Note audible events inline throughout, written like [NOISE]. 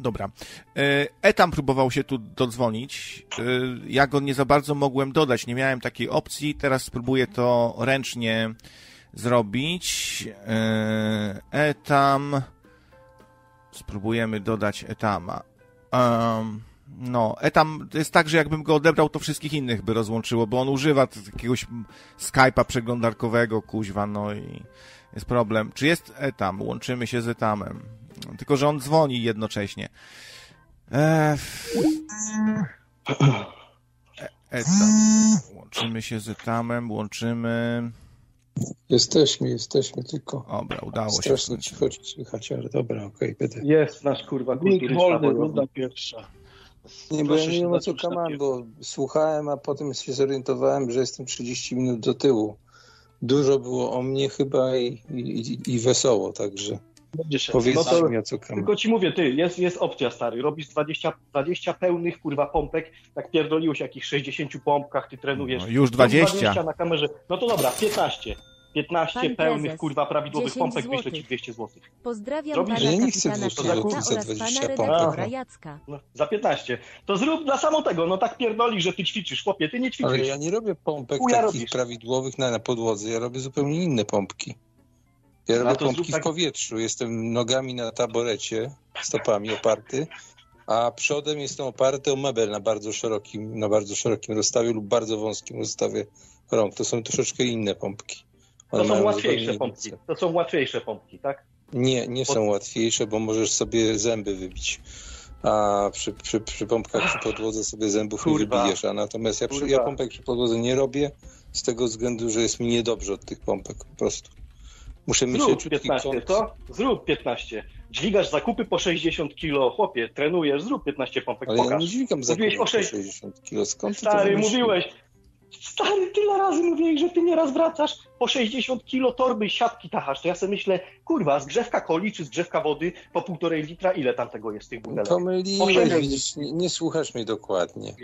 Dobra. E, Etam próbował się tu dodzwonić. E, ja go nie za bardzo mogłem dodać, nie miałem takiej opcji. Teraz spróbuję to ręcznie zrobić. E, Etam. Spróbujemy dodać Etama. No, Etam jest tak, że jakbym go odebrał, to wszystkich innych by rozłączyło, bo on używa jakiegoś Skype'a przeglądarkowego, kuźwa, no i jest problem. Czy jest Etam? Łączymy się z Etamem. Tylko, że on dzwoni jednocześnie. Eee, etam. Łączymy się z Etamem, łączymy... Jesteśmy, jesteśmy tylko. Dobra, udało się. Strasznie cicho ci słychać, ale dobra, okej, okay, będę. Jest nasz kurwa Nikt wolny, runda pierwsza. Nie, bo ja nie wiem o co kaman, bo słuchałem, a potem się zorientowałem, że jestem 30 minut do tyłu. Dużo było o mnie chyba i, i, i wesoło, także powiedzcie no to, mi o co. Tylko ci mówię, ty, jest, jest opcja stary, robisz 20, 20 pełnych kurwa pompek, tak pierdoliłeś jakich 60 pompkach, ty trenujesz. No, już 20. 20 na kamerze, no to dobra, 15. 15 Pan pełnych, prezes, kurwa, prawidłowych 10 pompek, wyślę ci złotych. 200 zł. Pozdrawiam Robisz? pana Ja nie chcę kapitana 200 Piotra złotych za oraz 20 pana pompek. redaktora Jacka. No, za 15. To zrób dla samo tego, no tak pierdoli, że ty ćwiczysz, chłopie, ty nie ćwiczysz. Ale ja nie robię pompek Chuja takich robisz. prawidłowych na, na podłodze, ja robię zupełnie inne pompki. Ja robię pompki tak- w powietrzu, jestem nogami na taborecie, stopami oparty, a przodem jestem oparty o mebel na bardzo szerokim, na bardzo szerokim rozstawie lub bardzo wąskim rozstawie rąk. To są troszeczkę inne pompki. One To są łatwiejsze pompki. To są łatwiejsze pompki, tak? Nie, nie są łatwiejsze, bo możesz sobie zęby wybić. A przy, przy, przy pompkach przy podłodze sobie zębów nie Kurwa. wybijesz. A natomiast ja, przy, ja pompek przy podłodze nie robię z tego względu, że jest mi niedobrze od tych pompek po prostu. Muszę mieć Zrób leciutki 15, kąt. co? Zrób 15. Dźwigasz zakupy po 60 kilo, chłopie, trenujesz, zrób 15 pompek, Ale ja pokaż. nie dźwigam za Mówiłeś o sześć- 60 kilo. Skąd ty to Stary, mówiłeś, stary, tyle razy mówiłeś, że ty nieraz wracasz po 60 kilo torby i siatki tachasz, to ja sobie myślę, kurwa, zgrzewka coli czy zgrzewka wody po półtorej litra, ile tam tego jest w tych? Pomyliłeś, Poszedłem. widzisz, nie, nie słuchasz mnie dokładnie.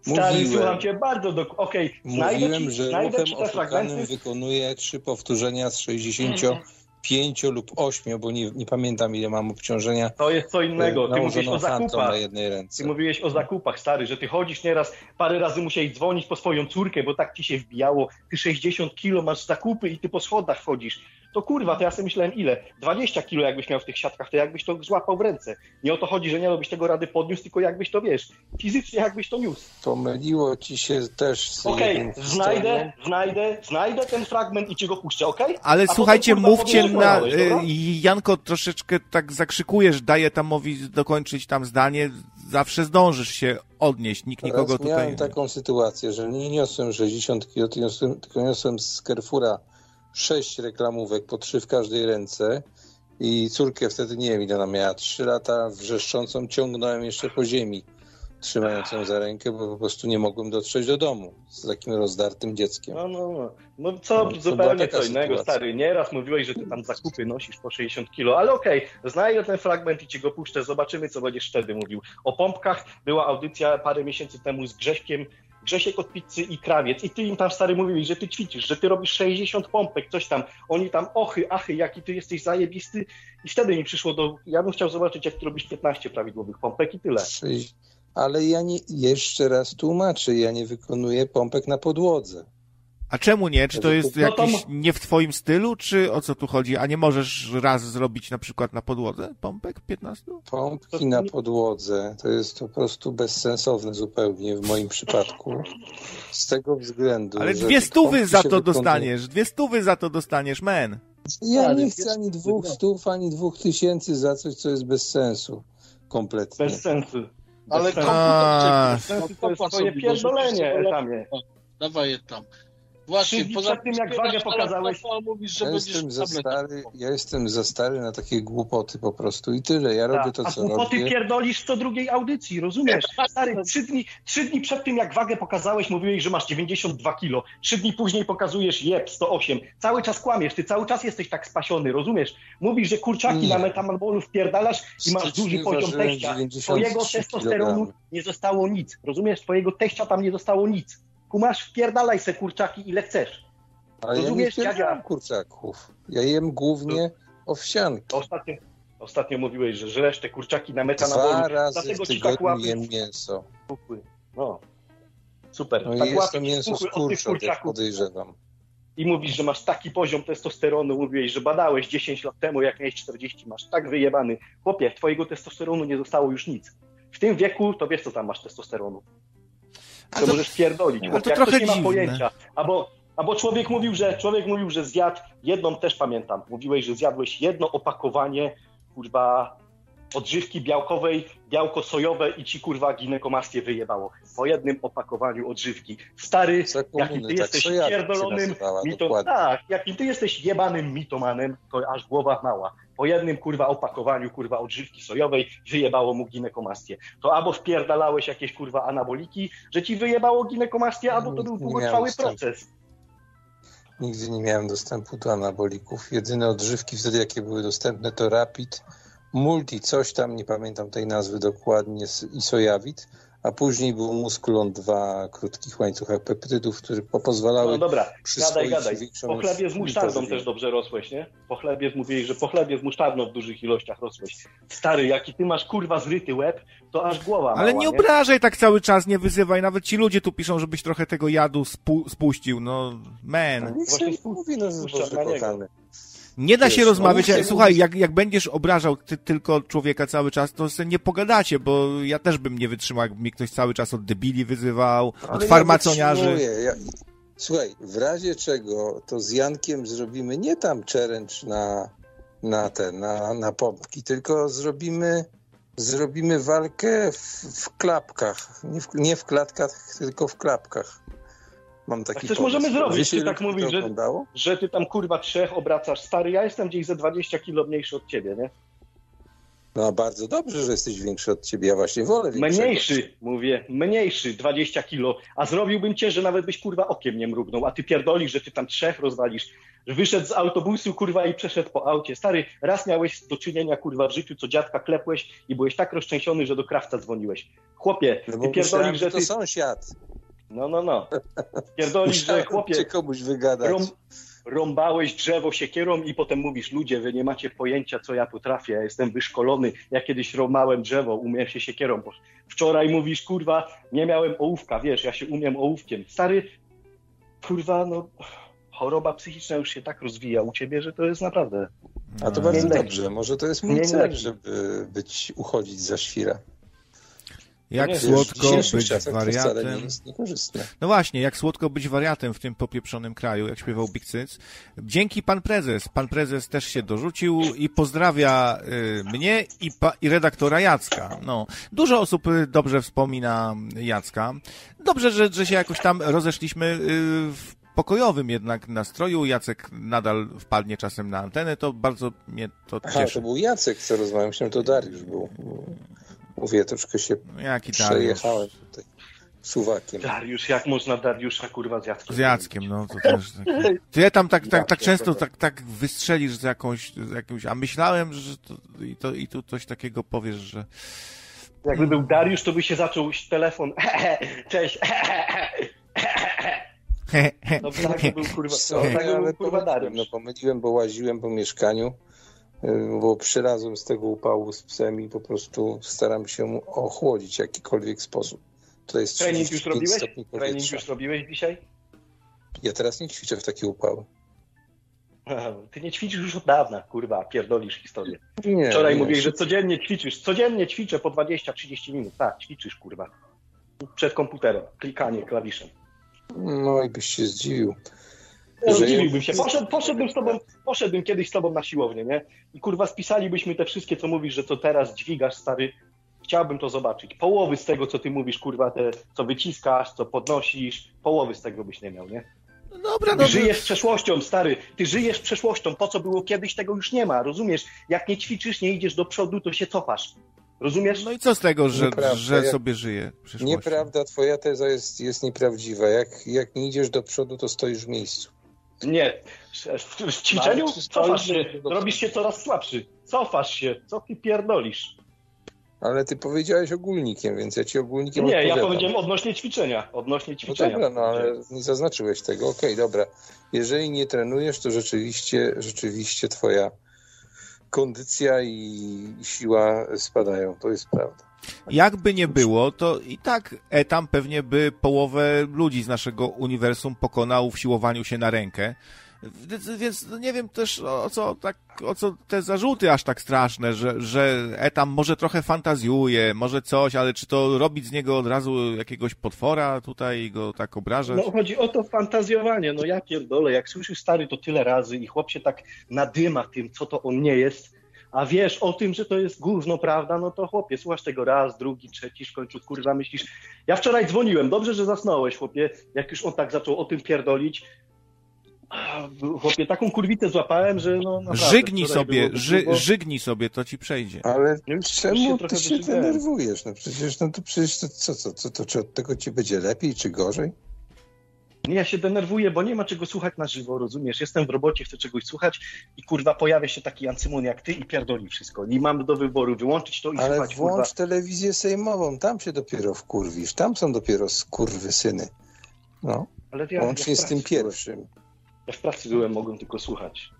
Stary, Mówiłem, słucham cię bardzo do... Okej, znajdę mówiłem, ci, że znajdę ruchem oszukanym fragmenty. wykonuję trzy powtórzenia z [LAUGHS] 65 lub 8, bo nie, nie pamiętam ile mam obciążenia. To jest co innego, ty mówisz nałożoną o zakupach. na jednej ręce. Ty mówiłeś o zakupach, stary, że ty chodzisz nieraz, parę razy musiałeś dzwonić po swoją córkę, bo tak ci się wbijało, ty 60 kilo masz zakupy i ty po schodach chodzisz. To kurwa, to ja sobie myślałem ile? 20 kilo jakbyś miał w tych siatkach, to jakbyś to złapał w ręce. Nie o to chodzi, że nie robisz tego rady podniósł, tylko jakbyś to wiesz, fizycznie jakbyś to niósł. Pomyliło ci się też z Okej, jedną znajdę, znajdę, znajdę ten fragment i ci go puszczę, okej? Ale A potem, słuchajcie, kurwa, mówcie na... y, Janko, troszeczkę tak zakrzykujesz, daje tamowi dokończyć tam zdanie, zawsze zdążysz się odnieść, nikt nikogo Raz tutaj... miałem taką sytuację, że nie niosłem 60 kg, tylko niosłem, z Carrefoura sześć reklamówek, po trzy w każdej ręce i córkę wtedy, nie wiem ile ona miała, trzy lata wrzeszczącą ciągnąłem jeszcze po ziemi, trzymając ją za rękę, bo po prostu nie mogłem dotrzeć do domu z takim rozdartym dzieckiem. No, no, no. No co, No, zupełnie co innego, sytuacja. stary. Nieraz mówiłeś, że ty tam zakupy nosisz po 60 kilo, ale okej, znajdę ten fragment i ci go puszczę, zobaczymy, co będziesz wtedy mówił. O pompkach była audycja parę miesięcy temu z Grześkiem, Grzesiek od pizzy i krawiec i ty im tam, stary, mówiłeś, że ty ćwiczysz, że ty robisz 60 pompek, coś tam. Oni tam, ochy, achy, jaki ty jesteś zajebisty i wtedy mi przyszło do... Ja bym chciał zobaczyć, jak ty robisz 15 prawidłowych pompek i tyle. Ale ja nie, jeszcze raz tłumaczę, ja nie wykonuję pompek na podłodze. A czemu nie? Czy to jest No jakiś nie w twoim stylu, czy o co tu chodzi? A nie możesz raz zrobić na przykład na podłodze pompek 15? Pompki na podłodze to jest po prostu bezsensowne zupełnie w moim przypadku. Z tego względu, Ale dwie stówy za to wykonuje- dostaniesz, dwie stówy za to dostaniesz, men. Ja Ale nie chcę ani dwóch stów, ani dwóch tysięcy za coś, co jest bez sensu. Kompletnie. Bez sensu. Ale sensu. A, Bez sensu to jest twoje pierdolenie. Dawaj je tam. Właśnie, Czyli poza przed tym, jak wagę pokazałeś- A mówisz, że Ja jestem, za stary, ja jestem za stary na takie głupoty po prostu i tyle. Ja robię Tak. to, A co głupoty robię. pierdolisz co drugiej audycji, rozumiesz? [LAUGHS] Stary, trzy dni, trzy dni przed tym, jak wagę pokazałeś, mówiłeś, że masz 92 kilo. Trzy dni później pokazujesz jeb 108. Cały czas kłamiesz, ty cały czas jesteś tak spasiony, rozumiesz? Mówisz, że kurczaki Nie. na metamarbolu wpierdalasz i masz duży poziom teścia. 93 Twojego testosteronu kilogramy. nie zostało nic, rozumiesz? Twojego teścia tam nie zostało nic. Kumasz, wpierdalaj se kurczaki ile chcesz. Ale ja nie dziadzia? kurczaków. Ja jem głównie owsianki. Ostatnio, Ostatnio mówiłeś, że żresz te kurczaki na Dwa metanabolu. razy Dlatego w ci tak tygodniu łapy jem mięso. No. Super. No i tak jest łapy to ci mięso od tych też kurczaków podejrzewam. i mówisz, że masz taki poziom testosteronu, mówiłeś, że badałeś 10 lat temu, jak miałeś 40, masz tak wyjebany. Chłopie, twojego testosteronu nie zostało już nic. W tym wieku to wiesz, co tam masz testosteronu. To to- możesz pierdolić. a chłopie, to jak trochę ktoś nie ma dziwne. pojęcia. Albo, albo człowiek mówił, że człowiek mówił, że zjadł jedną też pamiętam. Mówiłeś, że zjadłeś jedno opakowanie kurwa odżywki białkowej, białko sojowe i ci kurwa ginekomastię wyjebało. Po jednym opakowaniu odżywki. Stary, jakim ty tak jesteś pierdolonym nazywała, mito... dokładnie. Tak, jakim ty jesteś jebanym mitomanem, to aż głowa mała. Po jednym kurwa opakowaniu kurwa odżywki sojowej wyjebało mu ginekomastię. To albo wpierdalałeś jakieś kurwa anaboliki, że ci wyjebało ginekomastię, albo to był długotrwały proces. Nigdy nie miałem dostępu do anabolików. Jedyne odżywki wtedy, jakie były dostępne, to Rapid, Multi, coś tam, nie pamiętam tej nazwy dokładnie, i Sojawit, a później był Muskulon 2 krótkich łańcuchach peptydów, które po- pozwalały No dobra, gadaj, gadaj. Po chlebie z musztardą też dobrze rosłeś, nie? Po chlebie mówiłeś, że po chlebie z musztardą w dużych ilościach rosłeś. Stary, jaki ty masz kurwa zryty łeb, to aż głowa Ale mała, nie obrażaj tak cały czas, nie wyzywaj. Nawet ci ludzie tu piszą, żebyś trochę tego jadu spu- spuścił. No, man. Niech Właśnie sobie spu- mówi, no Nie da Wiesz, się no rozmawiać. mówcie, Słuchaj, jak, jak będziesz obrażał ty, tylko człowieka cały czas, to sobie nie pogadacie, bo ja też bym nie wytrzymał, jakby mi ktoś cały czas od debili wyzywał, Ale od farmaconiarzy. Ja... Słuchaj, w razie czego to z Jankiem zrobimy nie tam challenge na, na te, na, na pompki, tylko zrobimy, zrobimy walkę w, w klapkach. Nie w, nie w klatkach, tylko w klapkach. Mam taki A coś pomysł. możemy zrobić, ty tak mówisz, to że- oglądało? Że ty tam kurwa trzech obracasz. Stary, ja jestem gdzieś ze 20 kilo mniejszy od ciebie, nie? No bardzo dobrze, że jesteś większy od ciebie. Ja właśnie wolę większego. Mniejszy, mówię, mniejszy, 20 kilo, a zrobiłbym cię, że nawet byś kurwa okiem nie mrugnął, a ty pierdolisz, że ty tam trzech rozwalisz, że wyszedł z autobusu kurwa i przeszedł po aucie. Stary, raz miałeś do czynienia kurwa w życiu, co dziadka klepłeś i byłeś tak roztrzęsiony, że do krawca dzwoniłeś. Chłopie, No ty pierdolisz, myślałem, że że to ty... sąsiad. No, no, no. Pierdolisz, że chłopie, komuś wygadać. rąb, rąbałeś drzewo siekierą i potem mówisz, ludzie, wy nie macie pojęcia, co ja potrafię, ja jestem wyszkolony, ja kiedyś rąbałem drzewo, umiem się siekierą. Wczoraj mówisz, kurwa, nie miałem ołówka, wiesz, ja się umiem ołówkiem. Stary, kurwa, no, choroba psychiczna już się tak rozwija u ciebie, że to jest naprawdę... A to bardzo dobrze. Może to jest mój cel, żeby być, uchodzić za świra. Jak Nie, Wiesz, słodko w dzisiejszych być wariatem. No właśnie, jak słodko być wariatem w tym popieprzonym kraju, jak śpiewał Big Cyc. Dzięki pan prezes. Pan prezes też się dorzucił i pozdrawia y, mnie i, pa, i redaktora Jacka. No, dużo osób y, dobrze wspomina Jacka. Dobrze, że, że się jakoś tam rozeszliśmy y, w pokojowym jednak nastroju. Jacek nadal wpadnie czasem na antenę, to bardzo mnie to Aha, cieszy. to był Jacek, co rozmawiał. Myślałem, to Dariusz był. Mówię, troszkę się Jaki Dariusz? przejechałem tutaj suwakiem. Dariusz, jak można Dariusza, kurwa, z Jackiem? Z Jackiem, no to też [LAUGHS] tak. Ty tam tak, tak, tak Ja często tak, tak wystrzelisz z jakąś, z jakąś, a myślałem, że to, i, to, i tu coś takiego powiesz, że Jakby był Dariusz, to by się zaczął telefon. [LAUGHS] Cześć. [LAUGHS] No tak by był kurwa, Co, no, tak był kurwa Dariusz. no pomyliłem, bo łaziłem po mieszkaniu, bo przylazłem z tego upału z psem i po prostu staram się ochłodzić w jakikolwiek sposób. To jest Trening już 35 robiłeś? Trening już robiłeś dzisiaj? Ja teraz nie ćwiczę w takie upały. Ty nie ćwiczysz już od dawna, kurwa, pierdolisz historię. Nie, Wczoraj nie, mówiłeś, że codziennie ćwiczysz. Codziennie ćwiczę po 20-30 minut. Tak, ćwiczysz, kurwa. Przed komputerem. Klikanie klawiszem. No i byś się zdziwił. No, Zdziwiłbym się. Poszedł, poszedłbym, z tobą, poszedłbym kiedyś z tobą na siłownię, nie? I kurwa spisalibyśmy te wszystkie, co mówisz, że co teraz dźwigasz, stary. Chciałbym to zobaczyć. Połowy z tego, co ty mówisz, kurwa, te, co wyciskasz, co podnosisz, połowy z tego byś nie miał, nie? no dobra, Ty no żyjesz przeszłością, stary. Ty żyjesz przeszłością. To, co było kiedyś, tego już nie ma. Rozumiesz? Jak nie ćwiczysz, nie idziesz do przodu, to się cofasz. Rozumiesz? no i co z tego, że, Nieprawda, że sobie żyje? Nieprawda, twoja teza jest, jest nieprawdziwa. Jak, jak nie idziesz do przodu, to stoisz w miejscu. Nie. W, w ćwiczeniu cofasz się. Robisz się coraz słabszy. Cofasz się. Co ty pierdolisz? Ale ty powiedziałeś ogólnikiem, więc ja ci ogólnikiem Nie, ja odpowiadam. powiedziałem odnośnie ćwiczenia. Odnośnie No ćwiczenia. dobra, no ale nie zaznaczyłeś tego. Okej, dobra. Jeżeli nie trenujesz, to rzeczywiście, rzeczywiście twoja kondycja i siła spadają, to jest prawda. Jakby nie było, to i tak Etam pewnie by połowę ludzi z naszego uniwersum pokonał w siłowaniu się na rękę. Więc, nie wiem też o co, tak, o co te zarzuty aż tak straszne, że, że Etam może trochę fantazjuje, może coś, ale czy to robić z niego od razu jakiegoś potwora tutaj go tak obrażać? No chodzi o to fantazjowanie, no ja pierdolę, jak słyszysz stary to tyle razy i chłop się tak nadyma tym, co to on nie jest, a wiesz o tym, że to jest gówno, prawda, no to chłopie, słuchasz tego raz, drugi, trzeci, w końcu kurwa myślisz, ja wczoraj dzwoniłem, dobrze, że zasnąłeś, chłopie, jak już on tak zaczął o tym pierdolić, chłopie, taką kurwicę złapałem, że no naprawdę, Żygnij sobie, było ży, żygnij sobie, to ci przejdzie. Ale Już- już czemu się ty się denerwujesz? No przecież, no to przecież to, co, co, co, to, czy od tego ci będzie lepiej, czy gorzej? Nie, ja się denerwuję, bo nie ma czego słuchać na żywo, rozumiesz? Jestem w robocie, chcę czegoś słuchać i kurwa pojawia się taki Ancymon jak ty i pierdoli wszystko. I mam do wyboru wyłączyć to i Ale słuchać włącz kurwa. telewizję sejmową, tam się dopiero wkurwisz, tam są dopiero skurwysyny. No, Ale ja, łącznie ja z tym pierwszym. Ja w pracy byłem, mogłem tylko słuchać.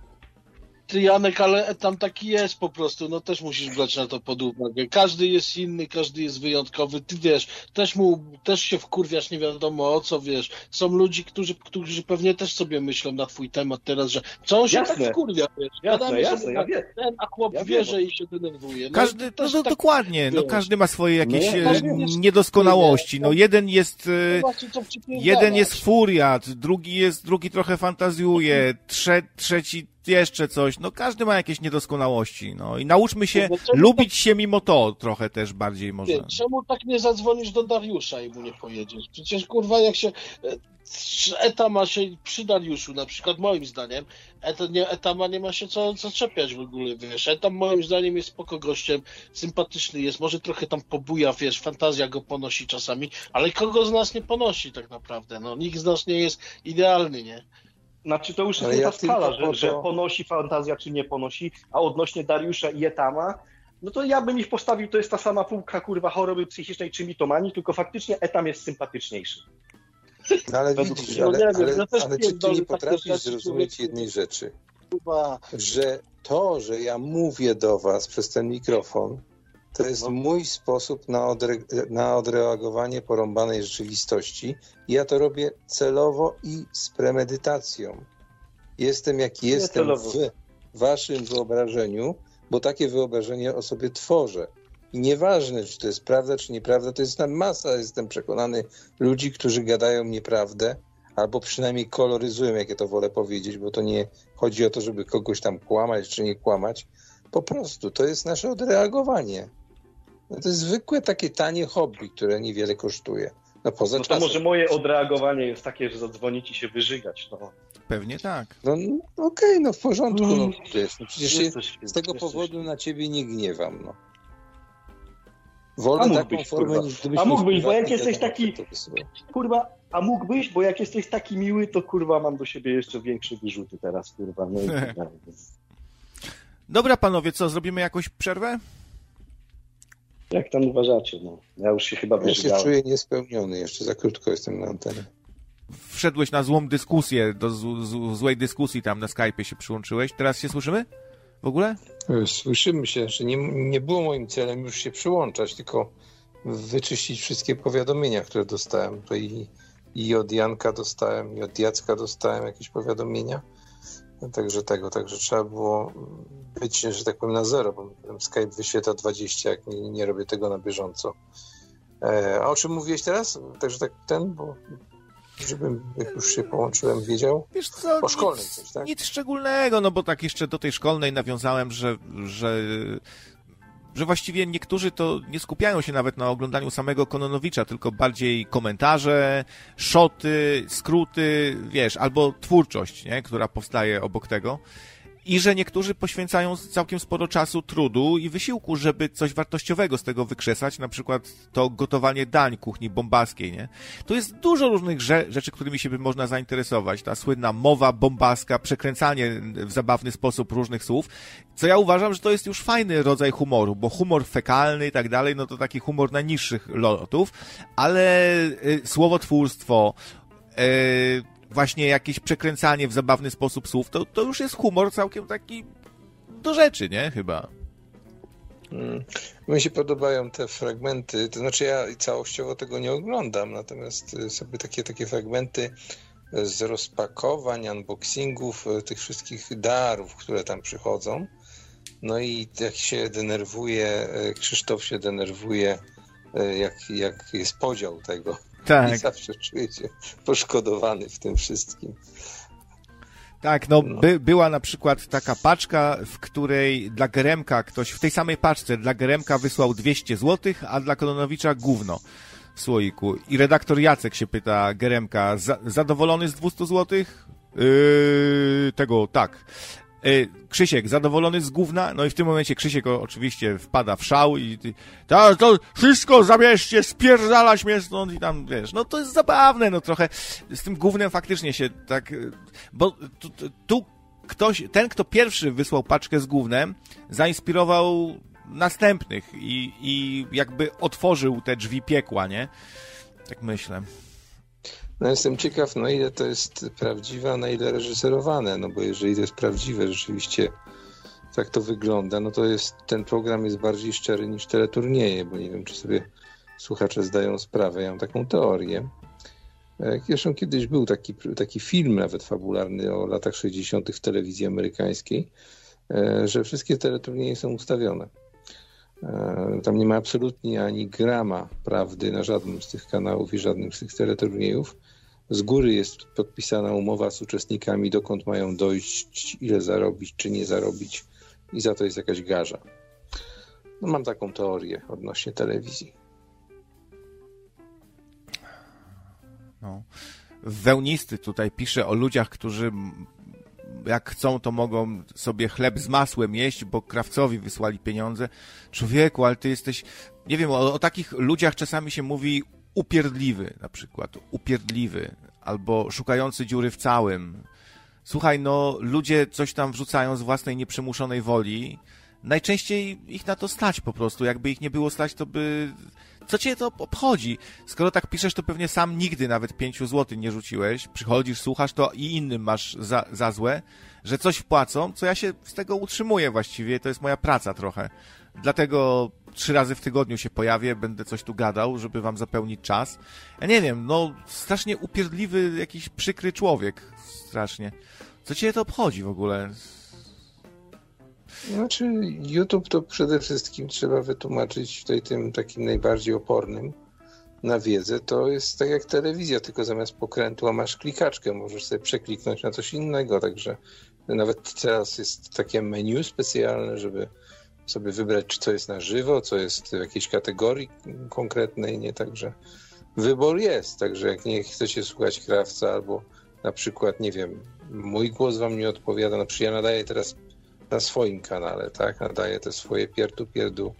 Ty Janek, ale tam taki jest po prostu, no też musisz brać na to pod uwagę. Każdy jest inny, każdy jest wyjątkowy. Ty wiesz, też mu, też się wkurwiasz nie wiadomo o co, wiesz. Są ludzi, którzy, którzy pewnie też sobie myślą na twój temat teraz, że co on się Jasne. tak wkurwia, wiesz. Jasne, Gadamy jasne, ja na wiem. ten, a chłop Ja wierzy wiem. i się denerwuje. No, Każdy, no, no tak- dokładnie, no wiesz. każdy ma swoje jakieś No, niedoskonałości. No jeden jest, e, co przypierdalasz. jeden jest furiat, drugi jest, drugi trochę fantazjuje, trze, trzeci jeszcze coś. No każdy ma jakieś niedoskonałości, no i nauczmy się No, czemu lubić się mimo to trochę też bardziej może. Czemu tak nie zadzwonisz do Dariusza i mu nie pojedziesz? Przecież kurwa jak się e, Eta ma się przy Dariuszu, na przykład moim zdaniem, Eta, nie, Etama nie ma się co zaczepiać w ogóle, wiesz. Etam moim zdaniem jest spoko gościem, sympatyczny jest, może trochę tam pobuja, wiesz, fantazja go ponosi czasami, ale kogo z nas nie ponosi tak naprawdę, no nikt z nas nie jest idealny, nie? Znaczy to już jest Ale nie ja ta skala, że, to- że ponosi fantazja czy nie ponosi, a odnośnie Dariusza i Etama, no to ja bym ich postawił, to jest ta sama półka kurwa choroby psychicznej czy mitomanii, tylko faktycznie Etam jest sympatyczniejszy. No ale widzisz, ale, No ale, ja też ale czy ty nie potrafisz zrozumieć jednej rzeczy? Że to, że ja mówię do was przez ten mikrofon, to jest No. mój sposób na, odre- na odreagowanie porąbanej rzeczywistości. Ja to robię celowo i z premedytacją. Jestem jaki jestem w waszym wyobrażeniu, bo takie wyobrażenie o sobie tworzę. I nieważne, czy to jest prawda, czy nieprawda, to jest tam masa, jestem przekonany, ludzi, którzy gadają nieprawdę, albo przynajmniej koloryzują, jak ja to wolę powiedzieć, bo to nie chodzi o to, żeby kogoś tam kłamać, czy nie kłamać. Po prostu to jest nasze odreagowanie. No to jest zwykłe takie tanie hobby, które niewiele kosztuje. No poza No to czasem. może moje odreagowanie jest takie, że zadzwonić i się wyżygać. No. Pewnie tak. No no, okej, no w porządku. No, wiesz, no przecież się z tego powodu na ciebie nie gniewam. No. A Wolę mógłbyś, taką formę kurwa. niż gdybyś A mógłbyś, bo jak jesteś taki-. Kurwa, a mógłbyś, bo jak jesteś taki miły, to kurwa mam do siebie jeszcze większe wyrzuty teraz, kurwa. No i tak [LAUGHS] dalej. Dobra panowie, co, zrobimy jakąś przerwę? Jak tam uważacie? No, ja już się chyba Ja się wyżygałem. czuję niespełniony, jeszcze za krótko jestem na antenie. Wszedłeś na złą dyskusję, do z, z, złej dyskusji tam na Skype'ie się przyłączyłeś. Teraz się słyszymy? W ogóle? Słyszymy się, że nie, nie było moim celem już się przyłączać, tylko wyczyścić wszystkie powiadomienia, które dostałem. To i, i od Janka dostałem, i od Jacka dostałem jakieś powiadomienia. Także tego, także trzeba było być, że tak powiem, na zero, bo Skype wyświetla 20, jak nie, nie robię tego na bieżąco. E, a o czym mówiłeś teraz? Także tak ten, bo żebym, jak już się połączyłem, wiedział. Wiesz co, O szkolnej nic, coś, tak? nic szczególnego, no bo tak jeszcze do tej szkolnej nawiązałem, że, że, że właściwie niektórzy to nie skupiają się nawet na oglądaniu samego Kononowicza, tylko bardziej komentarze, szoty, skróty, wiesz, albo twórczość, nie, która powstaje obok tego. I że niektórzy poświęcają całkiem sporo czasu, trudu i wysiłku, żeby coś wartościowego z tego wykrzesać, na przykład to gotowanie dań kuchni bombaskiej, nie? To jest dużo różnych rze- rzeczy, którymi się by można zainteresować. Ta słynna mowa bombaska, przekręcanie w zabawny sposób różnych słów, co ja uważam, że to jest już fajny rodzaj humoru, bo humor fekalny i tak dalej, no to taki humor najniższych lotów, ale y, słowotwórstwo, y, właśnie jakieś przekręcanie w zabawny sposób słów, to, to już jest humor całkiem taki do rzeczy, nie? Chyba. Mm. Mi się podobają te fragmenty, to znaczy ja całościowo tego nie oglądam, natomiast y, sobie takie, takie fragmenty z rozpakowań, unboxingów, y, tych wszystkich darów, które tam przychodzą. No i jak się denerwuje, y, Krzysztof się denerwuje, jak, jak jest podział tego. Tak. I zawsze czuje się poszkodowany w tym wszystkim. Tak, no, no. By, była na przykład taka paczka, w której dla Geremka ktoś, w tej samej paczce dla Geremka wysłał 200 zł, a dla Kononowicza gówno w słoiku. I redaktor Jacek się pyta Geremka, za, zadowolony z 200 zł? Yy, tego, tak. E, Krzysiek, zadowolony z gówna? No i w tym momencie Krzysiek oczywiście wpada w szał i to, to wszystko zabierzcie, spierdalać mnie stąd i tam, wiesz, no to jest zabawne, no trochę z tym gównem faktycznie się tak, e, bo tu, tu ktoś, ten, kto pierwszy wysłał paczkę z gównem, zainspirował następnych i, i jakby otworzył te drzwi piekła, nie? Tak myślę. No jestem ciekaw, no ile to jest prawdziwe, a na ile reżyserowane, no bo jeżeli to jest prawdziwe rzeczywiście, tak to wygląda, no to jest, ten program jest bardziej szczery niż teleturnieje, bo nie wiem, czy sobie słuchacze zdają sprawę, ja mam taką teorię. E, zresztą kiedyś był taki, taki film nawet fabularny o latach 60. w telewizji amerykańskiej, e, że wszystkie teleturnieje są ustawione. E, tam nie ma absolutnie ani grama prawdy na żadnym z tych kanałów i żadnym z tych teleturniejów. Z góry jest podpisana umowa z uczestnikami, dokąd mają dojść, ile zarobić, czy nie zarobić, i za to jest jakaś garza. No, mam taką teorię odnośnie telewizji. No. Wełnisty tutaj pisze o ludziach, którzy jak chcą, to mogą sobie chleb z masłem jeść, bo krawcowi wysłali pieniądze. Człowieku, ale ty jesteś, nie wiem, o, o takich ludziach czasami się mówi upierdliwy na przykład, upierdliwy, albo szukający dziury w całym. Słuchaj, no, ludzie coś tam wrzucają z własnej nieprzymuszonej woli. Najczęściej ich na to stać po prostu. Jakby ich nie było stać, to by... Co cię to obchodzi? Skoro tak piszesz, to pewnie sam nigdy nawet pięciu złotych nie rzuciłeś. Przychodzisz, słuchasz to i innym masz za, za złe, że coś wpłacą, co ja się z tego utrzymuję właściwie. To jest moja praca trochę. Dlatego trzy razy w tygodniu się pojawię, będę coś tu gadał, żeby wam zapełnić czas. Ja nie wiem, no strasznie upierdliwy jakiś przykry człowiek, strasznie. Co cię to obchodzi w ogóle? Znaczy, YouTube to przede wszystkim trzeba wytłumaczyć tutaj tym takim najbardziej opornym na wiedzę. To jest tak jak telewizja, tylko zamiast pokrętła masz klikaczkę, możesz sobie przekliknąć na coś innego, także nawet teraz jest takie menu specjalne, żeby sobie wybrać, czy co jest na żywo, co jest w jakiejś kategorii konkretnej, nie? Także wybór jest, także jak nie chcecie słuchać krawca albo na przykład, nie wiem, mój głos wam nie odpowiada, na przykład ja nadaję teraz na swoim kanale, tak, nadaję te swoje pierdu pierdu.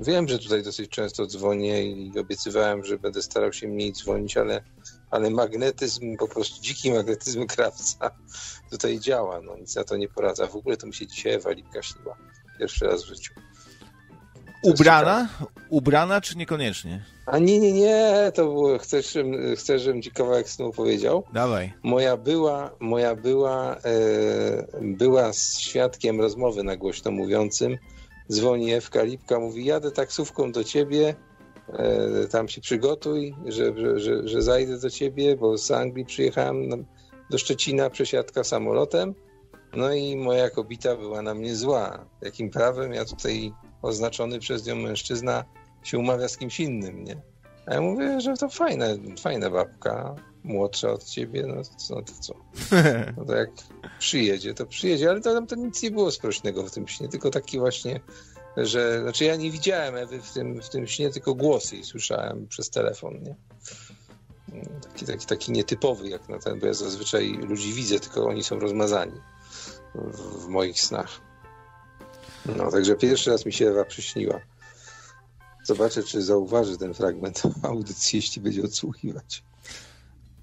Wiem, że tutaj dosyć często dzwonię i obiecywałem, że będę starał się mniej dzwonić, ale, ale magnetyzm, po prostu dziki magnetyzm krawca [LAUGHS] tutaj działa, no nic na to nie poradza. W ogóle to mi się dzisiaj Ewa Lipka śniła pierwszy raz w życiu. Ubrana? Ubrana czy niekoniecznie? A nie, nie, nie, to było, chcesz, chcesz żebym ci kawałek snu powiedział? Dawaj. Moja była, moja była, e, była z świadkiem rozmowy na głośno mówiącym. Dzwoni Ewka Lipka, mówi, jadę taksówką do ciebie, e, tam się przygotuj, że, że, że, że zajdę do ciebie, bo z Anglii przyjechałem do Szczecina przesiadka samolotem no i moja kobita była na mnie zła. Jakim prawem ja tutaj oznaczony przez nią mężczyzna się umawia z kimś innym, nie? A ja mówię, że to fajna, fajna babka, młodsza od ciebie, no to, no to co? [LAUGHS] No to jak przyjedzie, to przyjedzie, ale to tam to nic nie było sprośnego w tym śnie, tylko taki właśnie, że, znaczy ja nie widziałem Ewy w tym, w tym śnie, tylko głosy jej słyszałem przez telefon, nie? Taki, taki, taki nietypowy jak na ten, bo ja zazwyczaj ludzi widzę, tylko oni są rozmazani w moich snach. No, także pierwszy raz mi się Ewa przyśniła. Zobaczę, czy zauważy ten fragment [LAUGHS] audycji, jeśli będzie odsłuchiwać.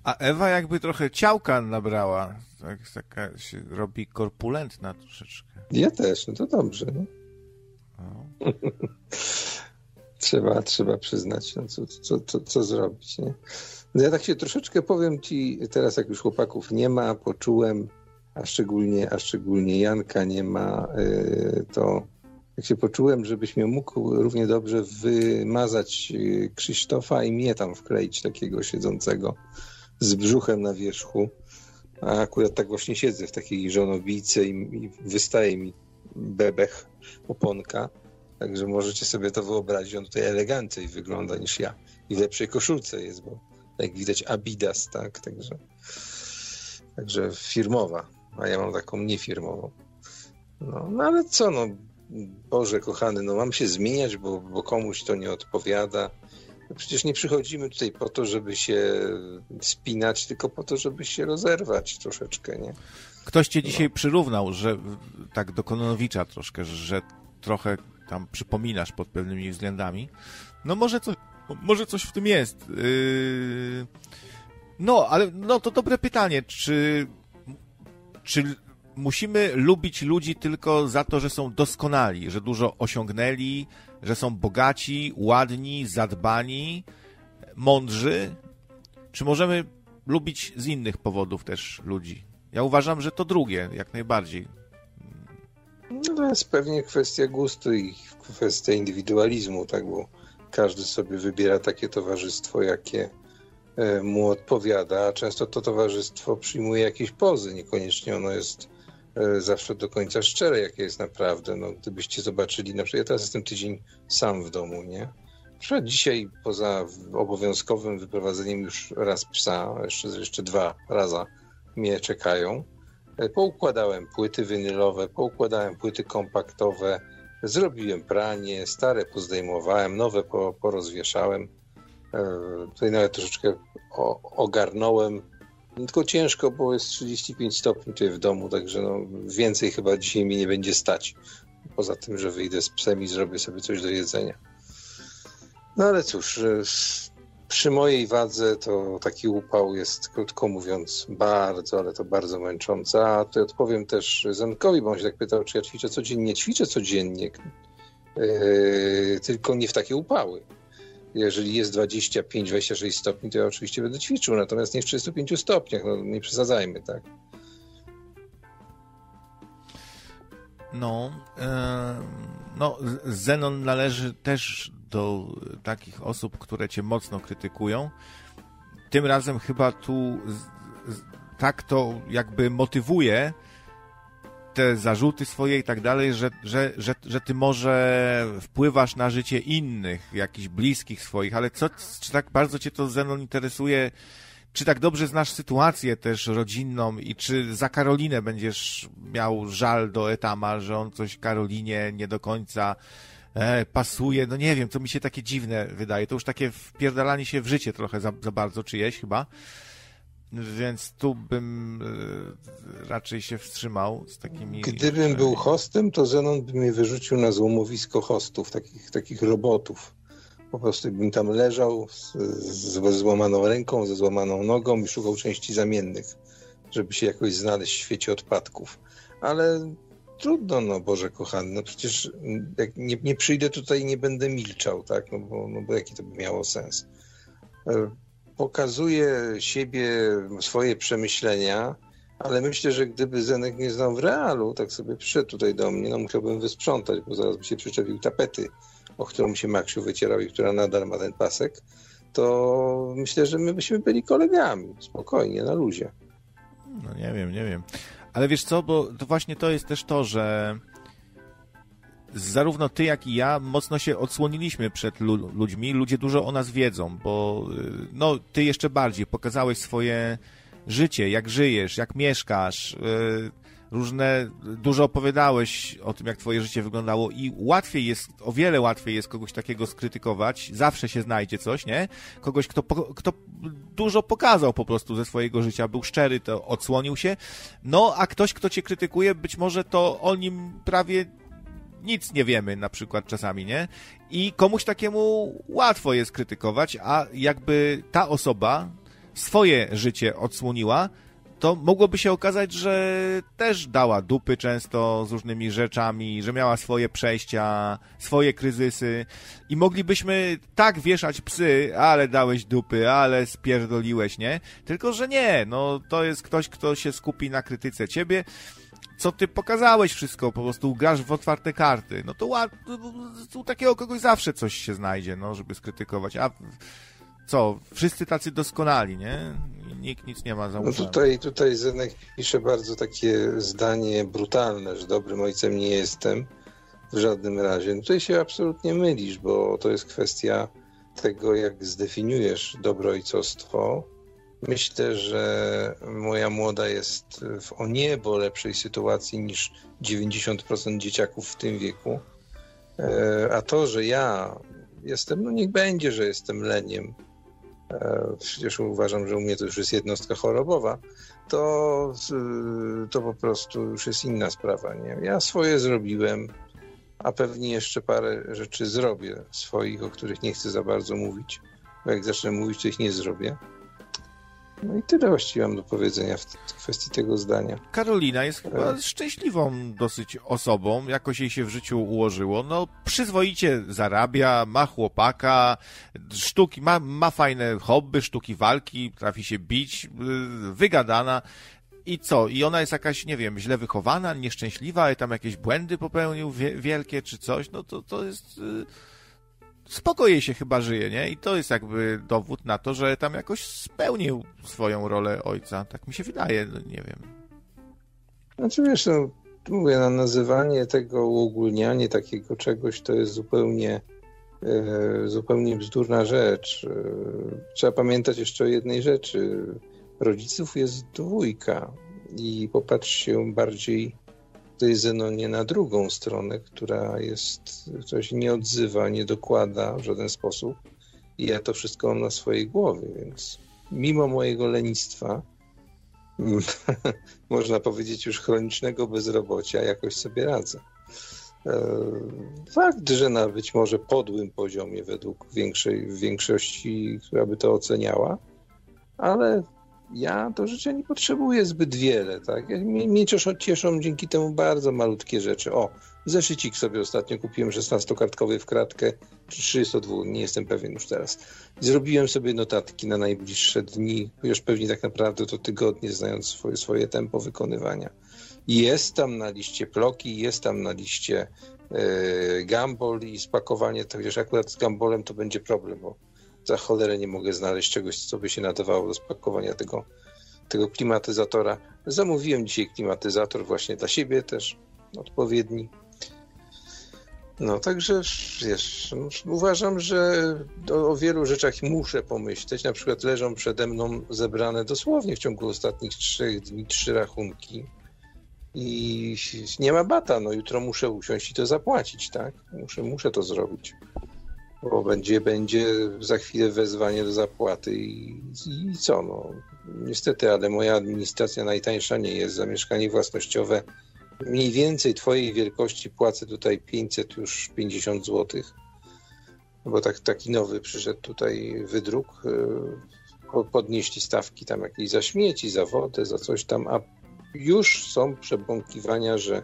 A Ewa jakby trochę ciałka nabrała. Tak, taka się robi korpulentna troszeczkę. Ja też, no to dobrze. No. [LAUGHS] trzeba, trzeba przyznać, no, co, co, co, co zrobić. Nie? No ja tak się troszeczkę powiem ci, teraz jak już chłopaków nie ma, poczułem a szczególnie, a szczególnie Janka nie ma, y, to jak się poczułem, żebyś mnie mógł równie dobrze wymazać y, Krzysztofa i mnie tam wkleić takiego siedzącego z brzuchem na wierzchu. A akurat tak właśnie siedzę w takiej żonobijce i, i wystaje mi bebech, oponka. Także możecie sobie to wyobrazić, on tutaj elegancej wygląda niż ja. I w lepszej koszulce jest, bo jak widać Abidas, tak? Także, także firmowa, a ja mam taką niefirmową. No, no ale co, no Boże kochany, no mam się zmieniać, bo, bo komuś to nie odpowiada. No przecież nie przychodzimy tutaj po to, żeby się spinać, tylko po to, żeby się rozerwać troszeczkę, nie? Ktoś cię dzisiaj no. przyrównał, że tak do Kononowicza troszkę, że trochę tam przypominasz pod pewnymi względami. No może, co, może coś w tym jest. Yy... No, ale no to dobre pytanie, czy, czy musimy lubić ludzi tylko za to, że są doskonali, że dużo osiągnęli, że są bogaci, ładni, zadbani, mądrzy? Czy możemy lubić z innych powodów też ludzi? Ja uważam, że to drugie, jak najbardziej. No to jest pewnie kwestia gustu i kwestia indywidualizmu, tak, bo każdy sobie wybiera takie towarzystwo, jakie mu odpowiada, często to towarzystwo przyjmuje jakieś pozy, niekoniecznie ono jest e, zawsze do końca szczere, jakie jest naprawdę. No, gdybyście zobaczyli, na przykład ja teraz jestem tydzień sam w domu, nie? Przykład dzisiaj poza obowiązkowym wyprowadzeniem już raz psa, jeszcze, jeszcze dwa raza mnie czekają, E, poukładałem płyty winylowe, poukładałem płyty kompaktowe, zrobiłem pranie, stare pozdejmowałem, nowe po, porozwieszałem. E, tutaj nawet troszeczkę ogarnąłem. Tylko ciężko, bo jest 35 stopni tutaj w domu, także no, więcej chyba dzisiaj mi nie będzie stać. Poza tym, że wyjdę z psem i zrobię sobie coś do jedzenia. No ale cóż, przy mojej wadze to taki upał jest, krótko mówiąc, bardzo, ale to bardzo męczący. A to odpowiem też Zenkowi, bo on się tak pytał, czy ja ćwiczę codziennie. Ćwiczę codziennie, yy, tylko nie w takie upały. Jeżeli jest 25-26 stopni, to ja oczywiście będę ćwiczył, natomiast nie w 35 stopniach, no nie przesadzajmy, tak? No, yy, no, Zenon należy też do takich osób, które cię mocno krytykują. Tym razem chyba tu tak to jakby motywuje te zarzuty swoje i tak dalej, że, że, że, że ty może wpływasz na życie innych, jakichś bliskich swoich, ale co, czy tak bardzo cię to Zenon interesuje, czy tak dobrze znasz sytuację też rodzinną i czy za Karolinę będziesz miał żal do Etama, że on coś Karolinie nie do końca e, pasuje, no nie wiem, to mi się takie dziwne wydaje. To już takie wpierdalanie się w życie trochę za, za bardzo czyjeś chyba. Więc tu bym e, raczej się wstrzymał z takimi... Gdybym był hostem, to Zenon by mnie wyrzucił na złomowisko hostów, takich, takich robotów. Po prostu bym tam leżał z, z złamaną ręką, ze złamaną nogą i szukał części zamiennych, żeby się jakoś znaleźć w świecie odpadków. Ale trudno, no Boże kochany, no przecież jak nie, nie przyjdę tutaj i nie będę milczał, tak, no bo, no bo jaki to by miało sens. E, pokazuję siebie, swoje przemyślenia, ale myślę, że gdyby Zenek nie znał w realu, tak sobie przyszedł tutaj do mnie, no musiałbym wysprzątać, bo zaraz by się przyczepił tapety, o którą się Maksiu wycierał i która nadal ma ten pasek, to myślę, że my byśmy byli kolegami, spokojnie, na luzie. No nie wiem, nie wiem. Ale wiesz co, bo to właśnie to jest też to, że zarówno ty, jak i ja mocno się odsłoniliśmy przed lu ludźmi. Ludzie dużo o nas wiedzą, bo y, no, ty jeszcze bardziej pokazałeś swoje życie, jak żyjesz, jak mieszkasz. Yy, różne, dużo opowiadałeś o tym, jak twoje życie wyglądało i łatwiej jest, o wiele łatwiej jest kogoś takiego skrytykować, zawsze się znajdzie coś, nie? Kogoś, kto, kto dużo pokazał po prostu ze swojego życia, był szczery, to odsłonił się, no a ktoś, kto cię krytykuje, być może to o nim prawie nic nie wiemy na przykład czasami, nie? I komuś takiemu łatwo jest krytykować, a jakby ta osoba swoje życie odsłoniła, to mogłoby się okazać, że też dała dupy często z różnymi rzeczami, że miała swoje przejścia, swoje kryzysy i moglibyśmy tak wieszać psy, ale dałeś dupy, ale spierdoliłeś, nie? Tylko, że nie, no to jest ktoś, kto się skupi na krytyce ciebie, co ty pokazałeś wszystko, po prostu grasz w otwarte karty, no to u takiego kogoś zawsze coś się znajdzie, no, żeby skrytykować, a co, wszyscy tacy doskonali, nie? Nikt nic nie ma za No tutaj, tutaj Zenek pisze bardzo takie zdanie brutalne, że dobrym ojcem nie jestem w żadnym razie. No tutaj się absolutnie mylisz, bo to jest kwestia tego, jak zdefiniujesz dobro ojcostwo. Myślę, że moja młoda jest w o niebo lepszej sytuacji niż 90% dzieciaków w tym wieku. E, a to, że ja jestem, no niech będzie, że jestem leniem, e, przecież uważam, że u mnie to już jest jednostka chorobowa, to, to po prostu już jest inna sprawa. Nie? Ja swoje zrobiłem, a pewnie jeszcze parę rzeczy zrobię swoich, o których nie chcę za bardzo mówić, bo jak zacznę mówić, to ich nie zrobię. No i tyle właściwie mam do powiedzenia w kwestii tego zdania. Karolina jest chyba e. szczęśliwą dosyć osobą, jakoś jej się w życiu ułożyło. No, przyzwoicie zarabia, ma chłopaka, sztuki, ma, ma fajne hobby, sztuki walki, trafi się bić, y, wygadana. I co? I ona jest jakaś, nie wiem, źle wychowana, nieszczęśliwa, i tam jakieś błędy popełnił wielkie czy coś, no to to jest y, spoko jej się chyba żyje, nie? I to jest jakby dowód na to, że tam jakoś spełnił swoją rolę ojca. Tak mi się wydaje, no nie wiem. Znaczy wiesz, no, mówię, no, nazywanie tego, uogólnianie takiego czegoś to jest zupełnie e, zupełnie bzdurna rzecz. E, trzeba pamiętać jeszcze o jednej rzeczy. Rodziców jest dwójka i popatrz się bardziej tutaj Zenonie na drugą stronę, która jest, która się nie odzywa, nie dokłada w żaden sposób. I ja to wszystko mam na swojej głowie, więc mimo mojego lenistwa, [LAUGHS] można powiedzieć już chronicznego bezrobocia, jakoś sobie radzę. E, fakt, że na być może podłym poziomie według większej, większości, która by to oceniała, ale ja do życia nie potrzebuję zbyt wiele, tak? Mnie, cieszą, cieszą, dzięki temu bardzo malutkie rzeczy. O, zeszycik sobie ostatnio kupiłem 16-kartkowy w kratkę, czy 32, nie jestem pewien już teraz. Zrobiłem sobie notatki na najbliższe dni, już pewnie tak naprawdę to tygodnie, znając swoje, swoje tempo wykonywania. Jest tam na liście ploki, jest tam na liście yy, gambol i spakowanie, tak chociaż akurat z gambolem to będzie problem, bo za cholerę nie mogę znaleźć czegoś, co by się nadawało do spakowania tego, tego klimatyzatora. Zamówiłem dzisiaj klimatyzator właśnie dla siebie też, odpowiedni. No, także wiesz, uważam, że o, o, wielu rzeczach muszę pomyśleć. Na przykład leżą przede mną zebrane dosłownie w ciągu ostatnich trzech dni trzy rachunki. I nie ma bata, no jutro muszę usiąść i to zapłacić, tak? Muszę, muszę to zrobić bo będzie, będzie za chwilę wezwanie do zapłaty i, i co, no niestety, ale moja administracja najtańsza nie jest za mieszkanie własnościowe. Mniej więcej twojej wielkości płacę tutaj 500 już 50 zł, bo tak, taki nowy przyszedł tutaj wydruk. Y, podnieśli stawki tam jakieś za śmieci, za wodę, za coś tam, a już są przebąkiwania, że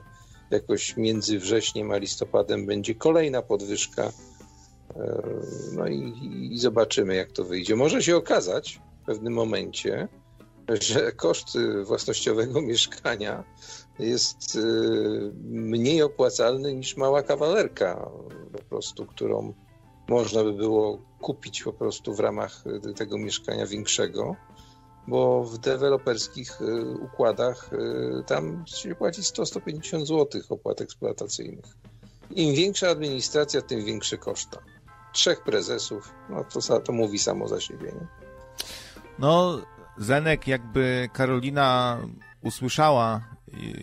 jakoś między wrześniem a listopadem będzie kolejna podwyżka no i, i, zobaczymy, jak to wyjdzie. Może się okazać w pewnym momencie, że koszt własnościowego [LAUGHS] mieszkania jest y, mniej opłacalny niż mała kawalerka, po prostu, którą można by było kupić po prostu w ramach tego mieszkania większego, bo w deweloperskich y, układach y, tam się płaci 100-150 zł opłat eksploatacyjnych. Im większa administracja, tym większe koszta trzech prezesów, no to, to mówi samo za siebie. Nie? No, Zenek, jakby Karolina usłyszała,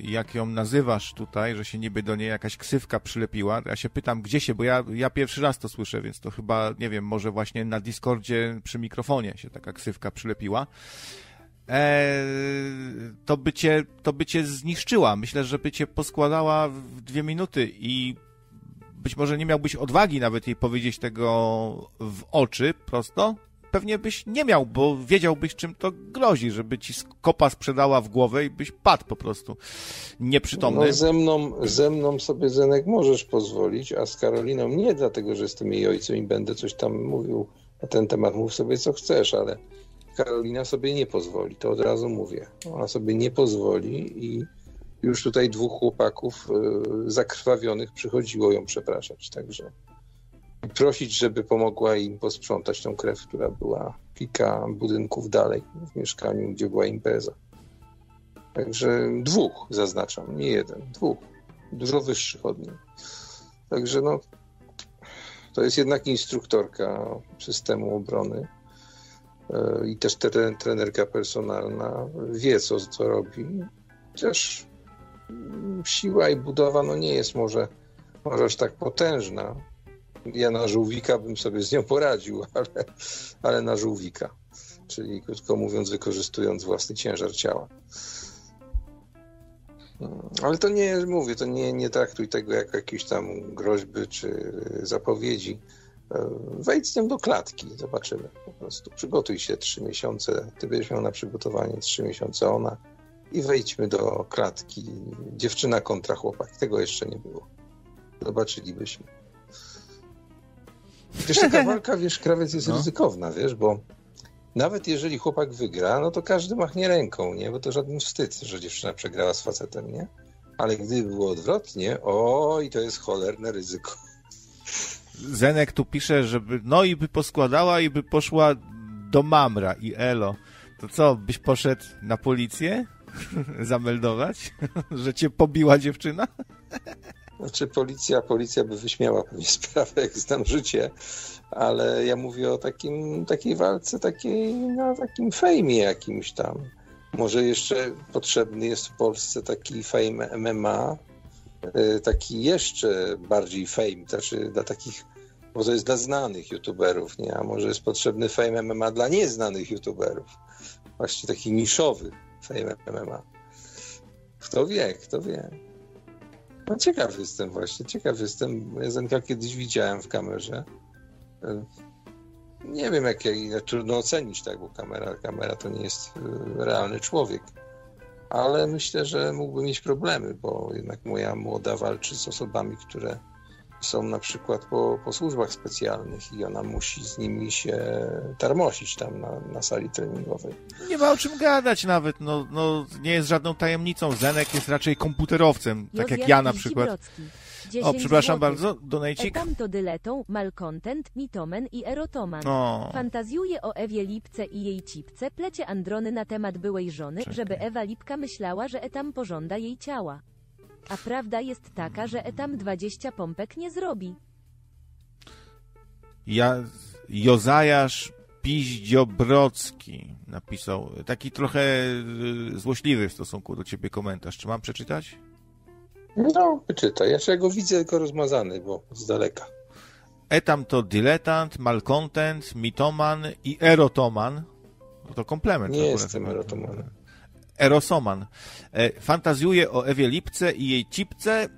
jak ją nazywasz tutaj, że się niby do niej jakaś ksywka przylepiła. Ja się pytam, gdzie się, bo ja, ja pierwszy raz to słyszę, więc to chyba, nie wiem, może właśnie na Discordzie przy mikrofonie się taka ksywka przylepiła. E, to, by cię, to by cię zniszczyła. Myślę, że by cię poskładała w dwie minuty i być może nie miałbyś odwagi nawet jej powiedzieć tego w oczy prosto, pewnie byś nie miał, bo wiedziałbyś, czym to grozi, żeby ci kopa sprzedała w głowę i byś padł po prostu nieprzytomny. No ze mną, ze mną sobie, Zenek, możesz pozwolić, a z Karoliną nie, dlatego że jestem jej ojcem i będę coś tam mówił na ten temat. Mów sobie, co chcesz, ale Karolina sobie nie pozwoli, to od razu mówię. Ona sobie nie pozwoli i już tutaj dwóch chłopaków y, zakrwawionych przychodziło ją przepraszać, także prosić, żeby pomogła im posprzątać tą krew, która była kilka budynków dalej w mieszkaniu, gdzie była impreza. Także dwóch zaznaczam, nie jeden, dwóch. Dużo wyższych od niej. Także no, to jest jednak instruktorka systemu obrony e, i też trenerka personalna wie, co, co robi. Chociaż siła i budowa no nie jest może, może aż tak potężna. Ja na żółwika bym sobie z nią poradził, [LAUGHS] ale, ale na żółwika. Czyli krótko mówiąc, wykorzystując własny ciężar ciała. Ale to nie, mówię, to nie, nie traktuj tego jako jakieś tam groźby czy zapowiedzi. Wejdź z nią do klatki, zobaczymy po prostu. Przygotuj się trzy miesiące, ty będziesz miał na przygotowanie trzy miesiące ona i wejdźmy do klatki. Dziewczyna kontra chłopak. Tego jeszcze nie było. Zobaczylibyśmy. Wiesz, taka [LAUGHS] walka, wiesz, krawiec jest no. ryzykowna, wiesz, bo nawet jeżeli chłopak wygra, no to każdy machnie ręką, nie? Bo to żaden wstyd, że dziewczyna przegrała z facetem, nie? Ale gdyby było odwrotnie, oj, to jest cholerne ryzyko. Zenek tu pisze, żeby no i by poskładała i by poszła do Mamra i Elo. To co, byś poszedł na policję? [LAUGHS] Zameldować? [LAUGHS] że cię pobiła dziewczyna? Znaczy policja, policja by wyśmiała [LAUGHS] pewnie sprawę, jak znam życie, ale ja mówię o takim, takiej walce, takiej, no, takim fejmie jakimś tam. Może jeszcze potrzebny jest w Polsce taki fame MMA, y, taki jeszcze bardziej fame, znaczy dla takich, bo to jest dla znanych youtuberów, nie? A może jest potrzebny fame MMA dla nieznanych youtuberów. Właśnie taki niszowy fame MMA. Kto wie, kto wie. No ciekaw jestem właśnie, ciekaw jestem. Zenka kiedyś widziałem w kamerze. Nie wiem, jak, jak trudno ocenić, tak, bo kamera, kamera to nie jest e, realny człowiek. Ale myślę, że mógłby mieć problemy, bo jednak moja młoda walczy z osobami, które są na przykład po, po służbach specjalnych i ona musi z nimi się tarmosić tam na, na sali treningowej. Nie ma o czym gadać nawet, no, no nie jest żadną tajemnicą. Zenek jest raczej komputerowcem, tak jak ja na przykład. O, przepraszam złotych. bardzo, donajcik. Tam to dyletą, malcontent, mitomen i erotoman. O. Fantazjuje o Ewie Lipce i jej cipce, plecie Androny na temat byłej żony, Czekaj. żeby Ewa Lipka myślała, że etam pożąda jej ciała. A prawda jest taka, że etam 20 pompek nie zrobi. Ja, Jozajasz Piździobrocki napisał taki trochę y, złośliwy w stosunku do ciebie komentarz. Czy mam przeczytać? No, czytaj. Ja się go widzę tylko rozmazany, bo z daleka. Etam to diletant, malcontent, mitoman i erotoman. No to komplement. Nie jestem erotomanem. Erosoman. E, fantazjuje o Ewie Lipce i jej cipce,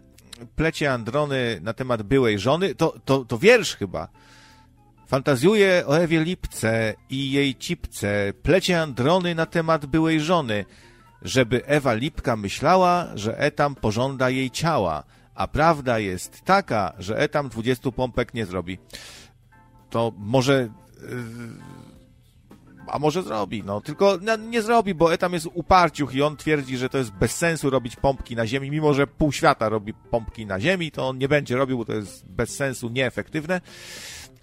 plecie Androny na temat byłej żony. To, to, to wiersz chyba. Fantazjuje o Ewie Lipce i jej cipce, plecie Androny na temat byłej żony, żeby Ewa Lipka myślała, że Etam pożąda jej ciała, a prawda jest taka, że Etam 20 pompek nie zrobi. To może yy, a może zrobi, no. Tylko nie zrobi, bo Etam jest uparciuch i on twierdzi, że to jest bez sensu robić pompki na ziemi, mimo że pół świata robi pompki na ziemi, to on nie będzie robił, bo to jest bez sensu, nieefektywne.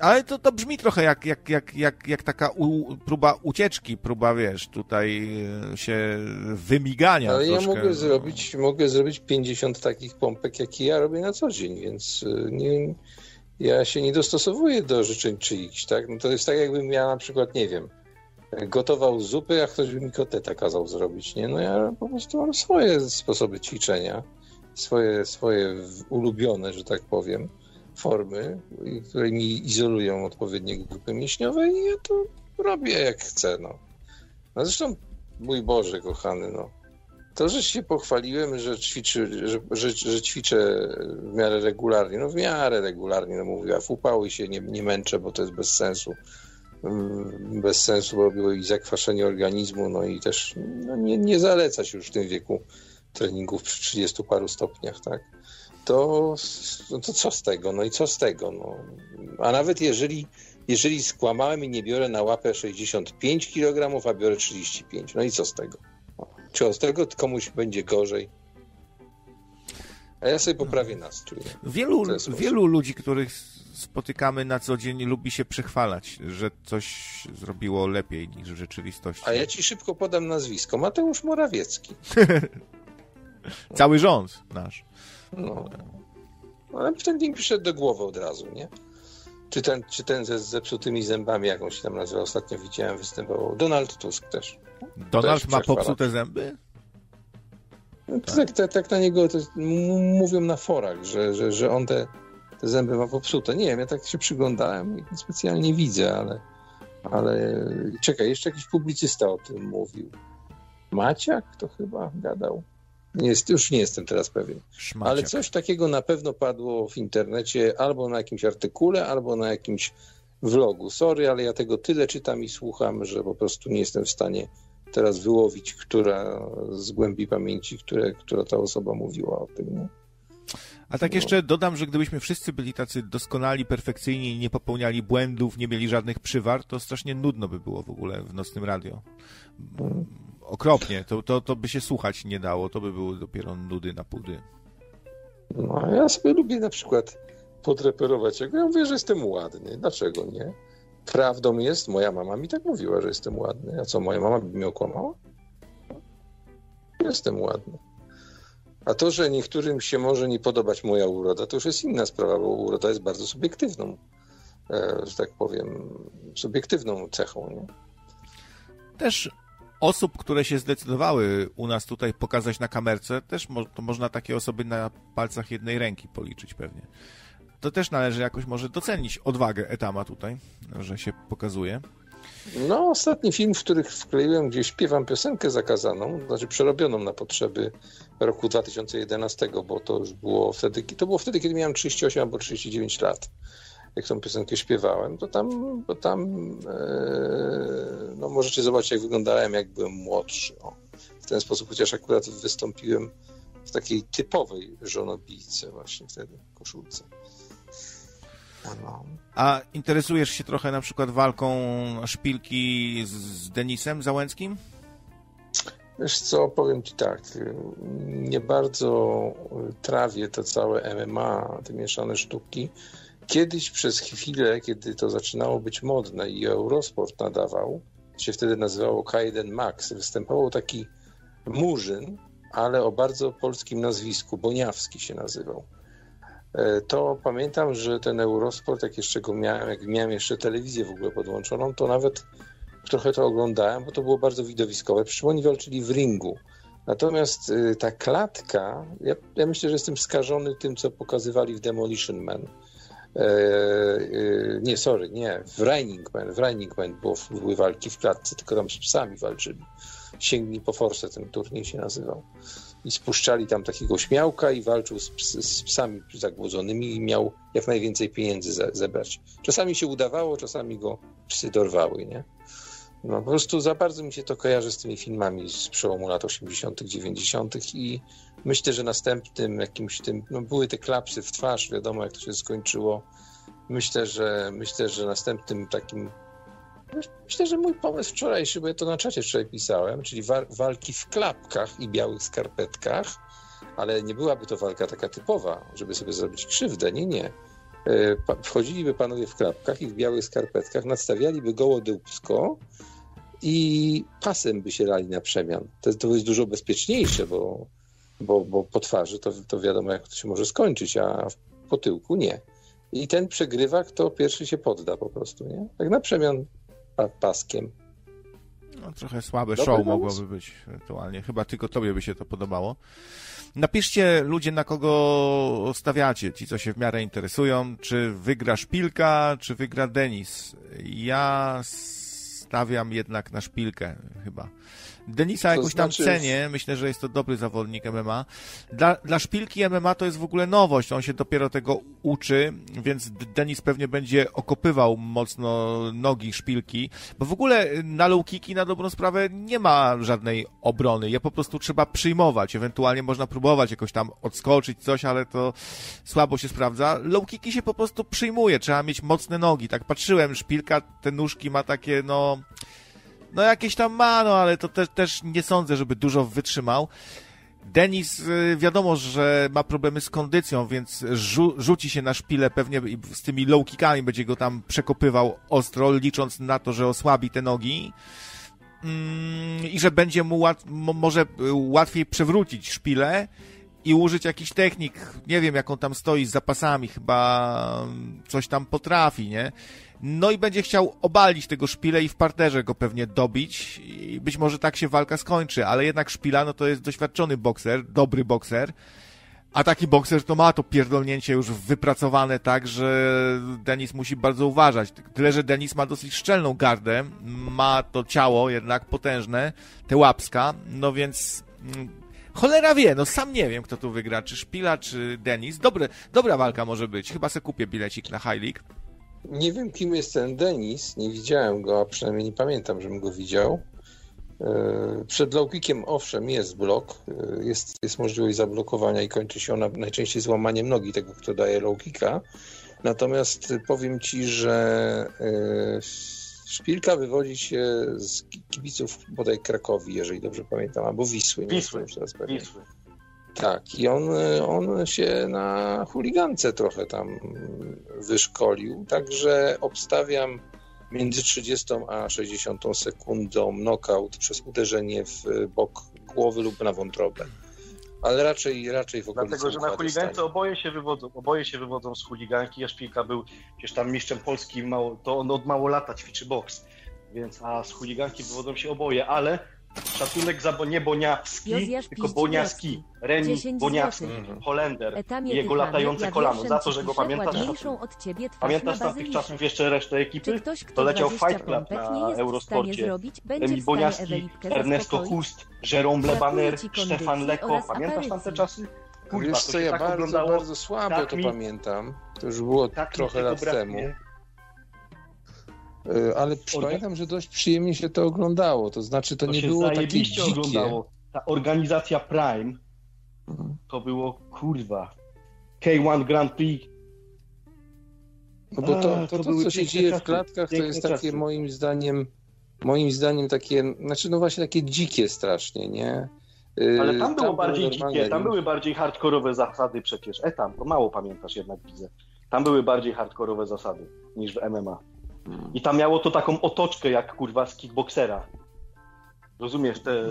Ale to, to brzmi trochę jak, jak, jak, jak, jak taka u, próba ucieczki, próba, wiesz, tutaj e, się wymigania. Ale troszkę. ja mogę zrobić, mogę zrobić 50 takich pompek, jakie ja robię na co dzień, więc e, nie, ja się nie dostosowuję do życzeń czyichś, tak? No to jest tak, jakbym ja na przykład, nie wiem, gotował zupy, a ktoś by mi koteta kazał zrobić, nie? No ja po prostu mam swoje sposoby ćwiczenia, swoje, swoje ulubione, że tak powiem, formy, które mi izolują odpowiednie grupy mięśniowe i ja to robię jak chcę, no. no zresztą, mój Boże, kochany, no. To, że się pochwaliłem, że, ćwiczy, że, że, że ćwiczę w miarę regularnie, no w miarę regularnie, no mówię, a w upały się nie, nie męczę, bo to jest bez sensu bez sensu, bo było i zakwaszenie organizmu, no i też no nie, nie zaleca się już w tym wieku treningów przy 30 paru stopniach, tak? To, no to co z tego? No i co z tego? No. A nawet jeżeli, jeżeli skłamałem i nie biorę na łapę 65 kg, a biorę 35, no i co z tego? Czy od tego komuś będzie gorzej? A ja sobie poprawię nastrój. Wielu, wielu ludzi, których spotykamy na co dzień, lubi się przechwalać, że coś zrobiło lepiej niż w rzeczywistości. A ja ci szybko podam nazwisko. Mateusz Morawiecki. [LAUGHS] Cały rząd nasz. No. Ale ten mi przyszedł do głowy od razu, nie? Czy ten, czy ten ze zepsutymi zębami, jak on się tam nazywa, ostatnio widziałem, występował. Donald Tusk też. Donald też ma popsute zęby? Tak. Tak, tak, tak, na niego mówią na forach, że, że, że on te, te zęby ma popsute. Nie wiem, ja tak się przyglądałem i specjalnie widzę, ale, ale czekaj, jeszcze jakiś publicysta o tym mówił. Maciak to chyba gadał. Nie jest, już nie jestem teraz pewien. Szmaciak. Ale coś takiego na pewno padło w internecie albo na jakimś artykule, albo na jakimś vlogu. Sorry, ale ja tego tyle czytam i słucham, że po prostu nie jestem w stanie teraz wyłowić, która z głębi pamięci, które, która ta osoba mówiła o tym. Nie? A tak jeszcze dodam, że gdybyśmy wszyscy byli tacy doskonali, perfekcyjni, nie popełniali błędów, nie mieli żadnych przywar, to strasznie nudno by było w ogóle w nocnym radio. Okropnie. To, to, to by się słuchać nie dało. To by były dopiero nudy na pudy. No, ja sobie lubię na przykład podreperować. Ja mówię, że jestem ładny. Dlaczego nie? Prawdą jest, moja mama mi tak mówiła, że jestem ładny. A co, moja mama by mnie okłamała? Jestem ładny. A to, że niektórym się może nie podobać moja uroda, to już jest inna sprawa, bo uroda jest bardzo subiektywną, e, że tak powiem, subiektywną cechą. Nie? Też osób, które się zdecydowały u nas tutaj pokazać na kamerce, też mo to można takie osoby na palcach jednej ręki policzyć pewnie. To też należy jakoś może docenić odwagę Etama tutaj, że się pokazuje. No, ostatni film, w których wkleiłem, gdzie śpiewam piosenkę zakazaną, znaczy przerobioną na potrzeby roku 2011, bo to już było wtedy, to było wtedy, kiedy miałem 38 albo 39 lat jak tą piosenkę śpiewałem, to tam, to tam e, no możecie zobaczyć, jak wyglądałem, jak byłem młodszy. O. W ten sposób, chociaż akurat wystąpiłem w takiej typowej żonobijce właśnie wtedy, koszulce. A interesujesz się trochę na przykład walką szpilki z Denisem Załęckim? Wiesz co, powiem Ci tak, nie bardzo trawię to całe MMA, te mieszane sztuki, Kiedyś przez chwilę, kiedy to zaczynało być modne i Eurosport nadawał, się wtedy nazywało K1 Max, występował taki murzyn, ale o bardzo polskim nazwisku, Boniawski się nazywał. E, to pamiętam, że ten Eurosport, jak jeszcze go miałem, jak miałem jeszcze telewizję w ogóle podłączoną, to nawet trochę to oglądałem, bo to było bardzo widowiskowe. Przecież oni walczyli w ringu. Natomiast y, ta klatka, ja, ja myślę, że jestem skażony tym, co pokazywali w Demolition Man E, e, nie, sorry, nie, w Running Man, w Running Man było, były walki w klatce, tylko tam z psami walczyli. Sięgnij po forsę, ten turniej się nazywał. I spuszczali tam takiego śmiałka i walczył z, ps, z psami zagłodzonymi i miał jak najwięcej pieniędzy ze, zebrać. Czasami się udawało, czasami go psy dorwały, nie? No po prostu za bardzo mi się to kojarzy z tymi filmami z przełomu lat 80., 90. i myślę, że następnym jakimś tym, no były te klapsy w twarz, wiadomo jak to się skończyło. Myślę, że myślę, że następnym takim Myślę, że mój pomysł wczorajszy, bo ja to na czacie wczoraj pisałem, czyli wa walki w klapkach i białych skarpetkach, ale nie byłaby to walka taka typowa, żeby sobie zrobić krzywdę. Nie, nie. E, wchodziliby panowie w klapkach i w białych skarpetkach, nadstawialiby gołodupsko i pasem by się rali na przemian. To, to jest dużo bezpieczniejsze, bo, bo, bo po twarzy to, to wiadomo, jak to się może skończyć, a po tyłku nie. I ten przegrywa, kto pierwszy się podda po prostu, nie? Tak na przemian pa, paskiem. No, trochę słabe Dobry show pomysł. mogłoby być ewentualnie. Chyba tylko tobie by się to podobało. Napiszcie ludzie, na kogo stawiacie, ci co się w miarę interesują, czy wygra Szpilka, czy wygra Denis. Ja stawiam jednak na Szpilkę chyba. Denisa to jakoś tam znaczy... cenię, myślę, że jest to dobry zawodnik MMA. Dla, dla szpilki MMA to jest w ogóle nowość, on się dopiero tego uczy, więc Denis pewnie będzie okopywał mocno nogi szpilki, bo w ogóle na low kicki na dobrą sprawę nie ma żadnej obrony, je po prostu trzeba przyjmować, ewentualnie można próbować jakoś tam odskoczyć coś, ale to słabo się sprawdza. Low kicki się po prostu przyjmuje, trzeba mieć mocne nogi, tak patrzyłem, szpilka, te nóżki ma takie, no no jakieś tam ma, no ale to te, też nie sądzę, żeby dużo wytrzymał. Denis y, wiadomo, że ma problemy z kondycją, więc rzu rzuci się na szpilę pewnie z tymi low kickami, będzie go tam przekopywał ostro, licząc na to, że osłabi te nogi mm, i że będzie mu łat może y, łatwiej przewrócić szpilę i użyć jakichś technik, nie wiem jaką tam stoi z zapasami, chyba coś tam potrafi, nie? No i będzie chciał obalić tego szpilę i w parterze go pewnie dobić i być może tak się walka skończy, ale jednak szpila no to jest doświadczony bokser, dobry bokser, a taki bokser to ma to pierdolnięcie już wypracowane tak, że Denis musi bardzo uważać. Tyle, że Denis ma dosyć szczelną gardę, ma to ciało jednak potężne, te łapska, no więc mm, cholera wie, no sam nie wiem, kto tu wygra, czy Szpila, czy Denis. Dobre, dobra walka może być, chyba se kupię bilecik na High League. Nie wiem, kim jest ten Denis, nie widziałem go, a przynajmniej nie pamiętam, żebym go widział. E, przed lowkickiem owszem jest blok, e, jest, jest możliwość zablokowania i kończy się ona najczęściej złamaniem nogi tego, kto daje lowkicka. Natomiast powiem Ci, że e, Szpilka wywodzi się z kibiców bodaj Krakowi, jeżeli dobrze pamiętam, albo Wisły. Wisły, Wisły. Tak, i on, on się na chuligance trochę tam wyszkolił, także obstawiam między 30 a 60 sekundą knockout przez uderzenie w bok głowy lub na wątrobę. Ale raczej, raczej w okolicy Dlatego, że na chuligance oboje się wywodzą, oboje się wywodzą z chuliganki. Jaszpilka był przecież tam mistrzem Polski, mało, to on od mało lata ćwiczy boks, więc a z chuliganki wywodzą się oboje, ale Szacunek za nie Boniawski, tylko Boniaski, Remi Boniawski, mhm. Holender i jego latające kolano. Za to, że go pamiętasz? Pamiętasz z tych czasów jeszcze resztę ekipy? Ktoś, to leciał Fight Club na Eurosporcie. Remi Boniawski, Ernesto Hust, Jérôme Lebaner, Stefan Leko. Pamiętasz tam te czasy? Kurwa, Wiesz co, ja tak bardzo, bardzo słabo tak to mi, pamiętam. To już było tak trochę lat temu. E, ale pamiętam, że dość przyjemnie się to oglądało. To znaczy, to, to nie było takie dzikie. oglądało. Ta organizacja Prime mhm. to było kurwa. K1 Grand Prix. No bo to, to, to, to co się dzieje w klatkach, to jest takie czasy. moim zdaniem, moim zdaniem takie, znaczy no właśnie takie dzikie strasznie, nie? Y, ale tam było tam bardziej dzikie, tam były bardziej hardkorowe zasady przecież. E tam, to mało pamiętasz jednak widzę. Tam były bardziej hardkorowe zasady niż w MMA. I tam miało to taką otoczkę jak kurwa z kickboxera. Rozumiesz? Te...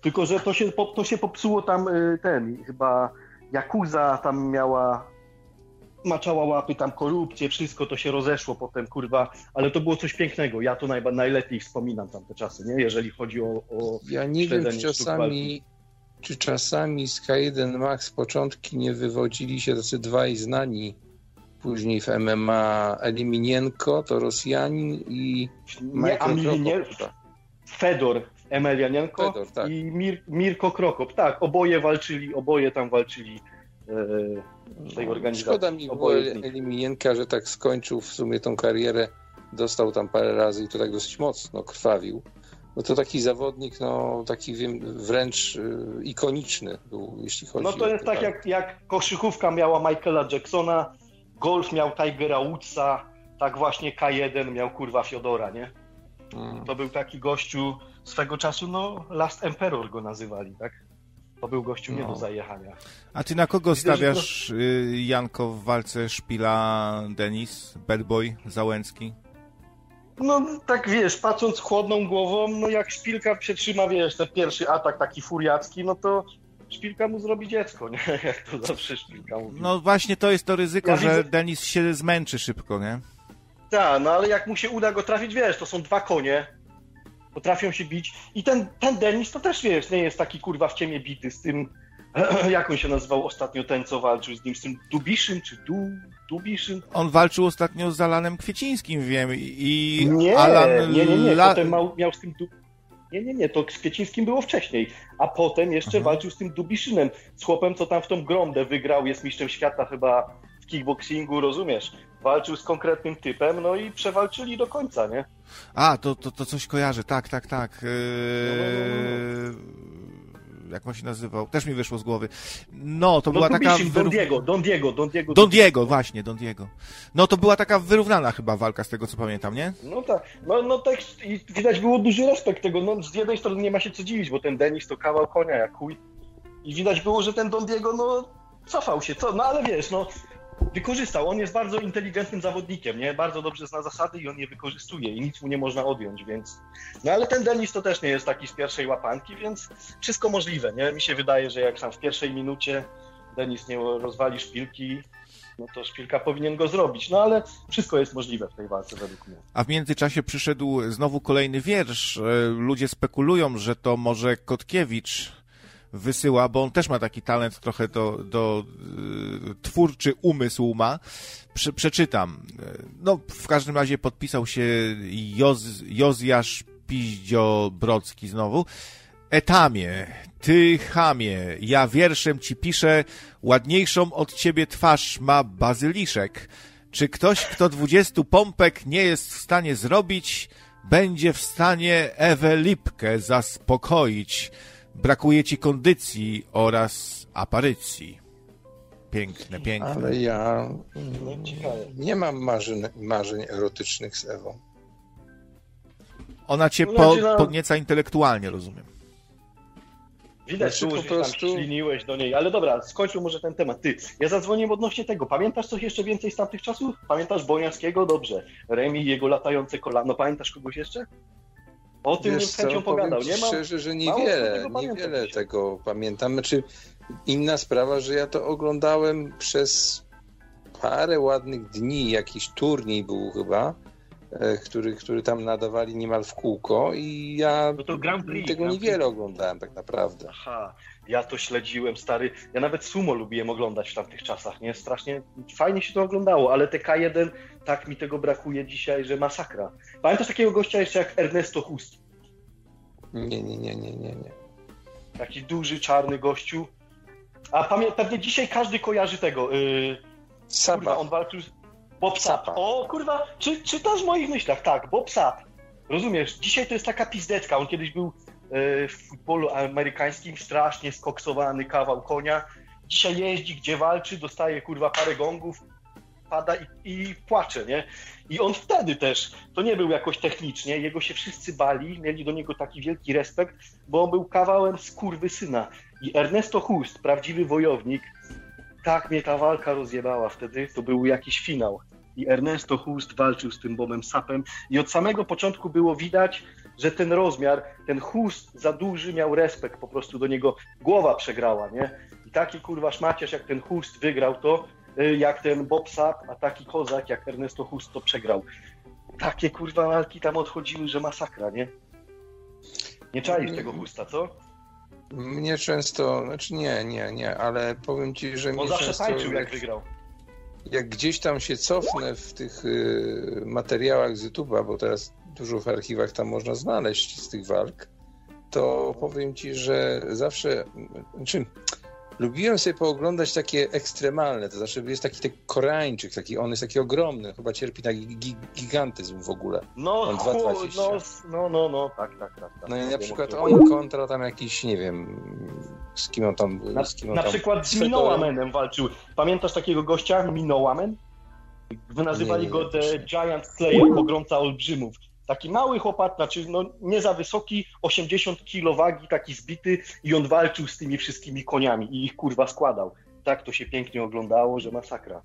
Tylko, że to się, to się popsuło tam y, ten, chyba Jakuza tam miała maczała łapy, tam korupcję, wszystko to się rozeszło potem, kurwa, ale to było coś pięknego. Ja to naj, najlepiej wspominam tamte czasy, nie? Jeżeli chodzi o, o Ja nie wiem, czy czasami, czy czasami z K1 Max początki nie wywodzili się tacy dwaj znani Później w MMA Eliminienko to Rosjanin i Michael Nie, Fedor Emelianenko Fedor, tak. i Mir, Mirko Krokop. Tak, oboje walczyli, oboje tam walczyli e, w tej organizacji. Szkoda mi było Eliminienka, że tak skończył w sumie tą karierę, dostał tam parę razy i to tak dosyć mocno krwawił. No to taki zawodnik, no taki wiem, wręcz y, ikoniczny był, jeśli chodzi o... No to jest tak jak, jak koszykówka miała Michaela Jacksona, Golf miał Tigera Woodsa, tak właśnie K1 miał kurwa Fiodora, nie? Mm. To był taki gościu swego czasu, no Last Emperor go nazywali, tak? To był gościu no. nie do zajechania. A ty na kogo Widzę, stawiasz, to... Y, Janko, w walce Szpila, Denis, Bad Boy, Załęcki? No tak wiesz, patrząc chłodną głową, no jak Szpilka przetrzyma, wiesz, ten pierwszy atak taki furiacki, no to Szpilka mu zrobi dziecko, nie? [LAUGHS] Jak to zawsze Szpilka mówi. No właśnie to jest to ryzyko, ja że widzę... Denis się zmęczy szybko, nie? Tak, no ale jak mu się uda go trafić, wiesz, to są dwa konie, potrafią się bić i ten, ten Denis to też, wiesz, nie jest taki kurwa w ciemie bity z tym, [CLEARS THROAT] jak on się nazywał ostatnio ten, co walczył z nim, z tym Dubiszyn, czy du, Dubiszyn? On walczył ostatnio z Alanem Kwiecińskim, wiem, i nie, Alan... Nie, nie, nie, La... potem miał, miał z tym... Du... Nie, nie, nie, to z Kwiecińskim było wcześniej. A potem jeszcze Aha. walczył z tym Dubiszynem, z chłopem, co tam w tą gromdę wygrał, jest mistrzem świata chyba w kickboxingu, rozumiesz? Walczył z konkretnym typem, no i przewalczyli do końca, nie? A, to, to, to coś kojarzy, tak, tak, tak. Yy jak on się nazywał, też mi wyszło z głowy. No, to no, była taka... Wyrów... Don Diego, Don Diego, Don Diego. Don Diego, właśnie, Don Diego. No, to była taka wyrównana chyba walka, z tego co pamiętam, nie? No tak, no, no tak, i widać było duży respekt tego, no z jednej strony nie ma się co dziwić, bo ten Denis to kawał konia jak chuj. I widać było, że ten Don Diego, no, cofał się, co, no ale wiesz, no, wykorzystał. On jest bardzo inteligentnym zawodnikiem, nie? Bardzo dobrze zna zasady i on je wykorzystuje i nic mu nie można odjąć, więc... No ale ten Denis to też nie jest taki z pierwszej łapanki, więc wszystko możliwe, nie? Mi się wydaje, że jak tam w pierwszej minucie Denis nie rozwali szpilki, no to szpilka powinien go zrobić. No ale wszystko jest możliwe w tej walce według mnie. A w międzyczasie przyszedł znowu kolejny wiersz. E, ludzie spekulują, że to może Kotkiewicz wysyła, bo on też ma taki talent trochę do, do y, twórczy umysł ma. Prze, przeczytam. No, w każdym razie podpisał się Joz, Jozjasz Piździo-Brocki znowu. Etamie, ty chamie, ja wierszem ci piszę, ładniejszą od ciebie twarz ma bazyliszek. Czy ktoś, kto dwudziestu pompek nie jest w stanie zrobić, będzie w stanie Ewę Lipkę zaspokoić? Brakuje ci kondycji oraz aparycji. Piękne, piękne. Ale ja nie mam marzeń, marzeń erotycznych z Ewą. Ona cię po, podnieca intelektualnie, rozumiem. Widać znaczy, że prostu... tam śliniłeś do niej, ale dobra, skończył może ten temat. Ty, ja zadzwoniłem odnośnie tego. Pamiętasz coś jeszcze więcej z tamtych czasów? Pamiętasz Boniackiego? Dobrze. Remi, jego latające kolano. Pamiętasz kogoś jeszcze? O tym Wiesz z chęcią pogadał. Nie mam... szczerze, że niewiele, tego niewiele tego pamiętam. Znaczy, inna sprawa, że ja to oglądałem przez parę ładnych dni. Jakiś turniej był chyba, e, który, który tam nadawali niemal w kółko i ja no to Grand Prix, tego Grand niewiele Prix. oglądałem tak naprawdę. Aha, ja to śledziłem, stary. Ja nawet sumo lubiłem oglądać w tamtych czasach, nie? Strasznie fajnie się to oglądało, ale te K1 tak mi tego brakuje dzisiaj, że masakra. Pamiętasz takiego gościa jeszcze jak Ernesto Hust? Nie, nie, nie, nie, nie, nie. Taki duży, czarny gościu. A pamię- pewnie dzisiaj każdy kojarzy tego. Yy, Sapa. Kurwa, on walczył z... Bob Sap. O, kurwa, czy, czy to w moich myślach? Tak, Bob Sap. Rozumiesz, dzisiaj to jest taka pizdecka. On kiedyś był yy, w futbolu amerykańskim strasznie skoksowany kawał konia. Dzisiaj jeździ, gdzie walczy, dostaje kurwa parę gongów, pada i, i płacze, nie? I on wtedy też, to nie był jakoś technicznie, jego się wszyscy bali, mieli do niego taki wielki respekt, bo on był kawałem skurwy syna. I Ernesto Hust, prawdziwy wojownik, tak mnie ta walka rozjebała wtedy, to był jakiś finał. I Ernesto Hust walczył z tym Bobem Sapem i od samego początku było widać, że ten rozmiar, ten Hust za duży miał respekt po prostu do niego, głowa przegrała, nie? I taki kurwa szmaciarz jak ten Hust wygrał to, jak ten Bob Sapp, a taki kozak jak Ernesto Husto przegrał. Takie kurwa walki tam odchodziły, że masakra, nie? Nie czaisz tego Husta, co? Mnie często, znaczy nie, nie, nie, ale powiem ci, że On zawsze często, tańczył, jak, jak wygrał. Jak gdzieś tam się cofnę w tych y, materiałach z YouTube'a, bo teraz dużo w archiwach tam można znaleźć z tych walk, to powiem ci, że zawsze, znaczy, lubiłem sobie pooglądać takie ekstremalne, to znaczy jest taki ten Koreańczyk, taki, on jest taki ogromny, chyba cierpi na gigantyzm w ogóle. No, on no, no, no, no, tak, tak, tak. tak. No i na przykład on kontra tam jakiś, nie wiem, z kim on tam... Na, on na tam... przykład z Minowamenem walczył. Pamiętasz takiego gościa, Minowamen? Nazywali nie, nie, go The Giant Slayer, pogromca olbrzymów. Taki mały chłopak, znaczy no, nie za wysoki, 80 kg wagi, taki zbity i on walczył z tymi wszystkimi koniami i ich kurwa składał. Tak to się pięknie oglądało, że masakra.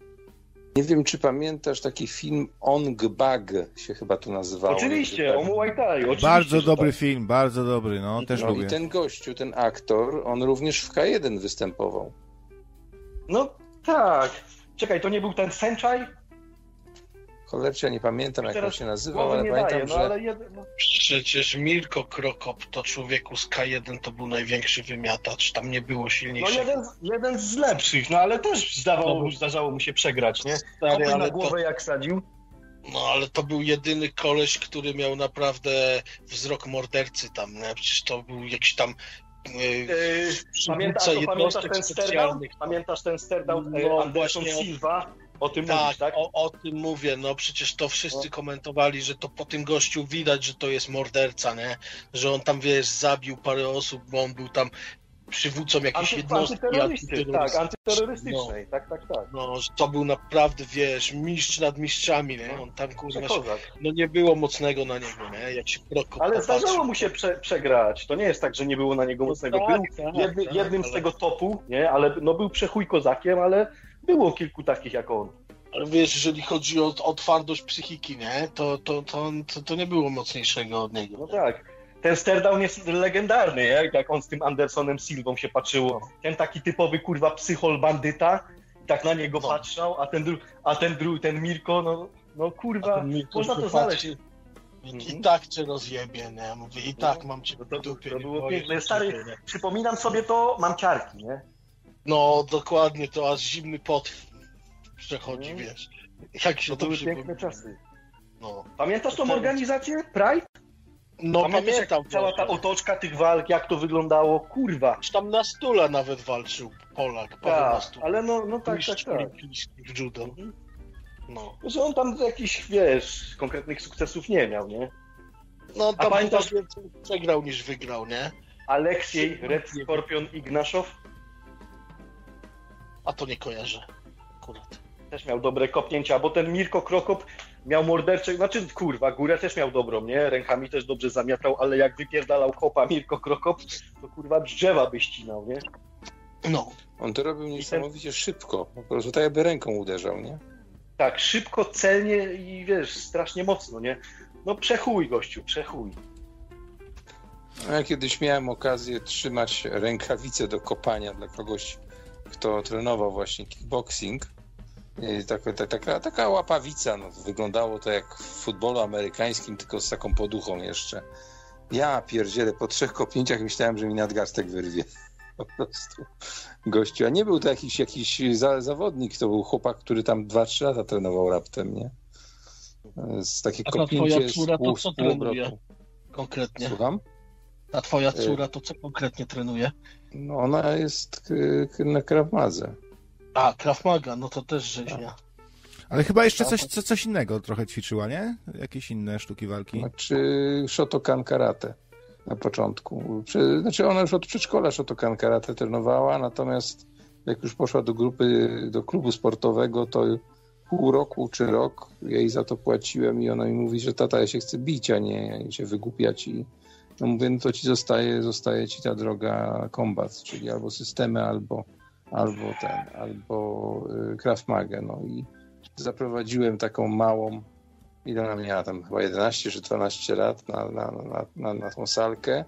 Nie wiem, czy pamiętasz taki film Ong Bag się chyba tu nazywał. Oczywiście, o Muay Thai. Oczywiście, bardzo dobry tak. film, bardzo dobry, no też no lubię. I ten gościu, ten aktor, on również w K1 występował. No tak. Czekaj, to nie był ten Senchai? Cholercie, nie pamiętam jak on się nazywał, ale pamiętam, daje, no, że... Ale jed... no. Przecież Mirko Krokop to człowieku z K1 to był największy wymiatacz, tam nie było silniejszych. No jeden, jeden z lepszych, no ale też zdawało, no, zdarzało mu się przegrać, nie? Stary, ale głowę to... jak sadził. No ale to był jedyny koleś, który miał naprawdę wzrok mordercy tam, nie? Przecież to był jakiś tam Yy, pamiętasz, pamiętasz ten sterdown? Pamiętasz ten no, Anderson Silva? O tym tak, mówisz, tak? O, o, tym mówię, no przecież to wszyscy no. komentowali, że to po tym gościu widać, że to jest morderca, nie? Że on tam, wiesz, zabił parę osób, bo on był tam przywódcą jakiejś Anty, jednostki antyterrorysty, tak, antyterrorystycznej, no, tak, tak, tak. No, to był naprawdę, wiesz, mistrz nad mistrzami, nie? On tam, kurwa, no nie było mocnego na niego, nie? Jak się Ale zdarzało mu się prze, przegrać, to nie jest tak, że nie było na niego no mocnego. Tak, był tak, jedny, tak, jednym z tego topu, nie? Ale, no był przechuj kozakiem, ale było kilku takich jak on. Ale wiesz, jeżeli chodzi o, o twardość psychiki, nie? To, to, to, to, to nie było mocniejszego od niego. No tak ten Sterdown jest legendarny, jak, jak on z tym Andersonem Silvą się patrzyło. Ten taki typowy kurwa psychol bandyta, tak na niego no. patrzał, a ten, dru, a ten, dru, ten Mirko, no, no kurwa, można to znaleźć. I, mhm. tak cię rozjebie, nie? Mówię, i tak no, mam cię to, to, to było piękne. Stary, przypominam sobie to, mam ciarki, nie? No, dokładnie, to aż zimny pot przechodzi, mhm. wiesz. Jak się to, to były piękne czasy. No. Pamiętasz tą organizację? Pride? No Pamiętasz, pamiętam. Cała ta otoczka tych walk, jak to wyglądało, kurwa. Tam na stule nawet walczył Polak. Tak, ale no, no tak, tak, tak. w judo. Mhm. No. Że on tam jakichś, wiesz, konkretnych sukcesów nie miał, nie? No tam A pamiętasz... więcej przegrał niż wygrał, nie? Aleksiej, Red Scorpion Ignaszow? A to nie kojarzę. Akurat. Też miał dobre kopnięcia, bo ten Mirko Krokop miał mordercze, znaczy kurwa, górę też miał dobrą, nie? Rękami też dobrze zamiatał, ale jak wypierdalał kopa Mirko Krokop, to kurwa drzewa by ścinał, nie? No. On to robił niesamowicie ten... szybko, po prostu tak jakby ręką uderzał, nie? Tak, szybko, celnie i wiesz, strasznie mocno, nie? No przechuj gościu, przechuj. Ja kiedyś miałem okazję trzymać rękawice do kopania dla kogoś, kto trenował właśnie kickboxing Taka, taka, taka łapawica, no, wyglądało to jak w futbolu amerykańskim, tylko z taką poduchą jeszcze. Ja pierdzielę, po trzech kopnięciach myślałem, że mi nadgarstek wyrwie. [LAUGHS] Po prostu gościu. A nie był to jakiś, jakiś za, zawodnik, to był chłopak, który tam 2-3 lata trenował raptem, nie? Z takie A ta twoja córa to co trenuje konkretnie? Słucham? Ta twoja y- córa to co konkretnie trenuje? No ona jest na Krav a, Krav Maga, no to też rzeźnia. Ale chyba jeszcze coś, co, coś innego trochę ćwiczyła, nie? Jakieś inne sztuki walki. Znaczy Shotokan Karate na początku. Znaczy ona już od przedszkola Shotokan Karate trenowała, natomiast jak już poszła do grupy, do klubu sportowego, to pół roku czy rok jej za to płaciłem i ona mi mówi, że tata, ja się chcę bić, a nie się wygłupiać i no mówię, no to ci zostaje, zostaje ci ta droga kombat, czyli albo systemy, albo albo ten, albo y, Krav no i zaprowadziłem taką małą, ile ona miała tam, chyba 11 czy 12 lat na, na, na, na, na tą salkę.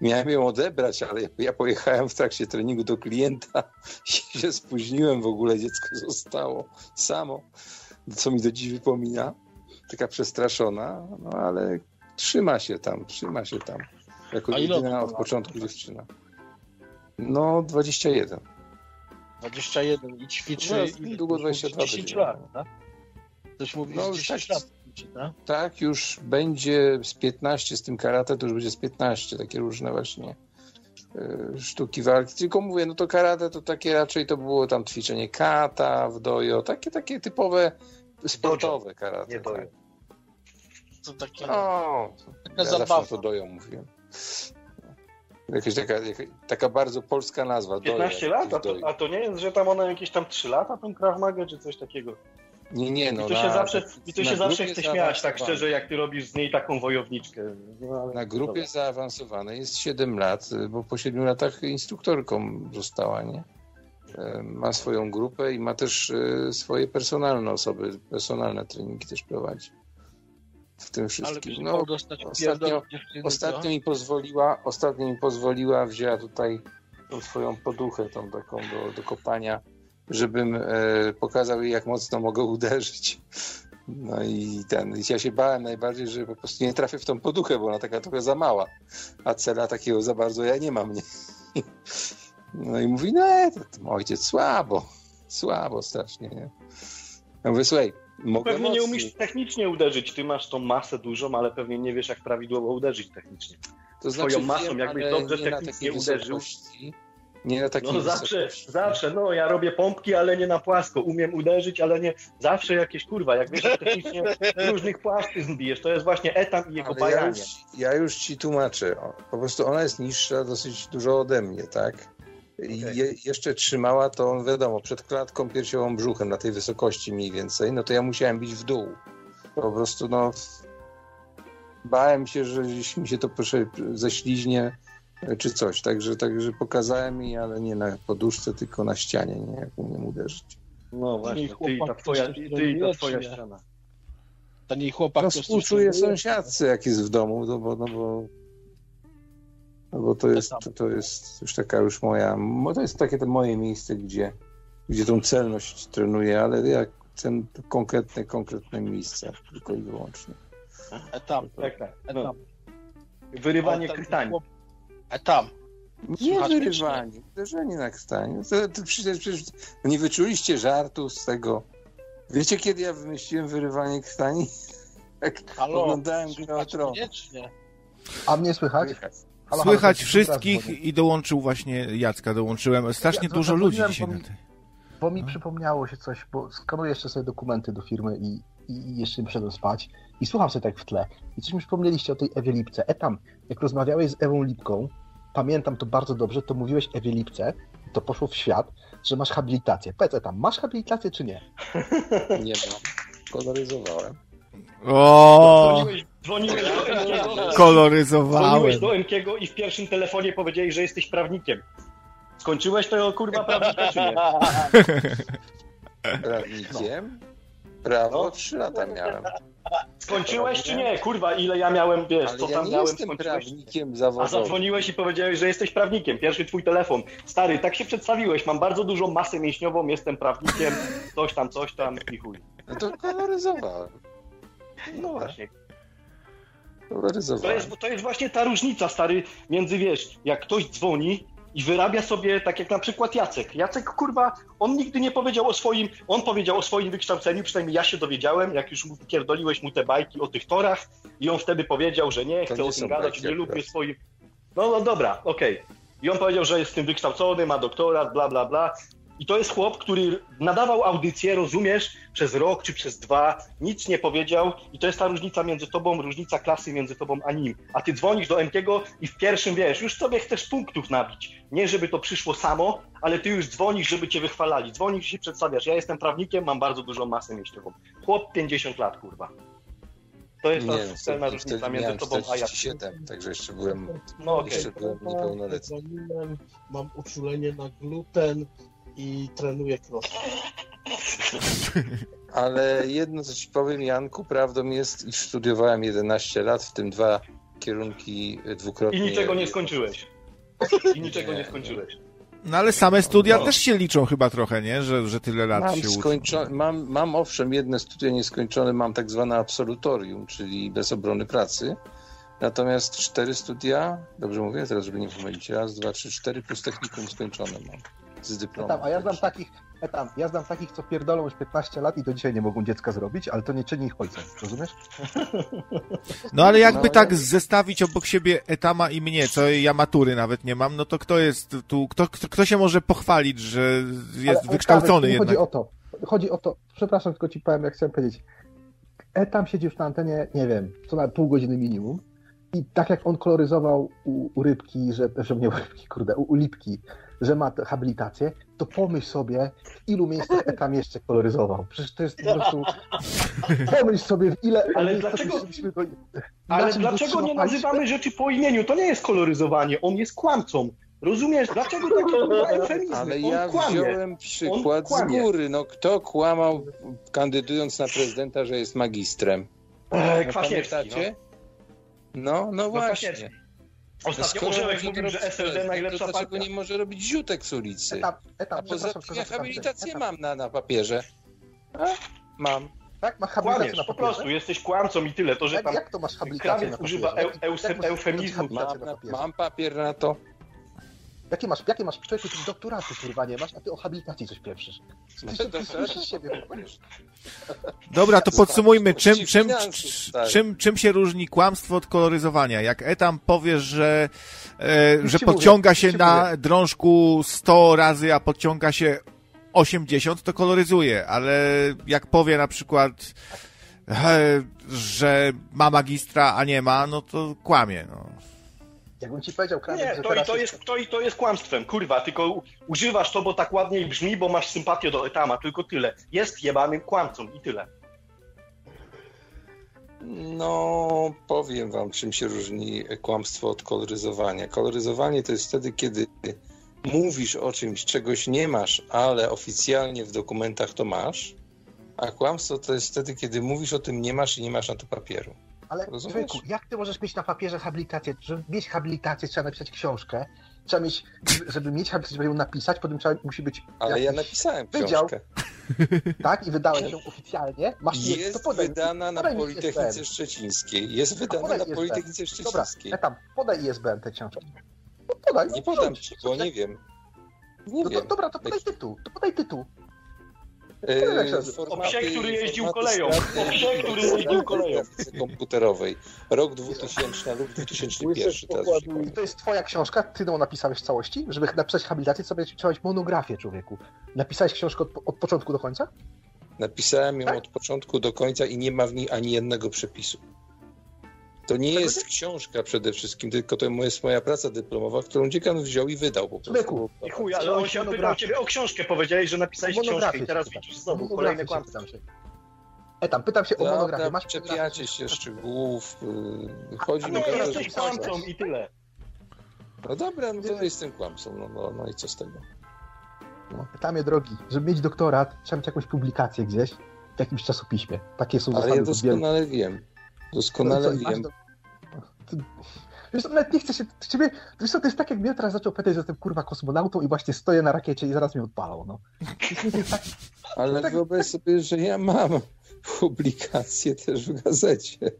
Miałem ją odebrać, ale ja pojechałem w trakcie treningu do klienta [LAUGHS] i się spóźniłem w ogóle, dziecko zostało samo, co mi do dziś wypomina. Taka przestraszona, no ale trzyma się tam, trzyma się tam. Jako jedyna od początku dziewczyna. No, 21. 21 i ćwiczy no, niedługo 22 10 będzie. lat, tak? Ktoś mówi, no, 10 tak, lat tak? Tak, już będzie z 15 z tym karate, to już będzie z 15, takie różne właśnie y, sztuki walki. Tylko mówię, no to karate to takie raczej to było tam ćwiczenie kata w dojo, takie takie typowe sportowe karate. Nie dojo. Tak. To takie, no, taka ja zabawa. to dojo mówiłem. Jakaś taka, taka bardzo polska nazwa. 15 lat? A to, a to, nie jest, że tam ona jakieś tam 3 lata, tą Krav Maga, czy coś takiego? Nie, nie, no. I to się na, zawsze, i to się zawsze chce śmiać, tak szczerze, jak ty robisz z niej taką wojowniczkę. No, na grupie dobra. zaawansowanej jest 7 lat, bo po 7 latach instruktorką została, nie? E, ma swoją grupę i ma też e, swoje personalne osoby, personalne treningi też prowadzi w tym wszystkim. No, ostatnio, ostatnio mi pozwoliła, ostatnio mi pozwoliła, wzięła tutaj tą swoją poduchę, tą taką do, do kopania, żebym e, pokazał jej, jak mocno mogę uderzyć. No i ten, ja się bałem najbardziej, że po prostu nie trafię w tą poduchę, bo ona taka trochę za mała, a cela takiego za bardzo ja nie mam. Nie? [LAUGHS] No i mówi, no to, to ojciec słabo, słabo strasznie, nie? Ja mówię, słuchaj, Mogę pewnie mocniej. nie umiesz technicznie uderzyć. Ty masz tą masę dużą, ale pewnie nie wiesz, jak prawidłowo uderzyć technicznie. To znaczy, Twoją masą, wiem, jakbyś dobrze technicznie uderzył. Nie na takiej No zawsze, zawsze, no ja robię pompki, ale nie na płasko. Umiem uderzyć, ale nie. Zawsze jakieś kurwa, jak wiesz, technicznie [LAUGHS] różnych płaszczyzn bijesz. To jest właśnie etam i jego ale bajanie. Ja już, ja już ci tłumaczę. Po prostu ona jest niższa dosyć dużo ode mnie, tak? I okay. je, jeszcze trzymała to, wiadomo, przed klatką piersiową brzuchem na tej wysokości mniej więcej, no to ja musiałem bić w dół. Po prostu, no, bałem się, że gdzieś mi się to ześliźnie czy coś. Także, także pokazałem jej, ale nie na poduszce, tylko na ścianie, nie jak umiem uderzyć. No właśnie, ty i ta twoja, ty i ta twoja ściana. Ten jej chłopak no, współczuję sąsiadce, jak jest w domu, no bo, no bo, no bo to, jest, to, to jest już taka już moja, to jest takie to moje miejsce, gdzie, gdzie tą celność trenuję, ale jak ten konkretne, konkretne miejsce tylko i wyłącznie. Etap, tak, tak. Etap. Wyrywanie krytani. A tam. Nie wyrywanie, uderzenie na krtaniu. To, to przecież, przecież nie wyczuliście żartu z tego. Wiecie, kiedy ja wymyśliłem wyrywanie krtani? [LAUGHS] Jak Halo, oglądałem grę o tron. A mnie słychać? Halo, słychać halo, wszystkich i dołączył właśnie Jacka, dołączyłem. Strasznie ja, dużo ludzi dzisiaj bo mi, bo mi przypomniało się coś, bo skanuję jeszcze sobie dokumenty do firmy i, i jeszcze nie przyszedłem spać i słucham sobie tak w tle i coś mi przypomnieliście o tej Ewie Lipce. E tam, jak rozmawiałeś z Ewą Lipką, pamiętam to bardzo dobrze, to mówiłeś Ewie Lipce, to poszło w świat, że masz habilitację. Powiedz tam, masz habilitację czy nie? [LAUGHS] Nie mam. Koloryzowałem. O! Dzwoniłeś, dzwoniłeś do Enkiego. Koloryzowałem. Dzwoniłeś do Enkiego i w pierwszym telefonie powiedziałeś, że jesteś prawnikiem. Skończyłeś to kurwa [LAUGHS] prawnika czy nie? [LAUGHS] Prawnikiem? Prawo no. trzy lata miałem. Skończyłeś czy nie? Kurwa, ile ja miałem, wiesz, Ale co ja tam nie miałem, jestem prawnikiem zawodowym. A zadzwoniłeś i powiedziałeś, że jesteś prawnikiem. Pierwszy twój telefon. Stary, tak się przedstawiłeś, mam bardzo dużą masę mięśniową, jestem prawnikiem, coś tam, coś tam i chuj. No to koloryzowałem. No właśnie. [LAUGHS] To jest, to jest właśnie ta różnica, stary, między, wiesz, jak ktoś dzwoni i wyrabia sobie, tak jak na przykład Jacek. Jacek, kurwa, on nigdy nie powiedział o swoim, on powiedział o swoim wykształceniu, przynajmniej ja się dowiedziałem, jak już pierdoliłeś mu te bajki o tych torach i on wtedy powiedział, że nie, chce o tym gadać, nie lubię swoim... No, no dobra, okej. Okay. I on powiedział, że jest tym wykształcony, ma doktorat, bla, bla, bla. I to jest chłop, który nadawał audycję, rozumiesz, przez rok czy przez dwa, nic nie powiedział i to jest ta różnica między tobą, różnica klasy między tobą a nim. A ty dzwonisz do Enkiego i w pierwszym, wiesz, już sobie chcesz punktów nabić. Nie, żeby to przyszło samo, ale ty już dzwonisz, żeby cię wychwalali. Dzwonisz i się przedstawiasz. Ja jestem prawnikiem, mam bardzo dużą masę mięśniową. Chłop 50 lat, kurwa. To jest nie, ta scenna różnica między tobą a ja. 7, także jeszcze byłem, no, okay. jeszcze byłem niepełnoletni. Mam uczulenie na gluten, i trenuję cross. [LAUGHS] Ale jedno, co ci powiem, Janku, prawdą jest, iż studiowałem 11 lat, w tym dwa kierunki dwukrotnie. I niczego nie skończyłeś. I niczego nie, nie skończyłeś. No ale same studia no. też się liczą chyba trochę, nie? Że, że tyle lat mam się skończo- mam, mam owszem jedne studia nieskończone, mam tak zwane absolutorium, czyli bez obrony pracy. Natomiast cztery studia, dobrze mówię teraz, żeby nie pomylić, raz, dwa, trzy, cztery plus technikum skończone mam z dyplomem. Etam, a ja znam takich, etam, ja znam takich, co pierdolą już 15 lat i do dzisiaj nie mogą dziecka zrobić, ale to nie czyni ich ojcem, rozumiesz? No ale jakby no, tak zestawić obok siebie Etama i mnie, co ja matury nawet nie mam, no to kto jest tu, kto, kto, kto się może pochwalić, że jest ale, wykształcony jednak? Chodzi o to, chodzi o to, przepraszam, tylko ci powiem, jak chciałem powiedzieć. Etam siedzi już na antenie, nie wiem, co na pół godziny minimum, i tak jak on koloryzował u, u rybki, że, że nie u rybki, kurde, u, u lipki, że ma habilitację, to pomyśl sobie, w ilu miejscach tam jeszcze koloryzował. Przecież to jest po prostu... Pomyśl sobie, w ile... Ale dlaczego... Go... Ale dlaczego nie nazywamy rzeczy po imieniu? To nie jest koloryzowanie, on jest kłamcą. Rozumiesz? Dlaczego takie eufemizmy? Ale ja kłamie. wziąłem przykład z góry. No, kto kłamał, kandydując na prezydenta, że jest magistrem? Eee, Kwaśniewski. No. no, no właśnie. Ostatnio Orzełek mówił, że SLD najlepsza to dlaczego nie może robić ziutek z ulicy? Etap, etap, A poza tym ja habilitację etap. mam na, na papierze. A? Mam. Tak, masz habilitację Kłamiesz, na po prostu, jesteś kłamcą i tyle. To, że jak, tam jak to masz habilitację na używa eu, eu, eufemizmu. Mam, mam papier na to. Jakie masz, jakie masz człowieku, ty doktoratu kurwa nie masz, a ty o habilitacji coś pieprzysz. Dobra, to podsumujmy, czym, czym, czym, czym się różni kłamstwo od koloryzowania? Jak Etam powiesz, że, e, że podciąga się na drążku 100 razy, a podciąga się 80, to koloryzuje, ale jak powie na przykład, e, że ma magistra, a nie ma, no to kłamie. No. Jakbym ci powiedział, Nie, że to, teraz to, jest, to, to jest kłamstwem, kurwa, tylko używasz to, bo tak ładniej brzmi, bo masz sympatię do Etama, tylko tyle. Jest jebanym kłamcą i tyle. No, powiem wam, czym się różni kłamstwo od koloryzowania. Koloryzowanie to jest wtedy, kiedy mówisz o czymś, czegoś nie masz, ale oficjalnie w dokumentach to masz, a kłamstwo to jest wtedy, kiedy mówisz o tym nie masz i nie masz na to papieru. Ale człowieku, jak ty możesz mieć na papierze habilitację? Żeby mieć habilitację, trzeba napisać książkę. Trzeba mieć, żeby mieć habilitację, żeby ją napisać, potem trzeba, musi być. Ale ja napisałem wydział, książkę. Tak, i wydałeś ją oficjalnie. Masz jest to podaj, wydana na Politechnice Szczecińskiej. Jest wydana na Politechnice Szczecińskiej. Dobra, tam, podaj ISBN tę książkę. No, podaj. Nie podam ci, bo nie wiem. Nie no wiem. Dobra, to podaj tytuł. To podaj tytuł. Yy, o psie, który jeździł koleją. O psie, który jeździł koleją. komputerowej. Rok 2000 lub 2001. Teraz to jest twoja książka, ty ją napisałeś w całości? Żeby napisać habilitację, sobie trzeba monografię człowieku. Napisałeś książkę od, od początku do końca? Napisałem ją tak? od początku do końca i nie ma w niej ani jednego przepisu. To nie jest książka przede wszystkim, tylko to jest moja praca dyplomowa, którą dziekan wziął i wydał po prostu. I chuj, ale on się pytał ciebie o książkę, powiedziałeś, że napisałeś książkę i teraz widzisz znowu kolejne kłamstwo. E tam, pytam się o monografię. Masz czepiacie się szczegółów. Y, chodzi mi o to, jesteś kłamcą i tyle. No dobra, no to jestem kłamcą, no, no, no i co z tego? No. Pytam drogi, żeby mieć doktorat, trzeba mieć jakąś publikację gdzieś, w jakimś czasopiśmie. Takie są Ale ja doskonale wiem. Doskonale no, wiem. Do... Wiesz, nawet nie chcę się ciebie. Wiesz co, to jest tak, jak mnie teraz zaczął pytać, że jestem kurwa kosmonautą i właśnie stoję na rakiecie i zaraz mnie odpalą. No. Tak, Ale tak, wyobraź sobie, że ja mam [LAUGHS] publikację też w gazecie.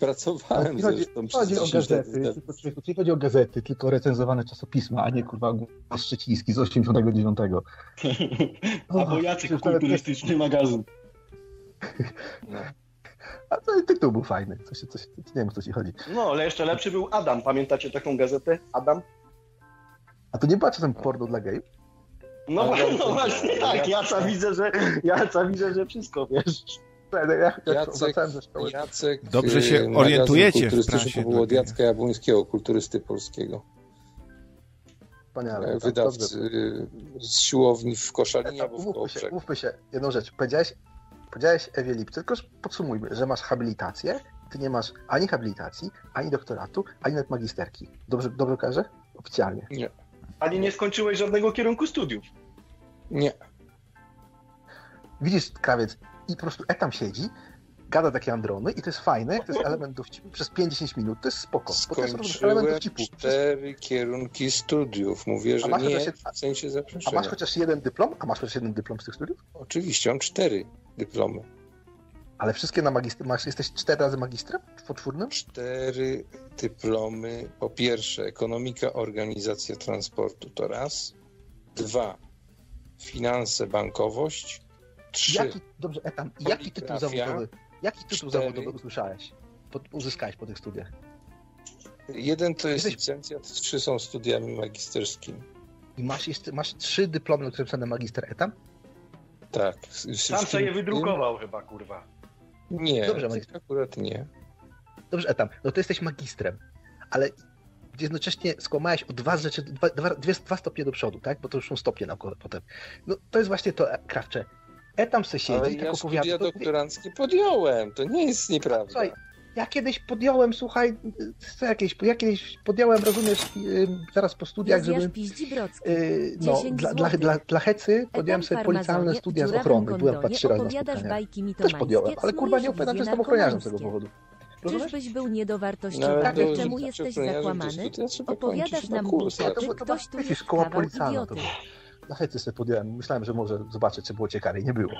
Pracowałem nie chodzi, zresztą chodzi o gazety, tylko, tylko, nie chodzi o gazety, tylko recenzowane czasopisma, a nie kurwa Szczeciński z 89. Albo Jacek kulturystyczny magazyn. [LAUGHS] No. A to tytuł był fajny. Coś, coś, nie wiem, o co ci chodzi. No, ale jeszcze lepszy był Adam. Pamiętacie taką gazetę? Adam? A to nie była czasem porno dla gejów? No, no właśnie tak, ja co widzę, że ja co widzę, że wszystko wiesz. Jacek, Jacek, Dobrze się orientujecie w prasie. To było od Jacka Jabłońskiego, kulturysty polskiego. Wspaniale. Wydawcy z siłowni w Koszalinie albo w się, mówmy się, jedną rzecz. Powiedziałeś, Powiedziałeś Ewie Lipce, tylko podsumujmy, że masz habilitację, ty nie masz ani habilitacji, ani doktoratu, ani nawet magisterki. Dobrze, dobrze? Oficjalnie. Nie. Ani nie skończyłeś żadnego kierunku studiów. Nie. Widzisz, krawiec, i po prostu etam siedzi, gada takie androny i to jest fajne, to jest element dowcipu przez 50 minut, to jest spoko. Skończyłem to jest element dowcipu. cztery kierunki studiów, mówię, że nie, w sensie zaprzeczenia. A masz chociaż jeden dyplom? A masz chociaż jeden dyplom z tych studiów? Oczywiście, mam cztery dyplomy. Ale wszystkie na magistrze, masz, jesteś cztery razy magistrem poczwórnym? Cztery dyplomy. Po pierwsze, ekonomika, organizacja transportu to raz. Dwa, finanse, bankowość. Trzy, jaki, dobrze, etam, jaki tytuł zawodowy, jaki tytuł cztery, zawodowy usłyszałeś, po, uzyskałeś po tych studiach? Jeden to jest Jesteś... licencjat, trzy są studiami magisterskimi. I masz jeszcze, masz trzy dyplomy, które są na magister etam? Tak. Sam sobie je wydrukował chyba, kurwa. Nie, Dobrze, akurat nie. Dobrze, Etam, no to jesteś magistrem, ale jednocześnie skłamałeś o dwa rzeczy, dwa, dwa, dwa stopnie do przodu, tak? Bo to już są stopnie naukowe potem. No to jest właśnie to, e, Krawcze. Etam se siedzi ale i tak ja opowiada. doktoranckie podjąłem, to nie jest nieprawda. Słuchaj, ja kiedyś podjąłem, słuchaj, co jakieś, ja kiedyś podjąłem, rozumiesz, zaraz po studiach, żeby... Yy, no, dla, dla, dla, dla Hecy podjąłem sobie policjalne studia z ochrony. Byłem chyba trzy razy na spotkaniach. Też podjąłem, ale kurwa nie opowiadam, że jestem ochroniarzem z tego powodu. Czyżbyś był niedowartościowany? No, Czemu jesteś zakłamany? Opowiadasz nam głupot, czy ktoś tu jest kawał idioty na hejty sobie podjąłem. Myślałem, że może zobaczyć, czy było ciekawie. Nie było.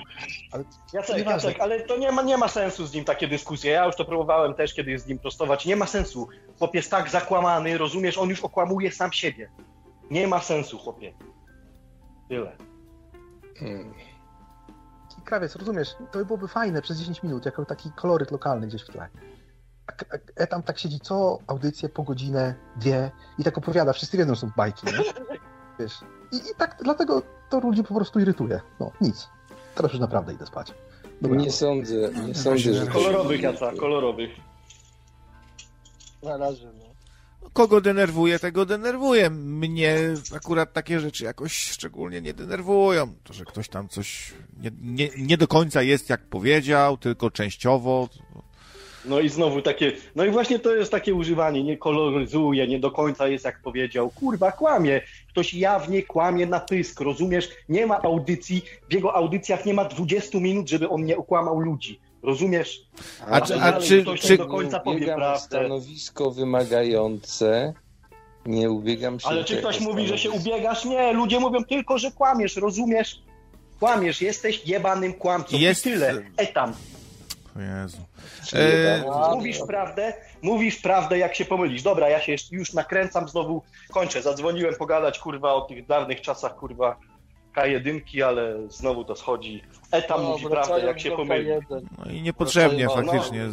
Ale Jacek, Jacek, ale to nie ma, nie ma sensu z nim takie dyskusje. Ja już to próbowałem też kiedyś z nim prostować. Nie ma sensu. Chłop jest tak zakłamany, rozumiesz, on już okłamuje sam siebie. Nie ma sensu, chłopie. Tyle. Hmm. Krawiec, rozumiesz, to by byłoby fajne przez 10 minut, jako taki koloryt lokalny gdzieś w tle. A, tam tak siedzi co audycję po godzinę, dwie i tak opowiada, wszyscy wiedzą, że są bajki, nie? [LAUGHS] Wiesz, i, i tak dlatego to ludzi po prostu irytuje. No, nic. Teraz już naprawdę idę spać. Dobra. Nie sądzę, nie sądzę, że... Kolorowych, Jaca, kolorowych. Na razie, no. Kogo denerwuje, tego denerwuje. Mnie akurat takie rzeczy jakoś szczególnie nie denerwują. To, że ktoś tam coś nie, nie, nie do końca jest jak powiedział, tylko częściowo. No i znowu takie, no i właśnie to jest takie używanie, nie koloryzuje, nie do końca jest jak powiedział. Kurwa, kłamie. Ktoś jawnie kłamie na pysk, rozumiesz? Nie ma audycji, w jego audycjach nie ma 20 minut, żeby on nie okłamał ludzi. Rozumiesz? A, a, czy, a czy, czy do końca powie prawdę? stanowisko wymagające. Nie ubiegam się. Ale czy ktoś mówi, że się ubiegasz? Nie, ludzie mówią tylko, że kłamiesz, rozumiesz? Kłamiesz, jesteś jebanym kłamcą. Jest... I tyle. Etam. O Jezu. E... Mówisz prawdę, mówisz prawdę, jak się pomylisz. Dobra, ja się już nakręcam, znowu kończę. Zadzwoniłem pogadać, kurwa, o tych dawnych czasach, kurwa, K1, ale znowu to schodzi. Etam no, mówi prawdę, jak się pomyli. No i niepotrzebnie wracają, faktycznie no.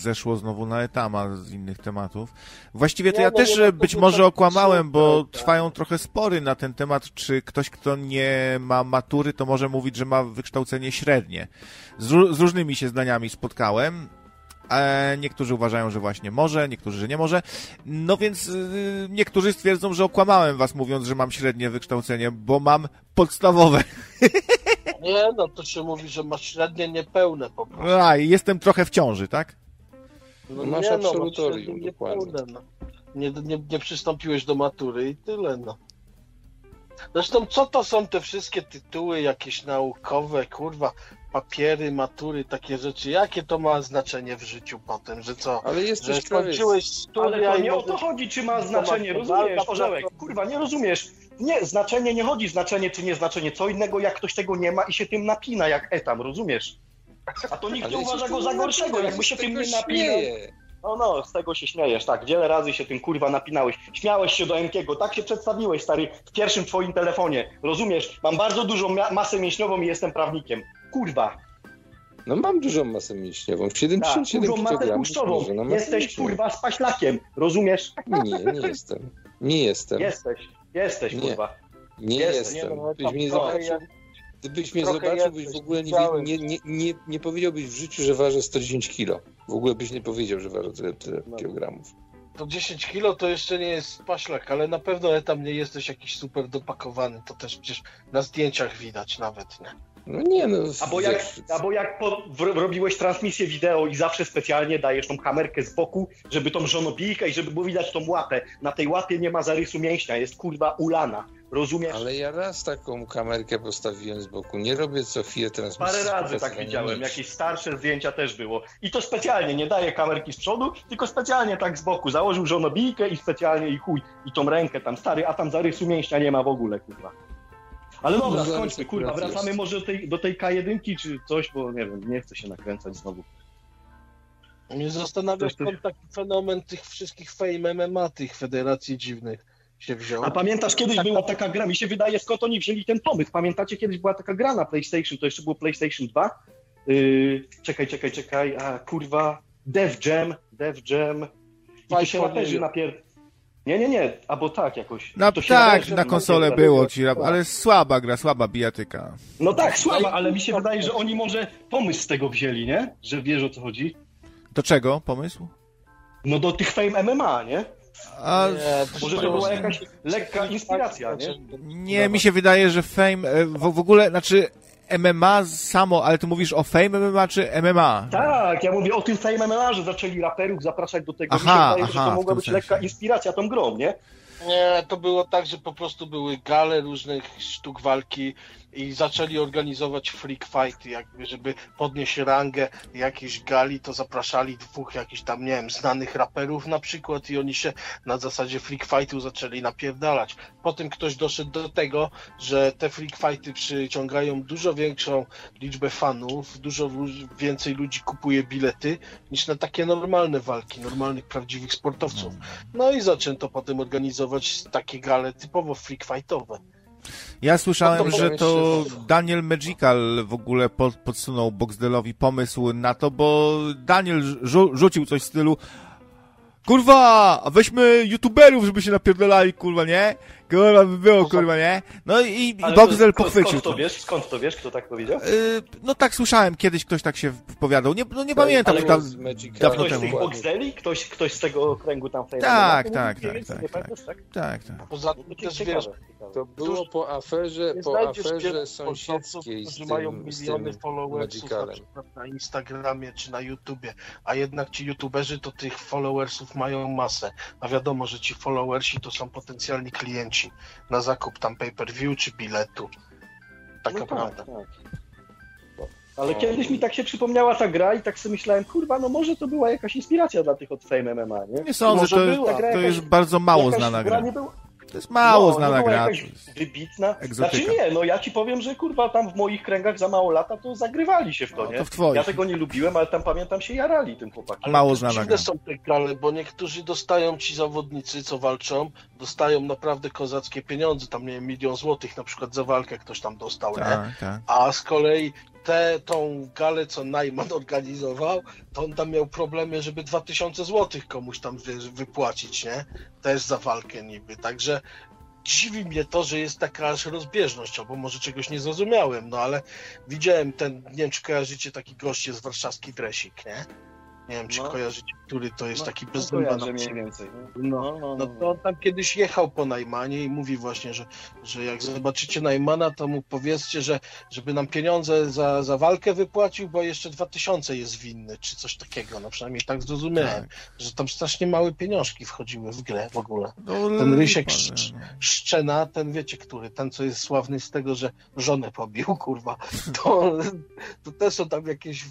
zeszło znowu na etama z innych tematów. Właściwie to nie, ja no, też nie, być może tak okłamałem, bo tak. trwają trochę spory na ten temat, czy ktoś, kto nie ma matury, to może mówić, że ma wykształcenie średnie. Z, z różnymi się zdaniami spotkałem. E, niektórzy uważają, że właśnie może, niektórzy, że nie może. No więc y, niektórzy stwierdzą, że okłamałem was mówiąc, że mam średnie wykształcenie, bo mam podstawowe. Nie, no to się mówi, że masz średnie niepełne po prostu. A, jestem trochę w ciąży, tak? No, masz nie, absolutorium, no, dokładnie. No. Nie, nie, nie przystąpiłeś do matury i tyle, no. Zresztą co to są te wszystkie tytuły jakieś naukowe, kurwa, papiery, matury, takie rzeczy, jakie to ma znaczenie w życiu potem, że co? Ale jesteś że skończyłeś studia Ale to nie o to chodzi, czy ma znaczenie, rozumiesz, orzełek, kurwa, nie rozumiesz. Nie, znaczenie nie chodzi, znaczenie czy nie znaczenie, co innego jak ktoś tego nie ma i się tym napina jak etam, rozumiesz? A to nikt nie uważa go za gorszego, jakby się tym nie napinał. No, no, z tego się śmiejesz, tak. Wiele razy się tym kurwa napinałeś. Śmiałeś się do Enkiego, tak się przedstawiłeś, stary, w pierwszym twoim telefonie. Rozumiesz? Mam bardzo dużą masę mięśniową i jestem prawnikiem. Kurwa. No mam dużą masę mięśniową, 77 tak, dużą masę tłuszczową. Jesteś kurwa z paślakiem, rozumiesz? Nie, nie [LAUGHS] jestem. Nie jestem. Jesteś, jesteś nie. kurwa. Nie jestem. Nie, no, Byś mnie zobaczył, Gdybyś mnie zobaczył, byś w ogóle nie, nie, nie, nie, powiedziałbyś w życiu, że ważę 110 kilo. W ogóle byś nie powiedział, że ważę tyle, tyle no. kilogramów. To 10 kilo to jeszcze nie jest paślak, ale na pewno tam nie jesteś jakiś super dopakowany. To też przecież na zdjęciach widać nawet, nie? No nie no. Albo jak, albo jak po, w, robiłeś transmisję wideo i zawsze specjalnie dajesz tą kamerkę z boku, żeby tą żonobijkę i żeby było widać tą łapę. Na tej łapie nie ma zarysu mięśnia, jest kurwa ulana. Rozumiesz? Ale ja raz taką kamerkę postawiłem z boku. Nie robię co chwilę transmisji. Parę razy tak widziałem. Jakieś starsze zdjęcia też było. I to specjalnie, nie daje kamerki z przodu, tylko specjalnie tak z boku. Założył żonobijkę i specjalnie i chuj. I tą rękę tam stary, a tam zarysu mięśnia nie ma w ogóle, kurwa. Ale dobra, no, skończmy, kurwa, wracamy może do tej, do tej K1 czy coś, bo nie wiem, nie chcę się nakręcać znowu. Mnie zastanawia skąd taki fenomen tych wszystkich fame MMA, tych federacji dziwnych się wziął. A pamiętasz, kiedyś tak, była taka gra, mi się wydaje, skąd oni wzięli ten pomysł. Pamiętacie, kiedyś była taka gra na PlayStation, to jeszcze było PlayStation 2? Yy, czekaj, czekaj, czekaj, a kurwa, Dev Jam, Dev Jam. I to się raperzy napier... Nie, nie, nie, albo tak jakoś. No tak, na konsolę było, ci, ale słaba gra, słaba bijatyka. No tak, słaba, ale mi się wydaje, że oni może pomysł z tego wzięli, nie? Że wiesz o co chodzi. Do czego pomysł? No do tych Fame MMA, nie? A... Nie, Może to była jakaś lekka inspiracja, nie? Nie, mi się wydaje, że Fame e, w, w ogóle, znaczy MMA samo, ale ty mówisz o Fame MMA czy MMA? Tak, ja mówię o tym Fame MMA, że zaczęli raperów zapraszać do tego. Aha, Mi się wydaje, aha, że to mogła być sensie. lekka inspiracja tą grą, nie? Nie, to było tak, że po prostu były gale różnych sztuk walki i zaczęli organizować freak fight, jakby, żeby podnieść rangę jakiejś gali, to zapraszali dwóch jakichś tam, nie wiem, znanych raperów na przykład i oni się na zasadzie freak fightu zaczęli napierdalać. Potem ktoś doszedł do tego, że te freak fighty przyciągają dużo większą liczbę fanów, dużo więcej ludzi kupuje bilety niż na takie normalne walki, normalnych, prawdziwych sportowców. No i zaczęto potem organizować takie gale typowo freak fightowe. Ja słyszałem, no to że to Daniel Magical w ogóle pod, podsunął Boxdelowi pomysł na to, bo Daniel rzu rzucił coś w stylu Kurwa, weźmy youtuberów, żeby się napierdolali, kurwa, nie? Kurwa by było, kurwa, nie? No i, i Boxdel pochwycił. Skąd to wiesz? Skąd to wiesz? Kto tak powiedział? Yy, no tak słyszałem, kiedyś ktoś tak się wypowiadał. Nie, no nie to pamiętam, ale tam, dawno ktoś temu. Ktoś z Boxdeli? Ktoś, ktoś z tego kręgu tam fejmu? Tak, tak, tak, tak, tak, tak, tak, tak. Poza tym też wiesz, to było po aferze, po aferze sąsiedzkiej którzy mają miliony followersów na Instagramie czy na YouTubie, a jednak ci youtuberzy to tych followersów mają masę. A wiadomo, że ci followersi to są potencjalni klienci na zakup tam pay-per-view czy biletu. Taka no tak, prawda. Tak. Ale kiedyś mi tak się przypomniała ta gra i tak sobie myślałem, kurwa, no może to była jakaś inspiracja dla tych od Fame MMA, nie? Nie sądzę, to, była, to jakaś, jest bardzo mało znana gra. gra. To jest mało no, znana gra. Wybitna. Egzotyka. Znaczy nie, no ja ci powiem, że kurwa tam w moich kręgach za mało lata to zagrywali się w to, no, nie? To w twoich. Ja tego nie lubiłem, ale tam pamiętam się jarali tym chłopakiem. Mało znana gra. są te gale, bo niektórzy dostają ci zawodnicy, co walczą, dostają naprawdę kozackie pieniądze, tam nie wiem, milion złotych na przykład za walkę ktoś tam dostał, tak, nie? Tak. A z kolei tę tą galę, co Najman [LAUGHS] organizował, to on tam miał problemy, żeby 2000 zł komuś tam wiesz, wypłacić, nie? Też za walkę niby. Także dziwi mnie to, że jest taka aż rozbieżność, albo może czegoś nie zrozumiałem, no ale widziałem ten, nie wiem czy kojarzycie taki gość z warszawski dresik, nie? Nie wiem, czy no. kojarzycie, który to jest no, taki bezdomny. No, mniej więcej. No, no, no, no, to on tam kiedyś jechał po Najmanie i mówi właśnie, że, że jak zobaczycie Najmana, to mu powiedzcie, że żeby nam pieniądze za, za walkę wypłacił, bo jeszcze 2000 jest winny, czy coś takiego. No przynajmniej tak zrozumiałem, tak. że tam strasznie małe pieniążki wchodziły w grę w ogóle. No, ten Rysiek Sz Szczena, ten wiecie, który, ten co jest sławny z tego, że żonę pobił, kurwa, to, to też są tam jakieś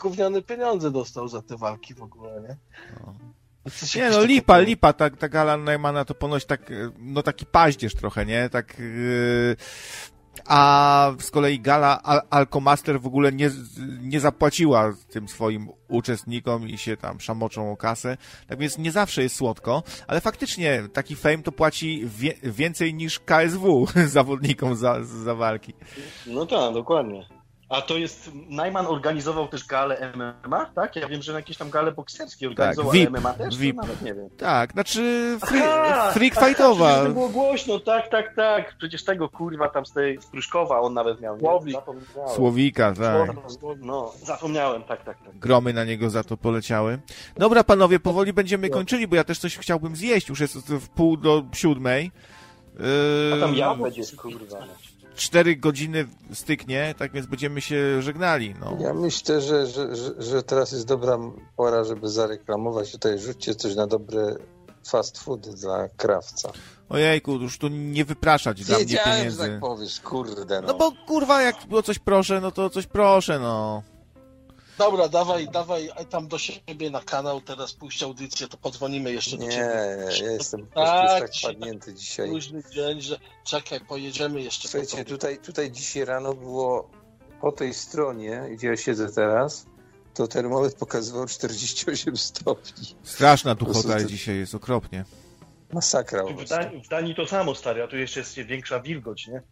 gówniane pieniądze dostał za te walki w ogóle, nie? No. Nie no, lipa, lipa, ta, ta gala Neumana to ponoć tak, no taki paździerz trochę, nie? Tak, yy, a z kolei gala Al Alcomaster w ogóle nie, nie zapłaciła tym swoim uczestnikom i się tam szamoczą o kasę, tak więc nie zawsze jest słodko, ale faktycznie taki fame to płaci wie, więcej niż KSW [LAUGHS] zawodnikom za, za walki. No tak, dokładnie. A to jest, Najman organizował też galę MMA, tak? Ja wiem, że jakieś tam gale bokserskie tak, organizował, tak, VIP, MMA też? VIP. nawet nie wiem. Tak, znaczy free, Aha, freak fightowa. To było głośno, tak, tak, tak. Przecież tego kurwa tam z tej z Pruszkowa on nawet miał. Słowik. Słowika, tak. No, zapomniałem, tak, tak, tak. Gromy na niego za to poleciały. Dobra, panowie, powoli będziemy kończyli, bo ja też coś chciałbym zjeść. Już jest w pół do siódmej. Yy... A tam ja będzie, kurwa. 4 godziny styknie, tak więc będziemy się żegnali. No. Ja myślę, że, że, że, że teraz jest dobra pora, żeby zareklamować. Tutaj rzućcie coś na dobre fast food dla krawca. Ojejku, już tu nie wypraszać dla mnie pieniędzy. że tak powiesz, kurde no. No bo kurwa, jak o coś proszę, no to coś proszę, no. Dobra, dawaj, dawaj tam do siebie na kanał, teraz puść audycję, to podzwonimy jeszcze do ciebie. Nie, ja jestem tak, tak padnięty dzisiaj. Późny dzień, że czekaj, pojedziemy jeszcze. Słuchajcie, tutaj, tutaj dzisiaj rano było po tej stronie, gdzie ja siedzę teraz, to termometr pokazywał 48 stopni. Straszna duchota to... dzisiaj jest, okropnie. Masakra. W Danii, w Danii to samo, stary, a tu jeszcze jest większa wilgoć, nie?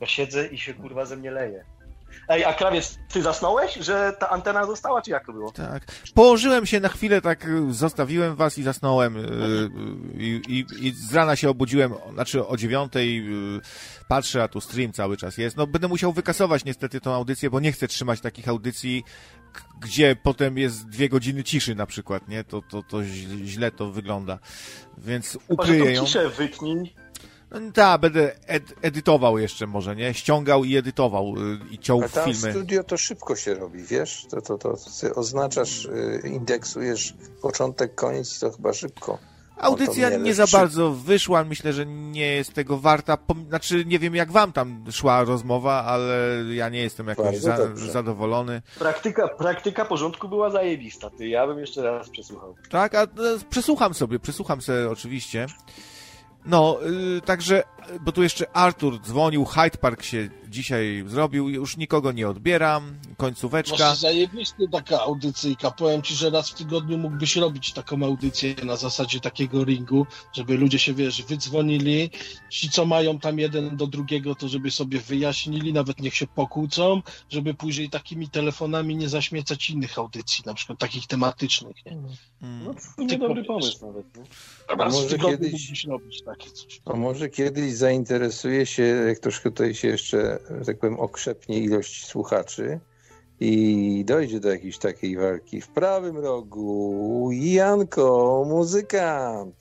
Ja siedzę i się kurwa ze mnie leje. Ej, a krawiec, ty zasnąłeś, że ta antena została, czy jak to było? Tak. Położyłem się na chwilę, tak zostawiłem was i zasnąłem. Y, I, i, i z rana się obudziłem, znaczy o dziewiątej y, patrzę, a tu stream cały czas jest. No będę musiał wykasować niestety tą audycję, bo nie chcę trzymać takich audycji, gdzie potem jest dwie godziny ciszy na przykład, nie? To, to, to źle to wygląda. Więc ukryję ją. ciszę wytnij no, tak, będę ed edytował jeszcze może, nie? Ściągał i edytował y, i ciął A tam filmy. w studio to szybko się robi, wiesz? To, to, to oznaczasz, y, indeksujesz początek, koniec i to chyba szybko. Audycja nie, nie za bardzo wyszła, myślę, że nie jest tego warta. Znaczy, nie wiem jak wam tam szła rozmowa, ale ja nie jestem jakoś za, zadowolony. Praktyka, praktyka porządku była zajebista, ty, ja bym jeszcze raz przesłuchał. Tak, a e, przesłucham sobie, przesłucham sobie oczywiście. No, yy, także, bo tu jeszcze Artur dzwonił, Hyde Park się dzisiaj zrobił, już nikogo nie odbieram, końcóweczka. Właśnie zajebisty taka audycyjka, powiem Ci, że raz w tygodniu mógłbyś robić taką audycję na zasadzie takiego ringu, żeby ludzie się, wiesz, wydzwonili, ci co mają tam jeden do drugiego, to żeby sobie wyjaśnili, nawet niech się pokłócą, żeby później takimi telefonami nie zaśmiecać innych audycji, na przykład takich tematycznych, nie? Mm. No, to nie dobry pomysł nawet, nie? A może kiedyś, robić takie coś. A może kiedyś zainteresuje się, jak troszkę tutaj się jeszcze, tak powiem, okrzepnie ilość słuchaczy i dojdzie do jakiejś takiej walki. W prawym rogu Janko, muzykant.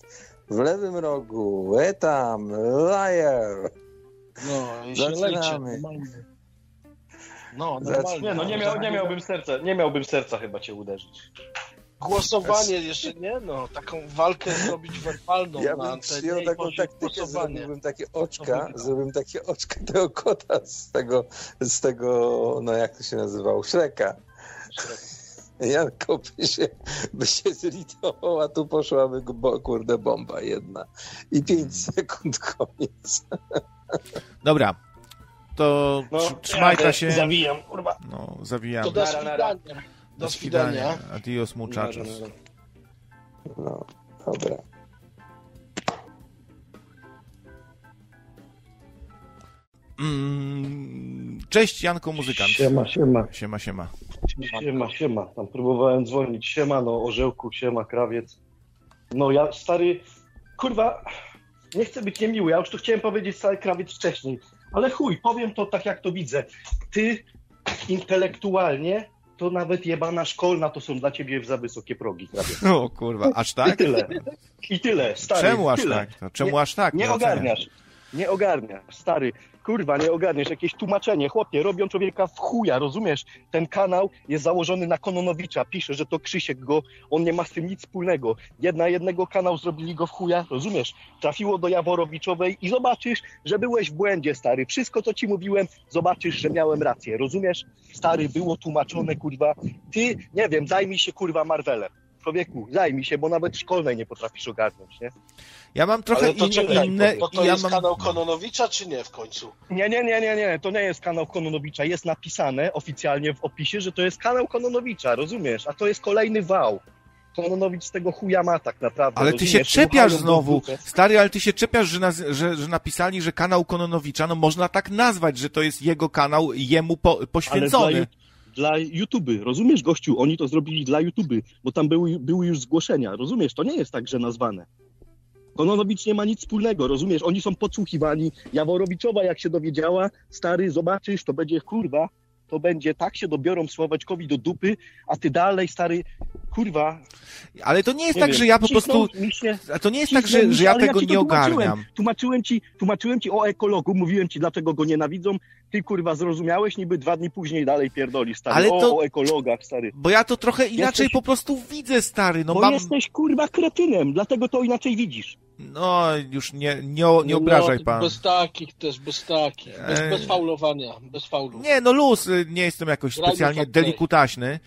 W lewym rogu Etam, liar. No, i się Zaczynamy. No, normalnie. Nie, no nie, miał, nie miałbym serca, nie miałbym serca chyba cię uderzyć. Głosowanie jeszcze nie, no, taką walkę zrobić werbalną ja bym przyjął taką taktykę, zrobiłbym takie oczka, zrobiłbym takie oczka tego kota z tego, z tego, no jak to się nazywał, Shreka. Janko by się, by się zlitował, a tu poszłaby, bo, kurde, bomba jedna. I pięć sekund, koniec. Dobra, to no, trzymajcie się. Zawijam, kurwa. No, zawijam. To do widzenia. Do widzenia. Adios muchachos. No, dobra. Mm, cześć Janko Muzykant. Siema, siema. Siema, siema. Siema, siema. Tam próbowałem dzwonić. Siema, no Orzełku, siema, Krawiec. No ja, stary, kurwa, nie chcę być niemiły. Ja już to chciałem powiedzieć stary Krawiec wcześniej. Ale chuj, powiem to tak, jak to widzę. Ty intelektualnie to nawet jebana szkolna to są dla ciebie za wysokie progi. Prawie. [LAUGHS] O kurwa, aż tak? I tyle. I tyle, stary. Czemu aż tyle. tak? No, czemu nie, aż tak? Nie ogarniasz. Nie ogarniasz, stary. Kurwa, nie ogarniesz. Jakieś tłumaczenie. Chłopie, robią człowieka w chuja, rozumiesz? Ten kanał jest założony na Kononowicza. Pisze, że to Krzysiek go, on nie ma z tym nic wspólnego. Jedna jednego kanał zrobili go w chuja, rozumiesz? Trafiło do Jaworowiczowej i zobaczysz, że byłeś w błędzie, stary. Wszystko, co ci mówiłem, zobaczysz, że miałem rację, rozumiesz? Stary, było tłumaczone, kurwa. Ty, nie wiem, zajmij się, kurwa, Marvelem człowieku, zajmij się, bo nawet szkolnej nie potrafisz ogarnąć, nie? Ja mam trochę to, in, inne... To, to, to ja jest mam... kanał Kononowicza, czy nie w końcu? Nie, nie, nie, nie, nie, to nie jest kanał Kononowicza. Jest napisane oficjalnie w opisie, że to jest kanał Kononowicza, rozumiesz? A to jest kolejny wał. Kononowicz z tego chuja ma tak naprawdę. Ale ty się czepiasz znowu. Stary, ale ty się czepiasz, że, naz- że, że, napisali, że kanał Kononowicza, no można tak nazwać, że to jest jego kanał, jemu po- poświęcony dla YouTube. Rozumiesz, gościu? Oni to zrobili dla YouTube, bo tam były, były już zgłoszenia. Rozumiesz? To nie jest tak, że nazwane. Kononowicz nie ma nic wspólnego, rozumiesz? Oni są podsłuchiwani. Jaworowiczowa, jak się dowiedziała, stary, zobaczysz, to będzie kurwa, to będzie tak się dobiorą Sławeczkowi do dupy, a ty dalej, stary, kurwa. Ale to nie jest nie tak, wiem, że ja po prostu. Się, to nie jest tak, że, że ja tego ja nie ogarniam. Tłumaczyłem ci, tłumaczyłem ci o ekologu, mówiłem ci, dlaczego go nienawidzą. Ty kurwa zrozumiałeś, niby dwa dni później dalej pierdoli, stary. Ale to, o, o ekologach, stary. Bo ja to trochę inaczej jesteś, po prostu widzę, stary. No bo mam... jesteś kurwa kretynem, dlatego to inaczej widzisz. No, już nie, nie, nie obrażaj no, pan. Bez takich też, bez takich. Bez, bez faulowania, bez faulu. Nie, no luz, nie jestem jakoś specjalnie delikutaśny.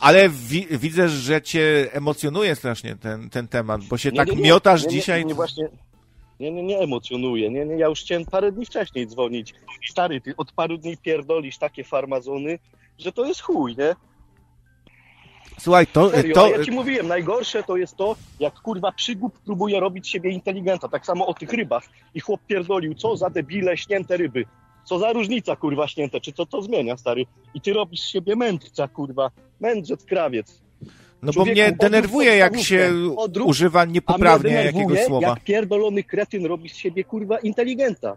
Ale wi widzę, że cię emocjonuje strasznie ten, ten temat, bo się nie, tak nie, nie, miotasz dzisiaj. Nie, właśnie, nie, nie, nie emocjonuje. Nie, nie, ja już chciałem parę dni wcześniej dzwonić. Stary, ty od paru dni pierdolisz takie farmazony, że to jest chuj, nie? Słuchaj, to... Serio, to... Ja ci mówiłem, najgorsze to jest to, jak kurwa przygód próbuje robić siebie inteligenta. Tak samo o tych rybach. I chłop pierdolił, co za debile śnięte ryby. Co za różnica, kurwa, śnięte? Czy co to zmienia, stary? I ty robisz z siebie mędrca, kurwa. Mędrzec, krawiec. No bo mnie denerwuje, jak się odrób, używa niepoprawnie jakiegoś słowa. jak pierdolony kretyn robi z siebie, kurwa, inteligenta.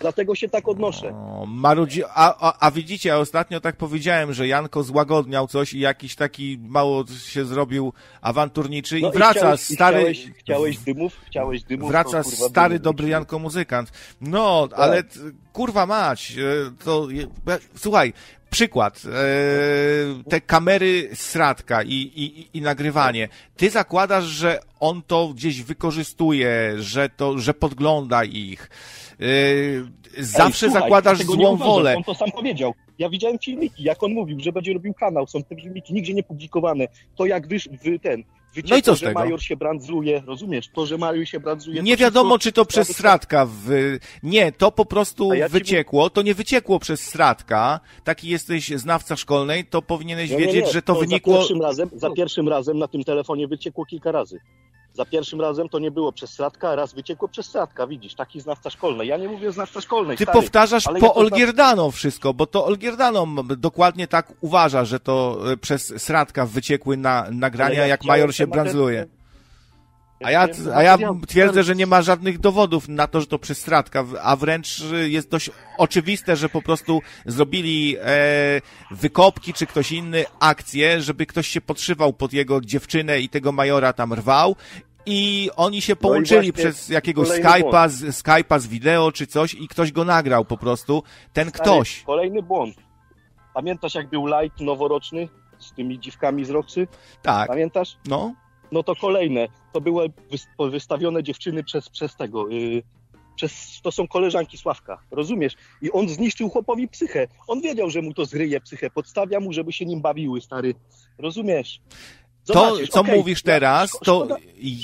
Dlatego się tak odnoszę. O, marudzi... a, a, a widzicie, ja ostatnio tak powiedziałem, że Janko złagodniał coś i jakiś taki mało się zrobił awanturniczy no i wraca i chciałeś, stary... Chciałeś, chciałeś, dymów? Chciałeś dymów? Wraca to, kurwa, stary, dobry Janko muzykant. No, tak. ale kurwa mać, e, to... Słuchaj, przykład, e, te kamery Sradka i, i, i nagrywanie. Ty zakładasz, że on to gdzieś wykorzystuje, że to, że podgląda ich. E, zawsze Ej, słuchaj, zakładasz złą wolę. On to sam powiedział. Ja widziałem filmiki, jak on mówił, że będzie robił kanał, są te filmiki nigdzie nie publikowane. To jak wysz, wy, ten, Wyciekło, no i co z że tego? Major się brandzluje, rozumiesz? To, że Major się brandzluje... Nie wiadomo, czy to przez Stratka w... Nie, to po prostu ja wyciekło. To nie wyciekło przez Stratka. Taki jesteś znawca szkolnej, to powinieneś nie, wiedzieć, nie, nie. że to, to wynikło... Za pierwszym, razem, za pierwszym razem na tym telefonie wyciekło kilka razy. Za pierwszym razem to nie było przez Stratka, raz wyciekło przez Stratka, widzisz, taki znawca szkolny. Ja nie mówię znawca szkolnej, Ty stary, powtarzasz po ja Olgierdano wszystko, bo to Olgierdano dokładnie tak uważa, że to e, przez Stratka wyciekły na, nagrania, ja jak Major się brandzluje. A ja, a ja twierdzę, że nie ma żadnych dowodów na to, że to przez Stratka, a wręcz jest dość oczywiste, że po prostu zrobili e, wykopki czy ktoś inny akcję, żeby ktoś się podszywał pod jego dziewczynę i tego majora tam rwał i oni się no połączyli no przez jakiegoś Skype'a z, Skype'a z wideo czy coś i ktoś go nagrał po prostu, ten Stary, ktoś. Kolejny błąd. Pamiętasz jak był light noworoczny z tymi dziwkami z Roxy? Tak. Pamiętasz? No. No to kolejne. To były wystawione dziewczyny przez, przez tego, yy, przez, to są koleżanki Sławka, rozumiesz? I on zniszczył chłopowi psychę. On wiedział, że mu to zryje psychę. Podstawia mu, żeby się nim bawiły, stary. Rozumiesz? To, co okay, mówisz teraz, to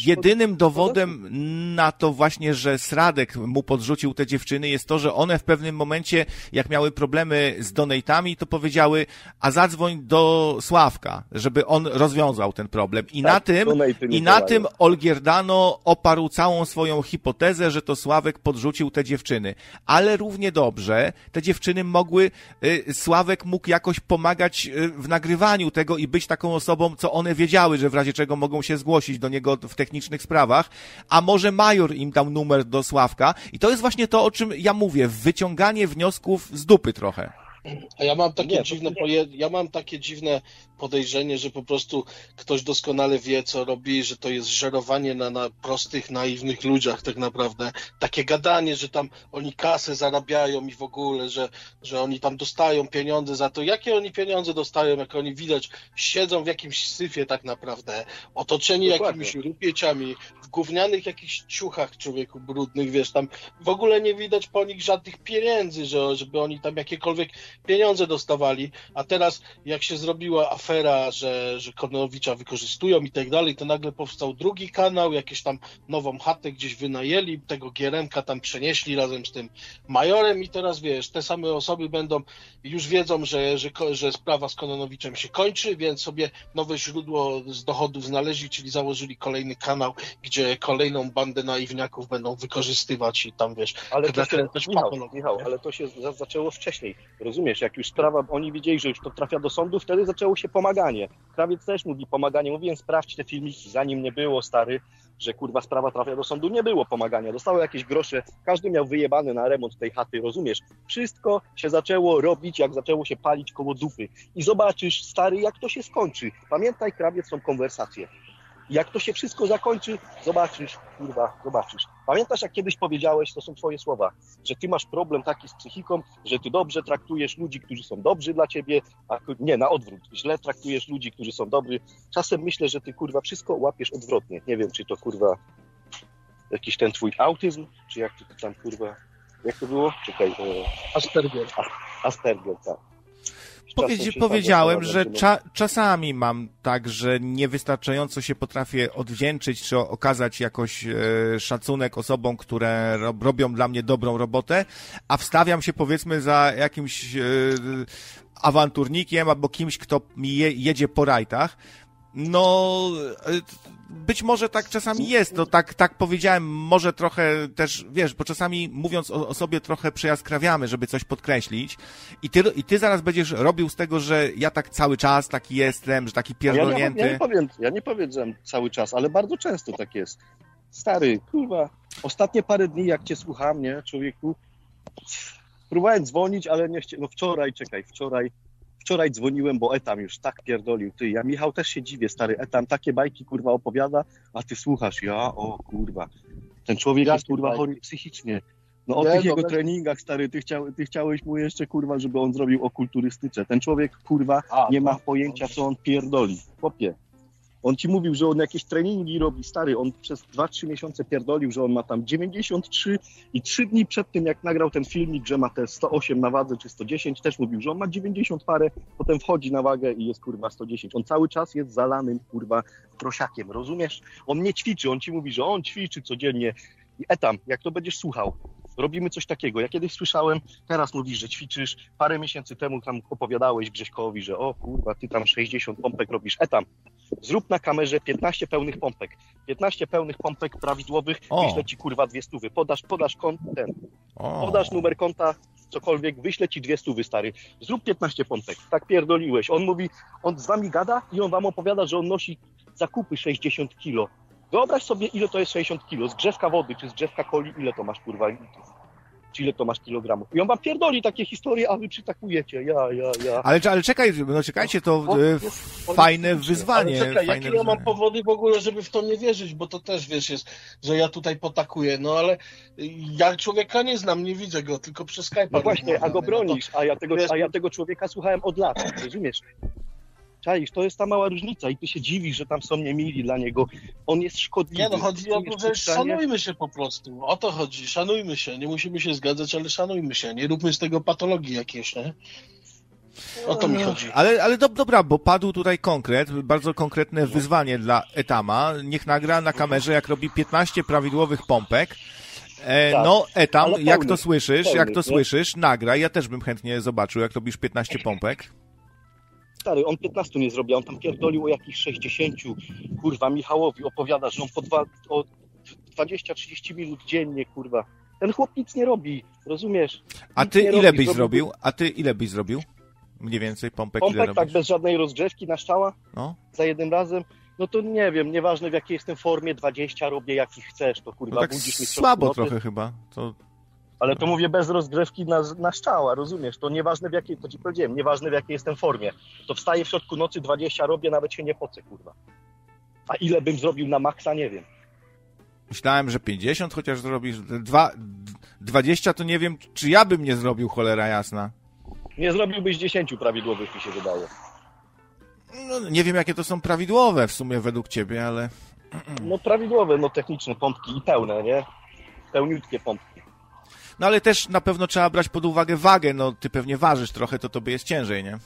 jedynym dowodem na to właśnie, że Sradek mu podrzucił te dziewczyny jest to, że one w pewnym momencie, jak miały problemy z donatami, to powiedziały, a zadzwoń do Sławka, żeby on rozwiązał ten problem. I tak, na tym, i na tym Olgierdano oparł całą swoją hipotezę, że to Sławek podrzucił te dziewczyny. Ale równie dobrze te dziewczyny mogły, y, Sławek mógł jakoś pomagać y, w nagrywaniu tego i być taką osobą, co one wiedziały wiedziały, że w razie czego mogą się zgłosić do niego w technicznych sprawach, a może major im dał numer do Sławka i to jest właśnie to, o czym ja mówię, wyciąganie wniosków z dupy trochę. A ja mam takie nie, dziwne nie... ja mam takie dziwne podejrzenie, że po prostu ktoś doskonale wie, co robi, że to jest żerowanie na, na prostych, naiwnych ludziach tak naprawdę. Takie gadanie, że tam oni kasę zarabiają i w ogóle, że, że oni tam dostają pieniądze za to. Jakie oni pieniądze dostają, jak oni widać siedzą w jakimś syfie tak naprawdę, otoczeni Dokładnie. jakimiś rupieciami, w gównianych jakichś ciuchach człowieku brudnych, wiesz, tam w ogóle nie widać po nich żadnych pieniędzy, że, żeby oni tam jakiekolwiek pieniądze dostawali, a teraz jak się zrobiła afera, że, że Kononowicza wykorzystują i tak dalej, to nagle powstał drugi kanał, jakieś tam nową chatę gdzieś wynajęli, tego Gieremka tam przenieśli razem z tym majorem i teraz wiesz, te same osoby będą, już wiedzą, że, że, że sprawa z Kononowiczem się kończy, więc sobie nowe źródło z dochodów znaleźli, czyli założyli kolejny kanał, gdzie kolejną bandę naiwniaków będą wykorzystywać i tam wiesz, ale to się, Michał, Michał, ale to się zaczęło wcześniej, rozumiesz? Jak już sprawa, oni widzieli, że już to trafia do sądu, wtedy zaczęło się pomaganie. Krawiec też mówi pomaganie. Mówiłem, sprawdź te filmiki, zanim nie było, stary, że kurwa sprawa trafia do sądu. Nie było pomagania. Dostało jakieś grosze. Każdy miał wyjebany na remont tej chaty, rozumiesz? Wszystko się zaczęło robić, jak zaczęło się palić koło dupy. I zobaczysz, stary, jak to się skończy. Pamiętaj, krawiec, są konwersacje. Jak to się wszystko zakończy, zobaczysz, kurwa, zobaczysz. Pamiętasz, jak kiedyś powiedziałeś, to są twoje słowa, że ty masz problem taki z psychiką, że ty dobrze traktujesz ludzi, którzy są dobrzy dla ciebie, a nie, na odwrót, źle traktujesz ludzi, którzy są dobrzy. Czasem myślę, że ty, kurwa, wszystko łapiesz odwrotnie. Nie wiem, czy to, kurwa, jakiś ten twój autyzm, czy jak to tam, kurwa, jak to było? Czekaj. E... Asperger. Asperger, tak. Powiedzi, powiedziałem, że cza, czasami mam tak, że niewystarczająco się potrafię odwdzięczyć, czy okazać jakoś e, szacunek osobom, które rob, robią dla mnie dobrą robotę, a wstawiam się powiedzmy za jakimś e, awanturnikiem albo kimś, kto mi je, jedzie po rajtach. No, e, być może tak czasami jest, to tak, tak powiedziałem, może trochę też, wiesz, bo czasami mówiąc o, o sobie trochę przejaskrawiamy, żeby coś podkreślić i ty, i ty zaraz będziesz robił z tego, że ja tak cały czas taki jestem, że taki pierdolnięty. Ja nie, ja nie powiem, ja nie powiem, cały czas, ale bardzo często tak jest. Stary, kurwa, ostatnie parę dni, jak cię słucham, nie, człowieku, próbowałem dzwonić, ale nie chciałem, no wczoraj, czekaj, wczoraj Wczoraj dzwoniłem, bo Etam już tak pierdolił. Ty, ja Michał też się dziwię, stary. Etam takie bajki, kurwa, opowiada, a ty słuchasz. Ja, o kurwa. Ten człowiek jest, kurwa, chory psychicznie. No o nie, tych no, jego treningach, stary, ty, chciał, ty chciałeś mu jeszcze, kurwa, żeby on zrobił okulturystyczne. Ten człowiek, kurwa, A, nie ma pojęcia, co on pierdoli. Chłopie, on ci mówił, że on jakieś treningi robi, stary, on przez 2-3 miesiące pierdolił, że on ma tam 93 i 3 dni przed tym, jak nagrał ten filmik, że ma te 108 na wadze czy 110, też mówił, że on ma 90 parę, potem wchodzi na wagę i jest kurwa 110. On cały czas jest zalanym kurwa prosiakiem, rozumiesz? On nie ćwiczy, on ci mówi, że on ćwiczy codziennie. Etam, jak to będziesz słuchał, robimy coś takiego. Ja kiedyś słyszałem, teraz mówisz, że ćwiczysz, parę miesięcy temu tam opowiadałeś Grześkowi, że o kurwa, ty tam 60 pompek robisz. Etam, zrób na kamerze 15 pełnych pompek. 15 pełnych pompek prawidłowych, o. wyślę ci kurwa dwie stówy. Podasz, podasz kont, ten, o. podasz numer konta, cokolwiek, wyślę ci dwie stówy, stary. Zrób 15 pompek. Tak pierdoliłeś. On mówi, on z wami gada i on wam opowiada, że on nosi zakupy 60 kilo. Wyobraź sobie, ile to jest 60 kilo. Z drzewka wody czy z drzewka coli, ile to masz kurwa litrów? Czy ile to masz kilogramów? I on wam pierdoli takie historie, a wy przytakujecie. Ja, ja, ja. Ale, ale czekaj, no czekajcie, to e, fajne wyzwanie. Ale czekaj, jakie ja mam powody w ogóle, żeby w to nie wierzyć, bo to też, wiesz, jest, że ja tutaj potakuję, no ale ja człowieka nie znam, nie widzę go, tylko przez Skype'a. No właśnie, a go bronisz, a ja tego, a ja tego człowieka słuchałem od lat, rozumiesz? Czaisz, to jest ta mała różnica i ty się dziwisz, że tam są niemili dla niego. On jest szkodliwy. Nie no, chodzi o to, że szanujmy się po prostu. O to chodzi, szanujmy się. Nie musimy się zgadzać, ale szanujmy się. Nie róbmy z tego patologii jakieś, nie? O to mi no, chodzi. Ale, ale do, dobra, bo padł tutaj konkret, bardzo konkretne wyzwanie dla Etama. Niech nagra na kamerze, jak robi 15 prawidłowych pompek. E, tak, no, Etam, jak to słyszysz, jak to nie? słyszysz, nagraj. Ja też bym chętnie zobaczył, jak robisz 15 [CLEARS THROAT] pompek stary, on 15 nie zrobił, on tam pierdolił o jakichś 60. Kurwa, Michałowi opowiada, że on po dwa, o 20-30 minut dziennie, kurwa. Ten chłop nic nie robi, rozumiesz? A ty ile robi, byś zrobił? A ty ile byś zrobił? Mniej więcej pompek, pompek ile tak, bez żadnej rozgrzewki na szczała? No. Za jednym razem? No to nie wiem, nieważne w jakiej jestem formie, 20 robię jakich chcesz, to kurwa, no tak budzisz mnie słabo trochę chyba. To ale to mówię bez rozgrzewki na, na szczała, rozumiesz? To nieważne w jakiej, to ci powiedziałem, nieważne w jakiej jestem formie. To wstaję w środku nocy, 20 robię, nawet się nie pocę, kurwa. A ile bym zrobił na maksa, nie wiem. Myślałem, że 50 chociaż zrobisz. Dwa, 20 to nie wiem, czy ja bym nie zrobił, cholera jasna. Nie zrobiłbyś 10 prawidłowych, mi się wydaje. No, nie wiem, jakie to są prawidłowe w sumie według ciebie, ale... No prawidłowe, no techniczne pompki i pełne, nie? Pełniutkie pompki. No ale też na pewno trzeba brać pod uwagę wagę, no ty pewnie ważysz trochę, to tobie jest ciężej, nie?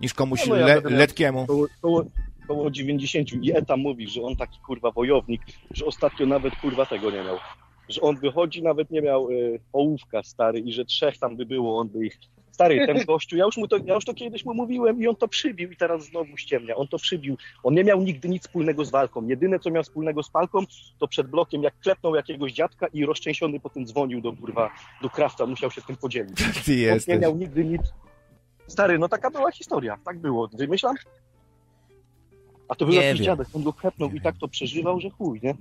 Niż komuś no, no ja le letkiemu. Koło, koło, koło 90 i Eta mówi, że on taki kurwa wojownik, że ostatnio nawet kurwa tego nie miał. Że on wychodzi, nawet nie miał y, ołówka stary i że trzech tam by było, on by ich Stary, ten gościu, ja już, mu to, ja już to kiedyś mu mówiłem i on to przybił i teraz znowu ściemnia. On to przybił. On nie miał nigdy nic wspólnego z walką. Jedyne, co miał wspólnego z walką, to przed blokiem, jak klepnął jakiegoś dziadka i rozczęsiony potem dzwonił do kurwa, do krawca, musiał się tym podzielić. [LAUGHS] Ty on nie miał nigdy nic. Stary, no taka była historia. Tak było. Wymyślam? A to był jakiś dziadek, on go klepnął i tak to przeżywał, że chuj, nie?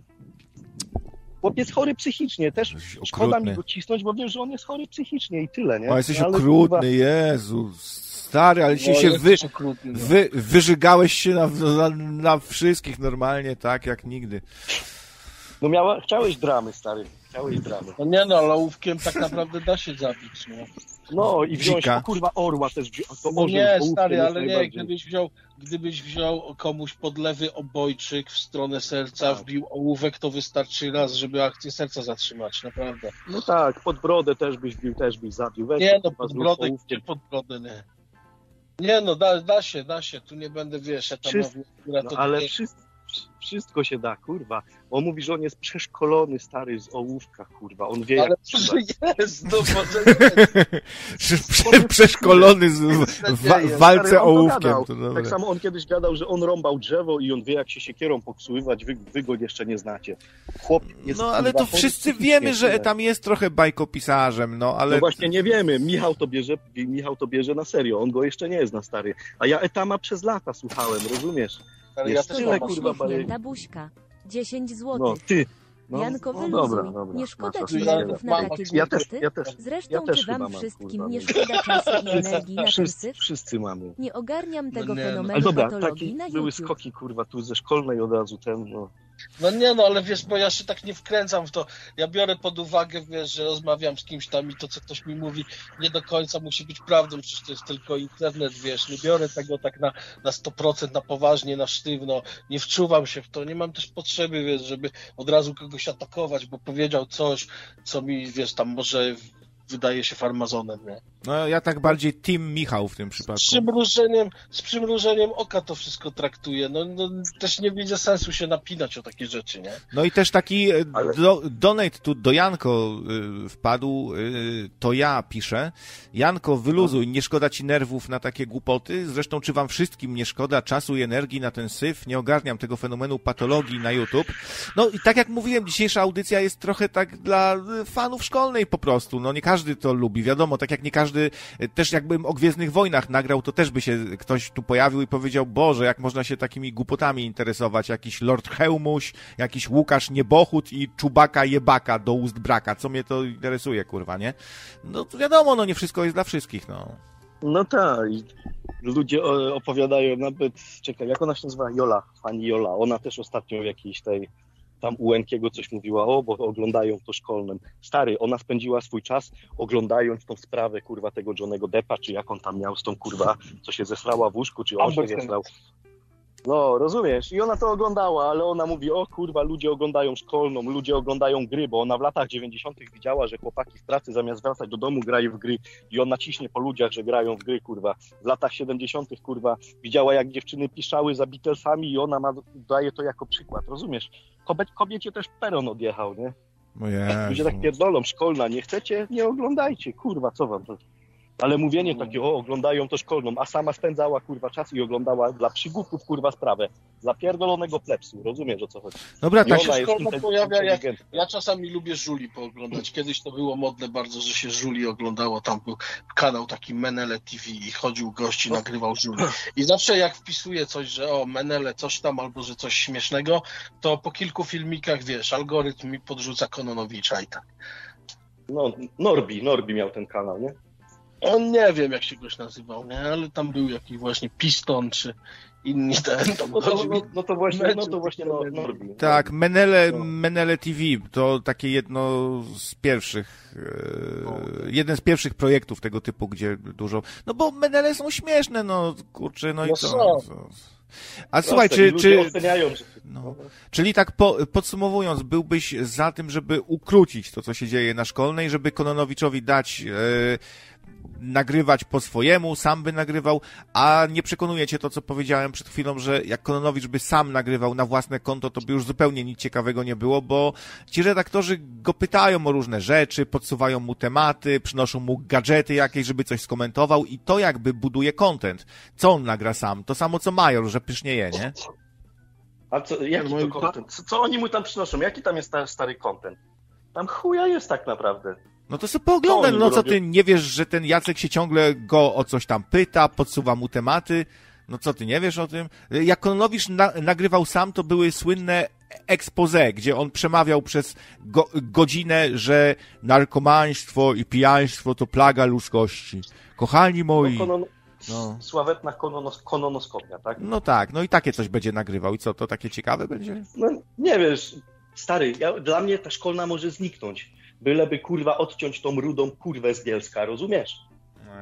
Chłopiec chory psychicznie, też szkoda mi go cisnąć, bo wiem, że on jest chory psychicznie i tyle, nie? O, jesteś ale okrutny, kurwa... Jezu, stary, ale się, no, się wy, okrutny, no. wy, wyżygałeś się na, na, na, wszystkich normalnie, tak jak nigdy. No miała, chciałeś dramy, stary, chciałeś dramy. No nie no, lołówkiem tak naprawdę da się zabić, no. No i wziąć, o, kurwa, orła też, to no Nie, stary, ale nie, gdybyś wziął, gdybyś wziął komuś podlewy obojczyk w stronę serca, tak. wbił ołówek, to wystarczy raz, żeby akcję serca zatrzymać, naprawdę. No tak, pod brodę też byś wbił, też byś zabił. Weź nie, no pod brodę, pod brodę, nie. Nie no, da, da się, da się, tu nie będę, wiesz, ja tam Wszyscy, mówię, no, ale nie... wszyscy, wszystko się da, kurwa. On mówi, że on jest przeszkolony, stary, z ołówka, kurwa. On wie, Ale jak... [LAUGHS] jest, no może [LAUGHS] jest. przeszkolony z, w, w walce stary, ołówkiem. tak samo on kiedyś gadał, że on rąbał drzewo i on wie, jak się siekierą poksuływać. Wy, wy go jeszcze nie znacie. Chłop jest, no, ale to wszyscy wiemy, że tam jest trochę bajkopisarzem, no, ale... No właśnie nie wiemy. Michał to bierze, Michał to bierze na serio. On go jeszcze nie zna, stary. A ja Etama przez lata słuchałem, rozumiesz? Ale ja też tyle, kurwa, Uśmiechnięta buźka. 10 zł. No, ty. No, Janko, no, wyluzuj. Dobra, dobra. Nie szkoda ci nerwów na takie ja też, ja też, Zresztą, ja też czy wam wszystkim mam, nie szkoda czasu i energii na wszyscy, Wszyscy mamy. Nie ogarniam tego no nie, fenomenu Ale dobra, takie były skoki, kurwa, tu ze szkolnej od razu ten, no. No nie no, ale wiesz, bo ja się tak nie wkręcam w to. Ja biorę pod uwagę, wiesz, że rozmawiam z kimś tam i to, co ktoś mi mówi, nie do końca musi być prawdą, przecież to jest tylko internet, wiesz, nie biorę tego tak na, na 100%, na poważnie, na sztywno, nie wczuwam się w to, nie mam też potrzeby, wiesz, żeby od razu kogoś atakować, bo powiedział coś, co mi, wiesz, tam może wydaje się farmazonem, nie? No ja tak bardziej Team Michał w tym przypadku. Z przymrużeniem, z przymrużeniem oka to wszystko traktuje. No, no też nie widzę sensu się napinać o takie rzeczy, nie? No i też taki e, Ale... do, donate tu do Janko y, wpadł, y, to ja piszę. Janko, wyluzuj, nie szkoda ci nerwów na takie głupoty. Zresztą czy wam wszystkim nie szkoda czasu i energii na ten syf? Nie ogarniam tego fenomenu patologii na YouTube. No i tak jak mówiłem, dzisiejsza audycja jest trochę tak dla fanów szkolnej po prostu. No nie każdy to lubi. Wiadomo, tak jak nie każdy, też jakbym o Gwiezdnych Wojnach nagrał, to też by się ktoś tu pojawił i powiedział, Boże, jak można się takimi głupotami interesować. Jakiś Lord Hełmuś, jakiś Łukasz Niebochód i Czubaka Jebaka do ust braka. Co mnie to interesuje, kurwa, nie? No wiadomo, no nie wszystko jest dla wszystkich, no. No tak. Ludzie opowiadają nawet, czekaj, jak ona się nazywa? Jola, pani Jola. Ona też ostatnio w jakiejś tej tam u Łękiego coś mówiła, o, bo oglądają to szkolnym. Stary, ona spędziła swój czas oglądając tą sprawę, kurwa, tego Johnego Deppa, czy jak on tam miał z tą, kurwa, co się zesrała w łóżku, czy on się zesrał. No, rozumiesz? I ona to oglądała, ale ona mówi, o kurwa, ludzie oglądają szkolną, ludzie oglądają gry, bo ona w latach 90. widziała, że chłopaki w pracy zamiast wracać do domu grają w gry i ona ciśnie po ludziach, że grają w gry, kurwa. W latach 70. kurwa widziała, jak dziewczyny piszały za Beatlesami i ona ma, daje to jako przykład, rozumiesz? kobiecie też peron odjechał, nie? Ludzie tak pierdolą, szkolna, nie chcecie? Nie oglądajcie, kurwa, co wam to... Ale mówienie mm. takie, o, oglądają to szkolną, a sama spędzała, kurwa, czas i oglądała dla przygłupów, kurwa, sprawę. Dla pierdolonego plepsu, rozumiesz o co chodzi? Dobra, tak się szkolna pojawia, jak, ja czasami lubię Żuli pooglądać. Kiedyś to było modne bardzo, że się Żuli oglądało, tam był kanał taki Menele TV i chodził gości, no. nagrywał Żuli. I zawsze jak wpisuję coś, że o, Menele coś tam, albo że coś śmiesznego, to po kilku filmikach, wiesz, algorytm mi podrzuca Kononowicza i tak. No, Norbi, Norbi miał ten kanał, nie? On nie wiem, jak się goś nazywał, nie? ale tam był jakiś właśnie Piston, czy inni ten. To no, to, no, no, to właśnie, no to właśnie no, Norbi. Tak, Menele, no. Menele TV to takie jedno z pierwszych, e, jeden z pierwszych projektów tego typu, gdzie dużo, no bo Menele są śmieszne, no kurczę, no, i co? No, a słuchaj, czy... czy no, czyli tak po, podsumowując, byłbyś za tym, żeby ukrócić to, co się dzieje na szkolnej, żeby Kononowiczowi dać e, nagrywać po swojemu, sam by nagrywał, a nie przekonuje cię to, co powiedziałem przed chwilą, że jak Kononowicz by sam nagrywał na własne konto, to by już zupełnie nic ciekawego nie było, bo ci redaktorzy go pytają o różne rzeczy, podsuwają mu tematy, przynoszą mu gadżety jakieś, żeby coś skomentował i to jakby buduje content. Co on nagra sam? To samo co Major, że pysznieje, nie? A co, jaki to content? Co, co oni mu tam przynoszą? Jaki tam jest stary content? Tam chuja jest tak naprawdę. No to sobie pooglądaj, no co ty nie wiesz, że ten Jacek się ciągle go o coś tam pyta, podsuwa mu tematy. No co ty nie wiesz o tym? Jak Kononowicz na, nagrywał sam, to były słynne expose, gdzie on przemawiał przez go, godzinę, że narkomaństwo i pijaństwo to plaga ludzkości. Kochani moi... No, konon... no. Sławetna kononos, kononoskopia, tak? No tak, no i takie coś będzie nagrywał. I co, to takie ciekawe będzie? No nie wiesz, stary, ja, dla mnie ta szkolna może zniknąć byleby kurwa odciąć tą rudą kurwę z Bielska, rozumiesz?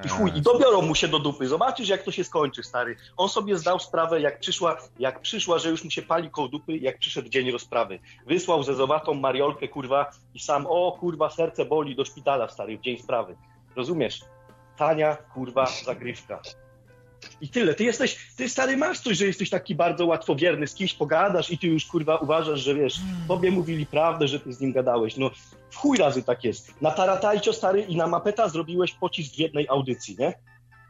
I chuj, i dobiorą mu się do dupy. Zobaczysz, jak to się skończy, stary. On sobie zdał sprawę, jak przyszła, jak przyszła, że już mu się pali koło dupy, jak przyszedł dzień rozprawy. Wysłał ze zowatą Mariolkę, kurwa, i sam, o kurwa, serce boli do szpitala, stary, w dzień sprawy. Rozumiesz? Tania, kurwa, zagrywka. I tyle. Ty jesteś, ty stary masz coś, że jesteś taki bardzo łatwowierny, z kimś pogadasz i ty już kurwa uważasz, że wiesz, tobie mówili prawdę, że ty z nim gadałeś. No w chuj razy tak jest. Na Taratajcio stary i na Mapeta zrobiłeś pocisk w jednej audycji, nie?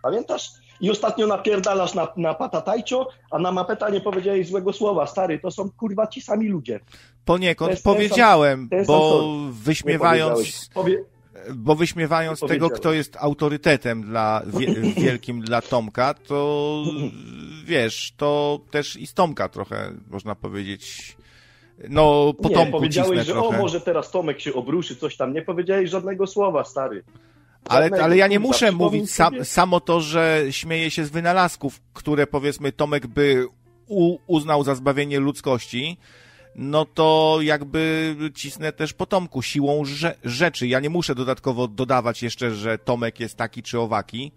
Pamiętasz? I ostatnio napierdalasz na, na Patatajcio, a na Mapeta nie powiedziałeś złego słowa. Stary, to są kurwa ci sami ludzie. Poniekąd powiedziałem, sam, bo wyśmiewając... Powie bo wyśmiewając tego, kto jest autorytetem dla, [LAUGHS] wielkim dla Tomka, to wiesz, to też i z Tomka trochę, można powiedzieć, no, po Nie, powiedziałeś, że trochę. o, może teraz Tomek się obruszy, coś tam. Nie powiedziałeś żadnego słowa, stary. Ale, ale ja nie muszę mówić sam, samo to, że śmieję się z wynalazków, które powiedzmy Tomek by u, uznał za zbawienie ludzkości, no to jakby cisnę też potomku siłą rzeczy. Ja nie muszę dodatkowo dodawać jeszcze, że Tomek jest taki czy owaki.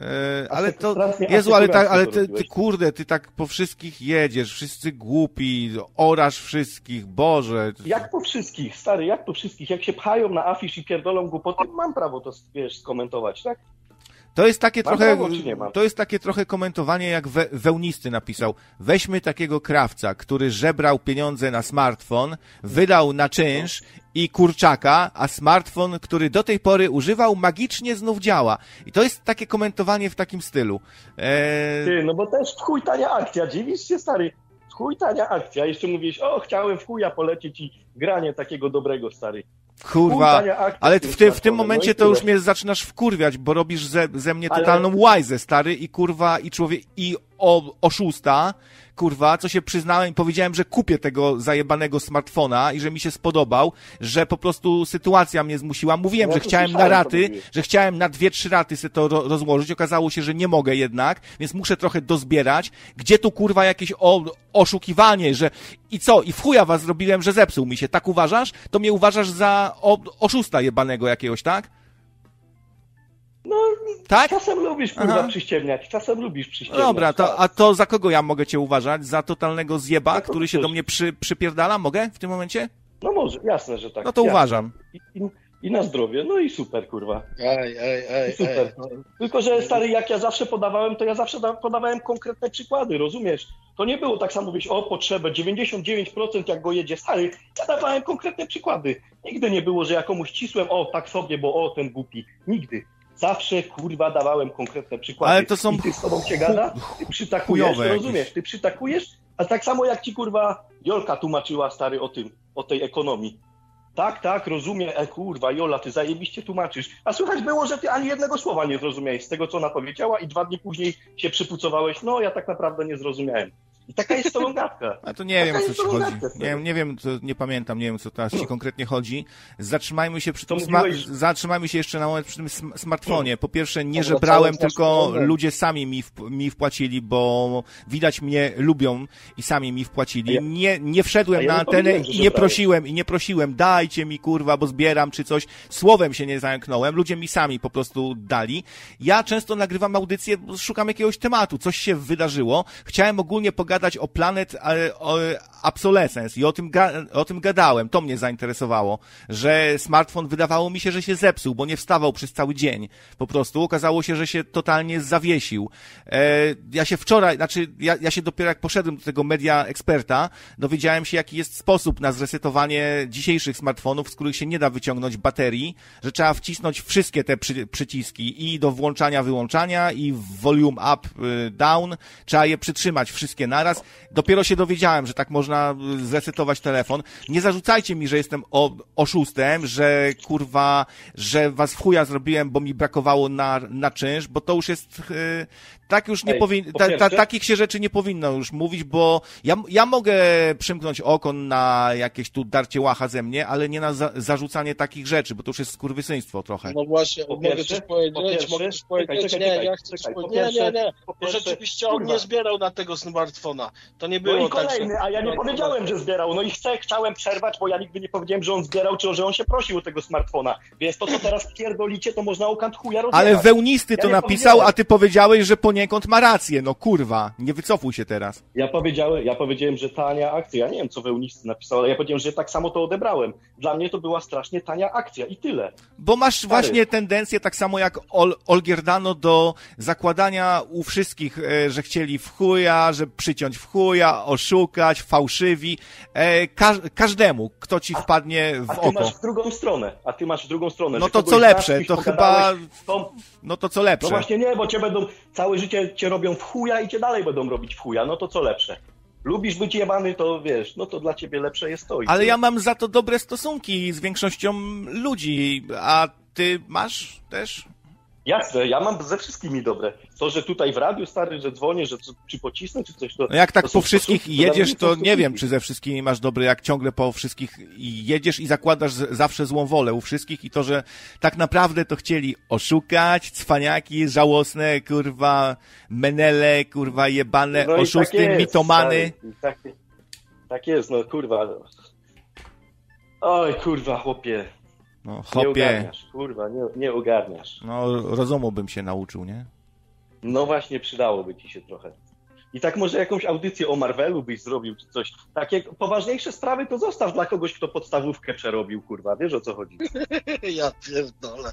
E, ale to, Jezu, ale, tak, ale ty, ty, kurde, ty tak po wszystkich jedziesz, wszyscy głupi, orasz wszystkich, Boże. Jak po wszystkich, stary, jak po wszystkich? Jak się pchają na afisz i pierdolą głupoty, mam prawo to, wiesz, skomentować, tak? To jest takie mam trochę, prawo, to jest takie trochę komentowanie, jak we, Wełnisty napisał. Weźmy takiego krawca, który żebrał pieniądze na smartfon, wydał na czynsz i kurczaka, a smartfon, który do tej pory używał, magicznie znów działa. I to jest takie komentowanie w takim stylu. Eee... Ty, no bo też w chuj tania akcja, dziwisz się, stary? W chuj tania akcja. Jeszcze mówisz, o, chciałem w chuja polecieć i granie takiego dobrego, stary. Kurwa, ale w, ty, w tym no momencie to już mnie zaczynasz wkurwiać, bo robisz ze, ze mnie totalną ale... łajzę, stary, i kurwa, i człowiek, i o, oszusta, kurwa, co się przyznałem i powiedziałem, że kupię tego zajebanego smartfona i że mi się spodobał, że po prostu sytuacja mnie zmusiła. Mówiłem, no, że chciałem na raty, że chciałem na dwie, trzy raty sobie to ro rozłożyć. Okazało się, że nie mogę jednak, więc muszę trochę dozbierać. Gdzie tu kurwa jakieś o, oszukiwanie, że i co? I w chuja was zrobiłem, że zepsuł mi się. Tak uważasz? To mnie uważasz za o, oszusta jebanego jakiegoś, tak? No, tak? czasem lubisz kurwa Aha. przyściemniać, czasem lubisz przyściemniać. Dobra, to, a to za kogo ja mogę cię uważać? Za totalnego zjeba, który się do mnie przy, przypierdala? Mogę w tym momencie? No może, jasne, że tak. No to jasne. uważam. I, i, I, na zdrowie, no i super, kurwa. Ej, ej, ej, super. Ej. Tylko, że stary, jak ja zawsze podawałem, to ja zawsze podawałem konkretne przykłady, rozumiesz? To nie było tak samo mówić, o potrzebę, 99% jak go jedzie stary. Ja dawałem konkretne przykłady. Nigdy nie było, że ja komuś cisłem, o tak sobie, bo o ten głupi. Nigdy. Zawsze kurwa dawałem konkretne przykłady. Ale to są. I ty z tobą się gada, ty przytakujesz, rozumiesz, ty przytakujesz, a tak samo jak ci kurwa Jolka tłumaczyła stary o tym, o tej ekonomii. Tak, tak, rozumiem, e kurwa, Jola, ty zajebiście tłumaczysz. A słychać było, że ty ani jednego słowa nie zrozumiałeś z tego, co ona powiedziała i dwa dni później się przypucowałeś, no ja tak naprawdę nie zrozumiałem. I taka jest to longatka. [LAUGHS] A to nie taka wiem, o co ci chodzi. Nie, nie wiem, to nie pamiętam, nie wiem, co teraz ci konkretnie chodzi. Zatrzymajmy się przy tym, mówiłeś... zatrzymajmy się jeszcze na moment przy tym smartfonie. Po pierwsze, nie żebrałem, tylko ludzie sami mi, w, mi wpłacili, bo widać mnie lubią i sami mi wpłacili. Nie, nie wszedłem na antenę i nie prosiłem, i nie prosiłem, dajcie mi kurwa, bo zbieram czy coś. Słowem się nie zamknąłem, ludzie mi sami po prostu dali. Ja często nagrywam audycję, szukam jakiegoś tematu, coś się wydarzyło. Chciałem ogólnie pogadać gadać o Planet Obsolescence i o tym, o tym gadałem. To mnie zainteresowało, że smartfon wydawało mi się, że się zepsuł, bo nie wstawał przez cały dzień. Po prostu okazało się, że się totalnie zawiesił. E, ja się wczoraj, znaczy ja, ja się dopiero jak poszedłem do tego media eksperta, dowiedziałem się, jaki jest sposób na zresetowanie dzisiejszych smartfonów, z których się nie da wyciągnąć baterii, że trzeba wcisnąć wszystkie te przy, przyciski i do włączania, wyłączania i volume up, y, down. Trzeba je przytrzymać wszystkie naraz naraz. Dopiero się dowiedziałem, że tak można y, zresetować telefon. Nie zarzucajcie mi, że jestem o, oszustem, że kurwa, że was w chuja zrobiłem, bo mi brakowało na, na czynsz, bo to już jest, yy, tak już nie powinno, ta, ta, takich się rzeczy nie powinno już mówić, bo ja, ja mogę przymknąć oko na jakieś tu darcie łacha ze mnie, ale nie na za, zarzucanie takich rzeczy, bo to już jest skurwysyństwo trochę. No właśnie, po mogę coś powiedzieć, mogę coś powiedzieć, czekaj, nie, ja chcę coś powiedzieć, nie, nie, nie, bo rzeczywiście on nie zbierał na tego smartfona, to nie było no i kolejny, tak, a ja nie powiedziałem, że zbierał, no i chcę, chciałem przerwać, bo ja nigdy nie powiedziałem, że on zbierał, czy że on się prosił o tego smartfona, więc to, co teraz pierdolicie, to można o kant chuja Ale wełnisty to napisał, a ty powiedziałeś, że po poniekąd ma rację, no kurwa, nie wycofuj się teraz. Ja powiedziałem, ja powiedziałem, że tania akcja, ja nie wiem, co Wełnisty napisał, ale ja powiedziałem, że tak samo to odebrałem. Dla mnie to była strasznie tania akcja i tyle. Bo masz Stary. właśnie tendencję, tak samo jak Ol Olgierdano, do zakładania u wszystkich, e, że chcieli w chuja, że przyciąć w chuja, oszukać, fałszywi, e, ka każdemu, kto ci wpadnie w oko. A ty masz w drugą stronę, a ty masz w drugą stronę. No to co lepsze, to chyba... No to co lepsze. No właśnie nie, bo cię będą całe życie cię robią w chuja i cię dalej będą robić w chuja, no to co lepsze? Lubisz być jebany, to wiesz, no to dla ciebie lepsze jest to. Ale ja mam za to dobre stosunki z większością ludzi, a ty masz też? Jasne, ja mam ze wszystkimi dobre. To, że tutaj w radiu stary, że dzwonię, że czy pocisnę, czy coś, to... No jak tak po wszystkich jedziesz, to nie wiem, czy ze wszystkimi masz dobre, jak ciągle po wszystkich jedziesz i zakładasz zawsze złą wolę u wszystkich i to, że tak naprawdę to chcieli oszukać, cwaniaki żałosne, kurwa, menele, kurwa, jebane, no oszusty, tak jest, mitomany. Stary, tak, Tak jest, no kurwa. Oj, kurwa, chłopie. No, chłopie. Nie ogarniasz, kurwa, nie, nie ogarniasz. No, rozumu bym się nauczył, nie? No właśnie, przydałoby ci się trochę. I tak może jakąś audycję o Marvelu byś zrobił, czy coś. Takie poważniejsze sprawy to zostaw dla kogoś, kto podstawówkę przerobił, kurwa. Wiesz o co chodzi? [LAUGHS] ja pierdolę.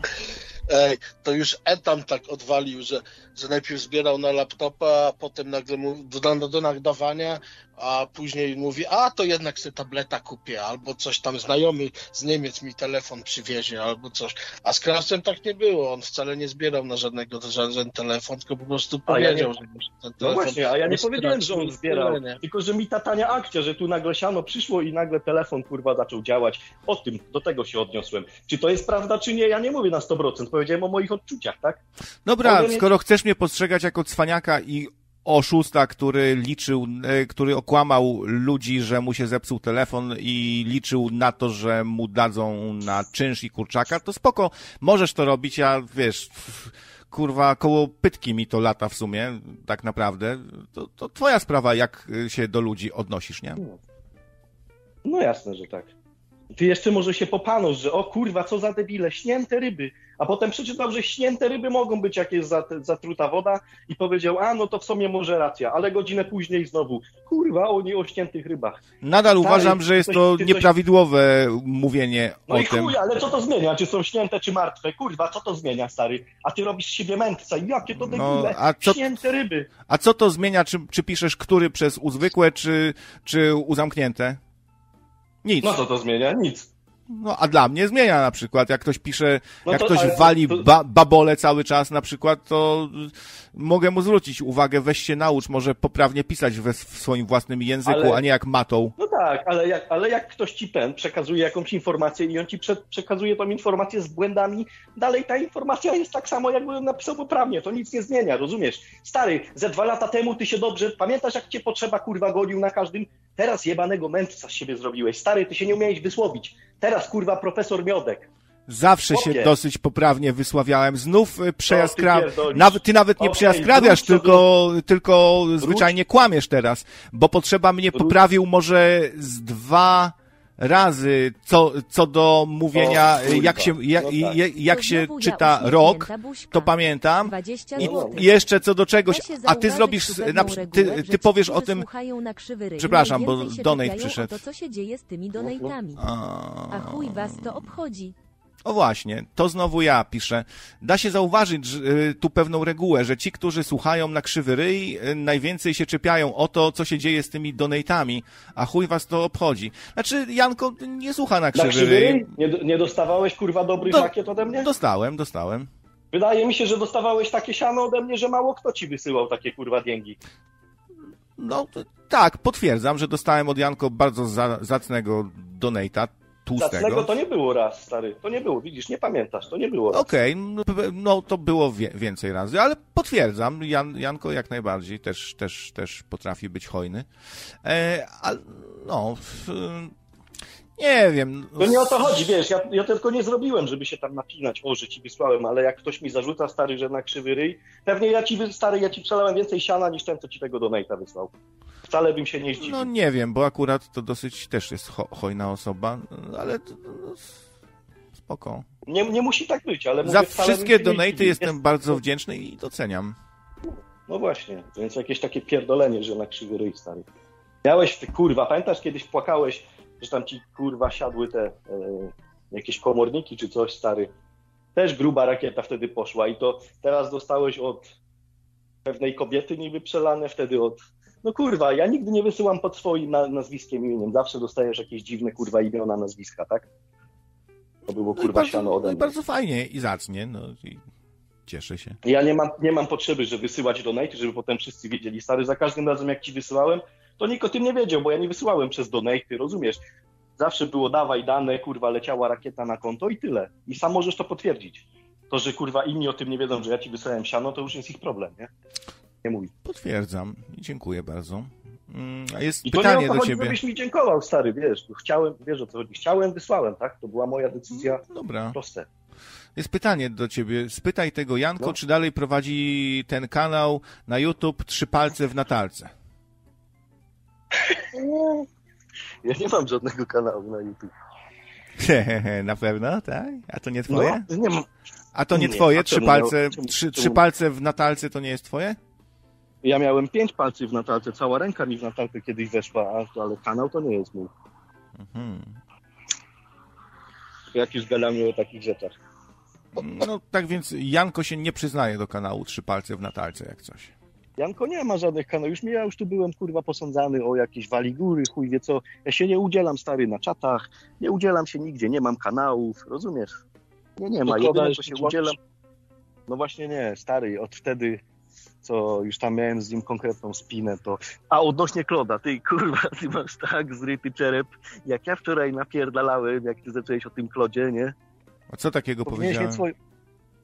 Ej, to już Etam tak odwalił, że, że najpierw zbierał na laptopa, a potem nagle mu do, do nagdawania, a później mówi, a to jednak sobie tableta kupię, albo coś tam znajomy z Niemiec mi telefon przywiezie, albo coś. A z Krawcem tak nie było, on wcale nie zbierał na żadnego żaden telefon, tylko po prostu powiedział, ja że ten telefon... No właśnie, a ja nie powiedziałem, że on zbierał, tylko że mi ta tania akcja, że tu nagle siano przyszło i nagle telefon kurwa zaczął działać. O tym, do tego się odniosłem. Czy to jest prawda, czy nie, ja nie mówię na 100%, powiedziałem o moich odczuciach, tak? Dobra, skoro chcesz mnie postrzegać jako cwaniaka i oszusta, który liczył, e, który okłamał ludzi, że mu się zepsuł telefon i liczył na to, że mu dadzą na czynsz i kurczaka, to spoko, możesz to robić, ja wiesz, kurwa, koło pytki mi to lata w sumie, tak naprawdę. To, to twoja sprawa, jak się do ludzi odnosisz, nie? No jasne, że tak. Ty jeszcze może się popanusz, że o kurwa, co za debile, śnięte ryby. A potem przeczytał, że śnięte ryby mogą być jakieś zatruta woda i powiedział, a no to w sumie może racja, ale godzinę później znowu, kurwa, oni o śniętych rybach. Nadal uważam, że jest to nieprawidłowe coś... mówienie no o i tym. chuj, ale co to zmienia, czy są śnięte, czy martwe? Kurwa, co to zmienia, stary? A ty robisz siebie mędrca, jakie to no, debile, no, a co... śnięte ryby. A co to zmienia, czy, czy piszesz który przez uzwykłe, czy, czy uzamknięte? Nic. No co to zmienia? Nic. No, a dla mnie zmienia na przykład, jak ktoś pisze, no jak to, ktoś wali to... ba babole cały czas na przykład, to mogę mu zwrócić uwagę, weź się naucz, może poprawnie pisać we, w swoim własnym języku, ale... a nie jak matą. No tak, ale jak, ale jak ktoś ci ten przekazuje jakąś informację i on ci prze, przekazuje tą informację z błędami, dalej ta informacja jest tak samo, jakby napisał poprawnie, to nic nie zmienia, rozumiesz? Stary, ze dwa lata temu ty się dobrze, pamiętasz jak cię potrzeba kurwa gonił na każdym, teraz jebanego mędrca z siebie zrobiłeś, stary, ty się nie umiałeś wysłowić, teraz kurwa profesor Miodek, Zawsze się dosyć poprawnie wysławiałem. Znów y, przejaskrawiasz. Ty, ty nawet nie okay, przejaskrawiasz, tylko, tylko zwyczajnie kłamiesz teraz, bo potrzeba mnie poprawił może z dwa razy co, co do mówienia, o, jak się, jak, no tak. jak się czyta rok, to pamiętam. I jeszcze co do czegoś, a ty zrobisz, na, ty, ty powiesz o tym, przepraszam, bo donate przyszedł. To co się dzieje z tymi donatami. A chuj was to obchodzi. O właśnie, to znowu ja piszę. Da się zauważyć y, tu pewną regułę, że ci, którzy słuchają na krzywy ryj, y, najwięcej się czepiają o to, co się dzieje z tymi donatami, a chuj was to obchodzi. Znaczy, Janko nie słucha na krzywy, na krzywy ryj. Nie, nie dostawałeś, kurwa, dobrych Do, rakiet ode mnie? Dostałem, dostałem. Wydaje mi się, że dostawałeś takie siano ode mnie, że mało kto ci wysyłał takie, kurwa, dzięki. No, tak, potwierdzam, że dostałem od Janko bardzo za, zacnego donata tłustego. Zacnego to nie było raz, stary. To nie było, widzisz, nie pamiętasz, to nie było raz. Okej, okay, no, to było więcej razy, ale potwierdzam, Jan, Janko jak najbardziej też, też, też potrafi być hojny. E, ale no... W, nie wiem. To nie o to chodzi, wiesz, ja, ja tylko nie zrobiłem, żeby się tam napinać, o, że ci wysłałem, ale jak ktoś mi zarzuca, stary, że na krzywy ryj, pewnie ja ci, stary, ja ci przelałem więcej siana niż ten, co ci tego donate'a wysłał wcale bym się nie zdziwił. No nie wiem, bo akurat to dosyć też jest ho hojna osoba, ale no, spoko. Nie, nie musi tak być, ale Za wszystkie donaty jestem jest... [LAUGHS] bardzo wdzięczny i doceniam. No właśnie, więc jakieś takie pierdolenie, że na krzywy ryj stary. Miałeś, ty kurwa, pamiętasz kiedyś płakałeś, że tam ci kurwa siadły te e, jakieś komorniki czy coś, stary. Też gruba rakieta wtedy poszła i to teraz dostałeś od pewnej kobiety niby przelane, wtedy od no kurwa, ja nigdy nie wysyłam pod swoim nazwiskiem imieniem. Zawsze dostajesz jakieś dziwne kurwa imiona, nazwiska, tak? To było no kurwa no siano ode no mnie. bardzo fajnie i zacnie, no i cieszę się. Ja nie mam, nie mam potrzeby, żeby wysyłać donate, żeby potem wszyscy wiedzieli. Stary, za każdym razem jak ci wysyłałem, to nikt o tym nie wiedział, bo ja nie wysyłałem przez donate, rozumiesz? Zawsze było dawaj dane, kurwa, leciała rakieta na konto i tyle. I sam możesz to potwierdzić. To, że kurwa inni o tym nie wiedzą, że ja ci wysłałem siano, to już jest ich problem, nie? nie mówi. Potwierdzam i dziękuję bardzo. Mm, a jest I pytanie to nie do ciebie. żebyś mi dziękował, stary, wiesz, chciałem, wiesz o co chodzi, chciałem, wysłałem, tak? To była moja decyzja no, Dobra. proste. Jest pytanie do ciebie. Spytaj tego Janko, no. czy dalej prowadzi ten kanał na YouTube Trzy palce w Natalce. Ja nie mam żadnego kanału na YouTube. [LAUGHS] na pewno, tak? A to nie twoje? No, nie mam. A to nie, nie twoje? Trzy palce, miał, czemu, trzy, trzy palce w natalce to nie jest twoje? Ja miałem pięć palców w natalce, cała ręka mi w natalkę kiedyś weszła, ale kanał to nie jest mój. Mhm. Jak już gadamy o takich rzeczach. No tak więc Janko się nie przyznaje do kanału Trzy Palce w Natalce, jak coś. Janko nie ma żadnych kanałów. Już ja już tu byłem kurwa posądzany o jakieś waligury, chuj wie co. Ja się nie udzielam stary na czatach, nie udzielam się nigdzie, nie mam kanałów, rozumiesz? Nie, nie ma. Jedyne co się udzielam. No właśnie nie, stary, od wtedy co już tam miałem z nim konkretną spinę, to... A odnośnie Kloda, ty kurwa, [LAUGHS] ty masz tak zryty czerep, jak ja wczoraj napierdalałem, jak ty zacząłeś o tym Klodzie, nie? A co takiego powiedziałem?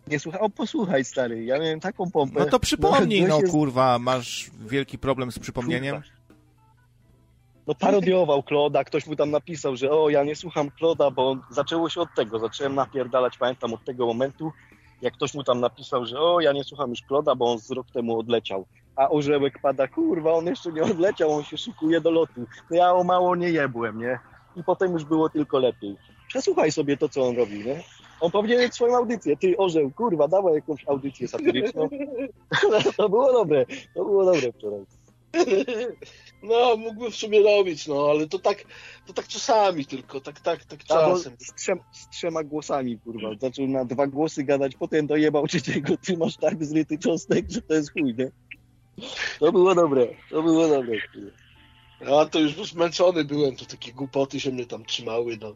Nie słuchaj, o posłuchaj stary, ja miałem taką pompę. No to przypomnij, no, no jest... kurwa, masz wielki problem z przypomnieniem? Kurwa. No parodiował Kloda, ktoś mu tam napisał, że o, ja nie słucham Kloda, bo zaczęło się od tego, zacząłem napierdalać, pamiętam, od tego momentu, jak ktoś mu tam napisał, że o, ja nie słucham już Kloda, bo on z rok temu odleciał. A orzełek pada, kurwa, on jeszcze nie odleciał, on się szykuje do lotu. No ja o mało nie jebłem, nie? I potem już było tylko lepiej. Przesłuchaj sobie to, co on robi, nie? On powinien mieć swoją audycję. Ty, orzeł, kurwa, dawaj jakąś audycję satyryczną. [LAUGHS] to było dobre, to było dobre wczoraj. No, mógłby w sumie robić, no, ale to tak, to tak czasami tylko, tak, tak, tak czasem. Z, trzem, z trzema głosami, kurwa. Zaczął na dwa głosy gadać, potem dojebał trzeciego, ty masz tak zryty cząstek, że to jest chuj, nie? To było dobre, to było dobre. Kurwa. A to już zmęczony byłem, to takie głupoty się mnie tam trzymały. No,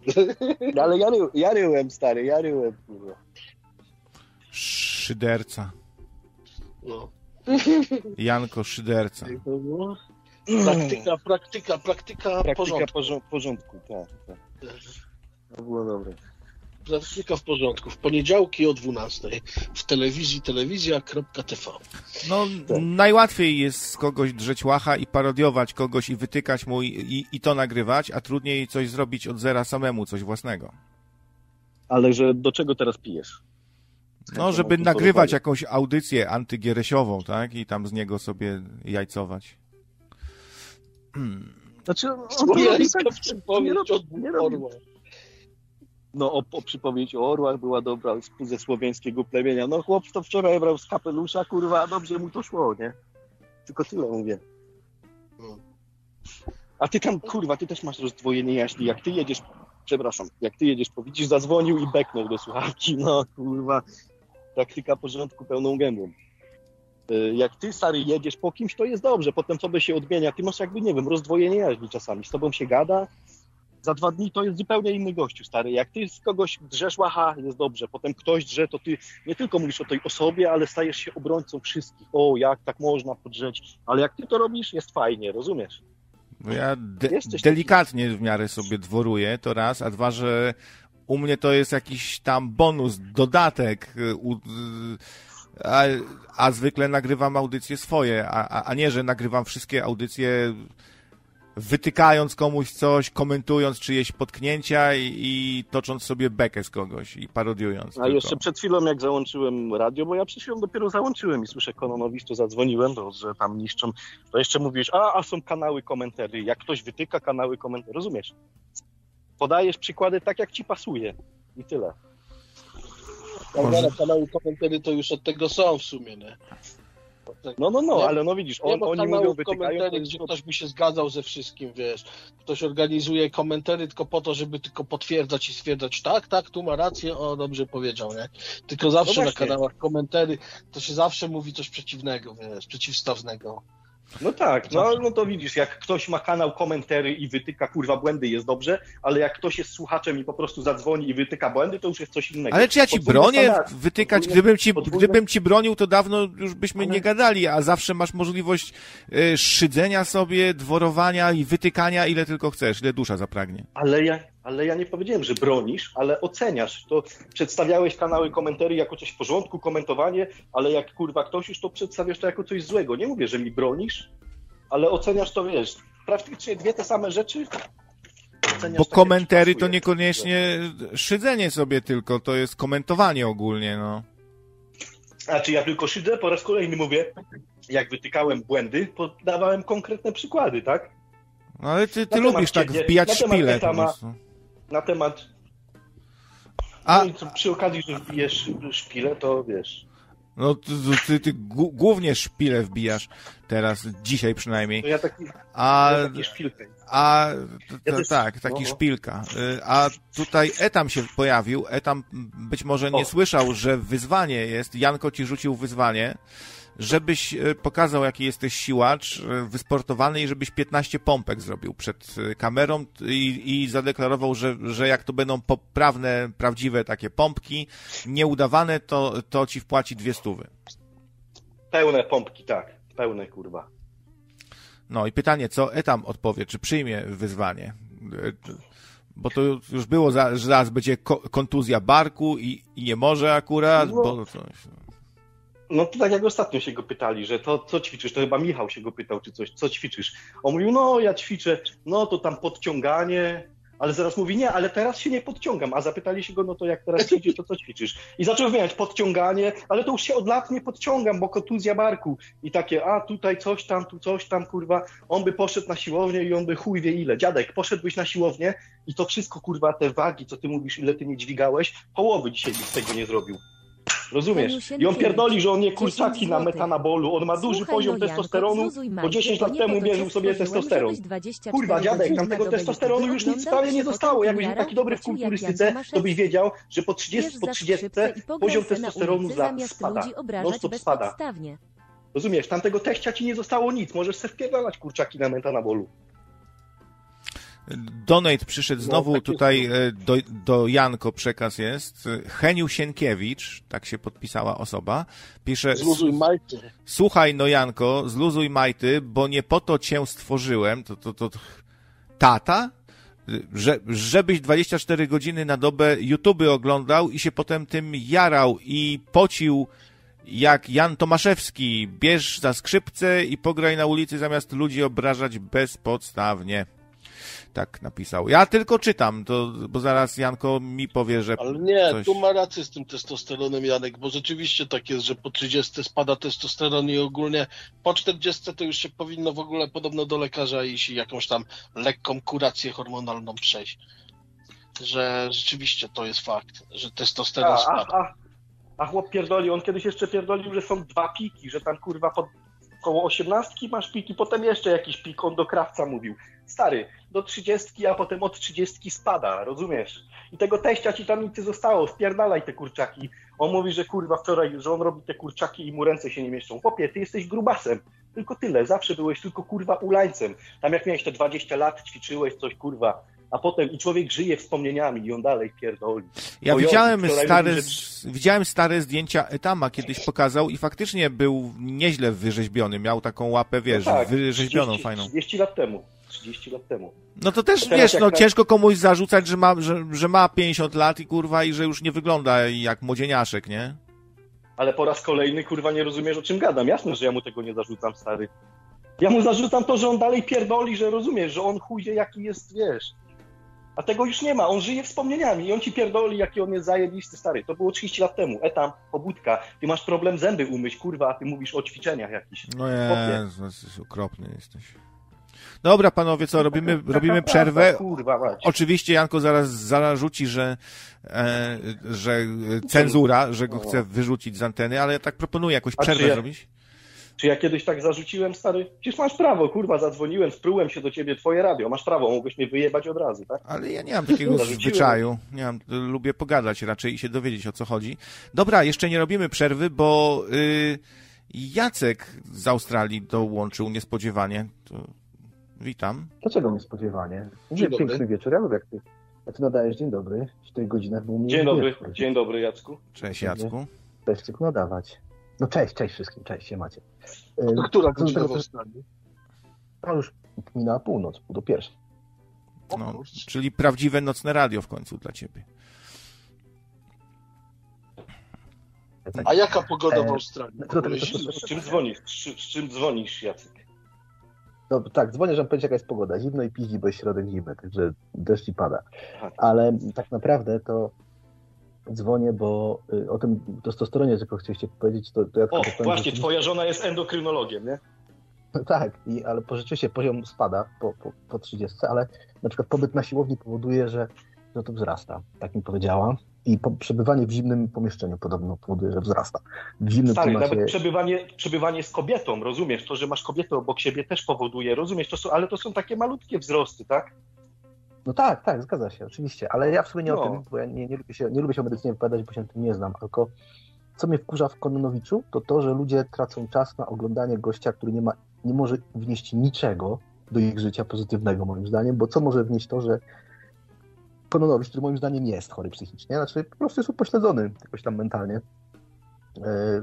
no ale ja, ry, ja ryłem, stary, ja ryłem. Kurwa. Szyderca. No. Janko Szyderca. Praktyka, praktyka, praktyka, praktyka porządku. porządku, tak, tak. To było dobre. Praktyka w porządku. W poniedziałki o 12 w telewizji telewizja.tv. No, tak. najłatwiej jest z kogoś drzeć łacha i parodiować kogoś i wytykać mu i, i, i to nagrywać, a trudniej coś zrobić od zera samemu, coś własnego. Ale że do czego teraz pijesz? No, żeby nagrywać jakąś audycję antygieresiową, tak? I tam z niego sobie jajcować. Hmm. Znaczy, on ja tak, przypomnieć od orła. No, o, o przypomnieć o orłach była dobra ze słowiańskiego plemienia. No, chłop to wczoraj brał z kapelusza, kurwa, dobrze mu to szło, nie? Tylko tyle mówię. A ty tam, kurwa, ty też masz rozdwojenie jaźni. Jak ty jedziesz, przepraszam, jak ty jedziesz, to widzisz, zadzwonił i beknął do słuchawki. No, kurwa, praktyka porządku pełną gębą. Y, jak ty, stary, jedziesz po kimś, to jest dobrze. Potem sobie się odmienia. Ty masz jakby, nie wiem, rozdwojenie jaźni czasami. Z tobą się gada, za dwa dni to jest zupełnie inny gościu, stary. Jak ty z kogoś drzesz, aha, jest dobrze. Potem ktoś drze, to ty nie tylko mówisz o tej osobie, ale stajesz się obrońcą wszystkich. O, jak tak można podrzeć. Ale jak ty to robisz, jest fajnie, rozumiesz? No ja de delikatnie w miarę sobie dworuję, to raz, a dwa, że u mnie to jest jakiś tam bonus, dodatek, y, y, a, a zwykle nagrywam audycje swoje, a, a nie, że nagrywam wszystkie audycje wytykając komuś coś, komentując czyjeś potknięcia i, i tocząc sobie bekę z kogoś i parodiując. A tylko. jeszcze przed chwilą, jak załączyłem radio, bo ja przed chwilą dopiero załączyłem i słyszę Kononowicz, to zadzwoniłem, bo, że tam niszczą, to jeszcze mówisz, a, a są kanały komentarzy. Jak ktoś wytyka kanały komentarzy, rozumiesz? Podajesz przykłady tak, jak ci pasuje i tyle. Może... Kanały komentarzy to już od tego są w sumie, nie? No, no, no, ale no widzisz, on, oni mówią, wytykają... gdzie ktoś by się zgadzał ze wszystkim, wiesz. Ktoś organizuje komentary tylko po to, żeby tylko potwierdzać i stwierdzać, tak, tak, tu ma rację, o, dobrze powiedział, nie? Tylko zawsze no na kanałach komentary to się zawsze mówi coś przeciwnego, wiesz, przeciwstawnego. No tak, no, no to widzisz, jak ktoś ma kanał komentary i wytyka kurwa błędy jest dobrze, ale jak ktoś jest słuchaczem i po prostu zadzwoni i wytyka błędy, to już jest coś innego. Ale czy ja ci bronię wytykać? Gdybym ci, gdybym ci bronił, to dawno już byśmy ale... nie gadali, a zawsze masz możliwość y, szydzenia sobie, dworowania i wytykania ile tylko chcesz, ile dusza zapragnie. Ale ja, ale ja nie powiedziałem, że bronisz, ale oceniasz. To przedstawiałeś kanały komentarzy jako coś w porządku, komentowanie, ale jak kurwa ktoś już to przedstawiasz to jako coś złego. Nie mówię, że mi bronisz, ale oceniasz to, wiesz, praktycznie dwie te same rzeczy. Bo komentary to niekoniecznie szydzenie sobie tylko, to jest komentowanie ogólnie, no. A czy ja tylko szydzę? Po raz kolejny mówię, jak wytykałem błędy, podawałem konkretne przykłady, tak? No ale ty, ty lubisz tak wbijać szpile. Etama, na temat... A... No przy okazji, że wbijesz szpilę, to wiesz... No ty, ty, ty głównie szpile wbijasz teraz, dzisiaj przynajmniej. Ja taki, a, ja taki szpilkę. A ja tak, taki no, no. szpilka. Y, a tutaj Etam się pojawił. Etam być może nie o. słyszał, że wyzwanie jest. Janko ci rzucił wyzwanie żebyś e, pokazał, jaki jesteś siłacz, e, wysportowany i żebyś 15 pompek zrobił przed e, kamerą i, i zadeklarował, że, że jak to będą poprawne, prawdziwe takie pompki, nieudawane, to, to ci wpłaci dwie stówy. Pełne pompki, tak. Pełne, kurwa. No i pytanie, co Etam odpowie, czy przyjmie wyzwanie? Bo to już było, że zaraz będzie kontuzja barku i, i nie może akurat, no. bo coś... No to tak jak ostatnio się go pytali, że to co ćwiczysz, to chyba Michał się go pytał, czy coś, co ćwiczysz. On mówił, no ja ćwiczę, no to tam podciąganie, ale zaraz mówi, nie, ale teraz się nie podciągam, a zapytali się go, no to jak teraz ćwiczysz, to co ćwiczysz? I zaczął wymieniać podciąganie, ale to już się od lat nie podciągam, bo kontuzja barku. I takie, a tutaj coś tam, tu coś tam, kurwa, on by poszedł na siłownię i on by chuj wie ile. Dziadek, poszedłbyś na siłownię i to wszystko, kurwa, te wagi, co ty mówisz, ile ty nie dźwigałeś, połowy dzisiaj byś tego nie zrobił. Rozumiesz? I on pierdoli, że on nie kurczaki na metanabolu, on ma duży poziom testosteronu, bo 10 lat temu mierzył sobie testosteron. Kurwa, dziadek, tam tego testosteronu już nic prawie nie zostało. Jakbyś był taki dobry w kulturystyce, to byś wiedział, że po 30, po 30 poziom testosteronu spada. No stop spada. Rozumiesz? Tamtego teścia ci nie zostało nic. Możesz se wpierdalać kurczaki na metanabolu. Donate przyszedł no, znowu no, tutaj e, do, do Janko przekaz jest. Heniu Sienkiewicz, tak się podpisała osoba, pisze Zluzuj majty. Słuchaj no Janko, zluzuj majty, bo nie po to cię stworzyłem, to, to, to tata? Że, żebyś 24 godziny na dobę YouTube oglądał i się potem tym jarał i pocił jak Jan Tomaszewski. Bierz za skrzypce i pograj na ulicy zamiast ludzi obrażać bezpodstawnie tak napisał. Ja tylko czytam, to, bo zaraz Janko mi powie, że. Ale nie, coś... tu ma rację z tym testosteronem, Janek, bo rzeczywiście tak jest, że po 30 spada testosteron i ogólnie po 40 to już się powinno w ogóle podobno do lekarza iść i jakąś tam lekką kurację hormonalną przejść. Że rzeczywiście to jest fakt, że testosteron a, spada. A, a, a chłop pierdoli, on kiedyś jeszcze pierdolił, że są dwa piki, że tam kurwa pod koło osiemnastki masz piki, potem jeszcze jakiś pik, on do krawca mówił. Stary, do trzydziestki, a potem od trzydziestki spada, rozumiesz? I tego teścia ci tam nic nie zostało, spierdalaj te kurczaki. On mówi, że kurwa wczoraj, że on robi te kurczaki i mu ręce się nie mieszczą. Chłopie, ty jesteś grubasem. Tylko tyle, zawsze byłeś tylko kurwa ulańcem. Tam jak miałeś te 20 lat, ćwiczyłeś coś kurwa, a potem i człowiek żyje wspomnieniami i on dalej pierdoli. Ja widziałem stare, mówi, że... widziałem stare zdjęcia Etama, kiedyś pokazał i faktycznie był nieźle wyrzeźbiony, miał taką łapę, wiesz, no tak, wyrzeźbioną 30, fajną. 30 lat temu. 30 lat temu. No to też, wiesz, no na... ciężko komuś zarzucać, że ma, że, że ma 50 lat i kurwa, i że już nie wygląda jak młodzieniaszek, nie? Ale po raz kolejny, kurwa, nie rozumiesz, o czym gadam. Jasne, że ja mu tego nie zarzucam, stary. Ja mu zarzucam to, że on dalej pierdoli, że rozumiesz, że on chuj jaki jest, wiesz. A tego już nie ma, on żyje wspomnieniami i on ci pierdoli, jaki on jest zajebisty, stary. To było 30 lat temu, etam, pobudka. Ty masz problem zęby umyć, kurwa, a ty mówisz o ćwiczeniach jakichś. No jest, okropny jesteś. Dobra, panowie, co, robimy, [LAUGHS] robimy przerwę. Kurwa, Oczywiście Janko zaraz zarzuci, że, e, że cenzura, że go chce wyrzucić z anteny, ale ja tak proponuję jakąś przerwę zrobić. Czy ja kiedyś tak zarzuciłem, stary? Przecież masz prawo, kurwa, zadzwoniłem, sprułem się do ciebie, twoje radio, masz prawo, mogłeś mnie wyjebać od razu, tak? Ale ja nie mam takiego [LAUGHS] zwyczaju, nie mam, lubię pogadać raczej i się dowiedzieć, o co chodzi. Dobra, jeszcze nie robimy przerwy, bo yy, Jacek z Australii dołączył niespodziewanie. To Witam. Dlaczego niespodziewanie? Dzień piękny dobry. wieczór, ja lubię jak ty, jak ty nadajesz dzień dobry, w tej godzinach był Dzień dobry, wieczór. dzień dobry Jacku. Cześć Jacku. Cześć, no dawać. No cześć, cześć wszystkim, cześć, się macie. To która godzina w Australii? No już minęła północ, pół do pierwszej. No, czyli prawdziwe nocne radio w końcu dla ciebie. A jaka pogoda w e, Australii? Z czym dzwonisz? Z czym dzwonisz, Jacek? No tak, dzwonię, żeby powiedzieć jaka jest pogoda. Zimno i piździ, bo jest środek zimy, także deszcz i pada. Ale tak naprawdę to dzwonię, bo y, o tym testosteronie tylko chcieliście powiedzieć, to, to ja O, właśnie, twoja żona jest endokrynologiem, nie? No [LAUGHS] tak, i, ale rzeczywiście poziom spada po, po, po 30, ale na przykład pobyt na siłowni powoduje, że, że to wzrasta, tak mi powiedziała. I po, przebywanie w zimnym pomieszczeniu podobno powoduje, że wzrasta. W zimnym Stary, klimacie... nawet przebywanie, przebywanie z kobietą, rozumiesz? To, że masz kobietę obok siebie też powoduje, rozumiesz? To są, ale to są takie malutkie wzrosty, tak? No tak, tak, zgadza się, oczywiście, ale ja w sumie nie no. o tym, bo ja nie, nie, lubię się, nie lubię się o medycynie wypowiadać, bo się tym nie znam, tylko co mnie wkurza w Kononowiczu, to to, że ludzie tracą czas na oglądanie gościa, który nie ma, nie może wnieść niczego do ich życia pozytywnego, moim zdaniem, bo co może wnieść to, że Kononowicz, który moim zdaniem jest chory psychicznie, znaczy po prostu jest upośledzony jakoś tam mentalnie e,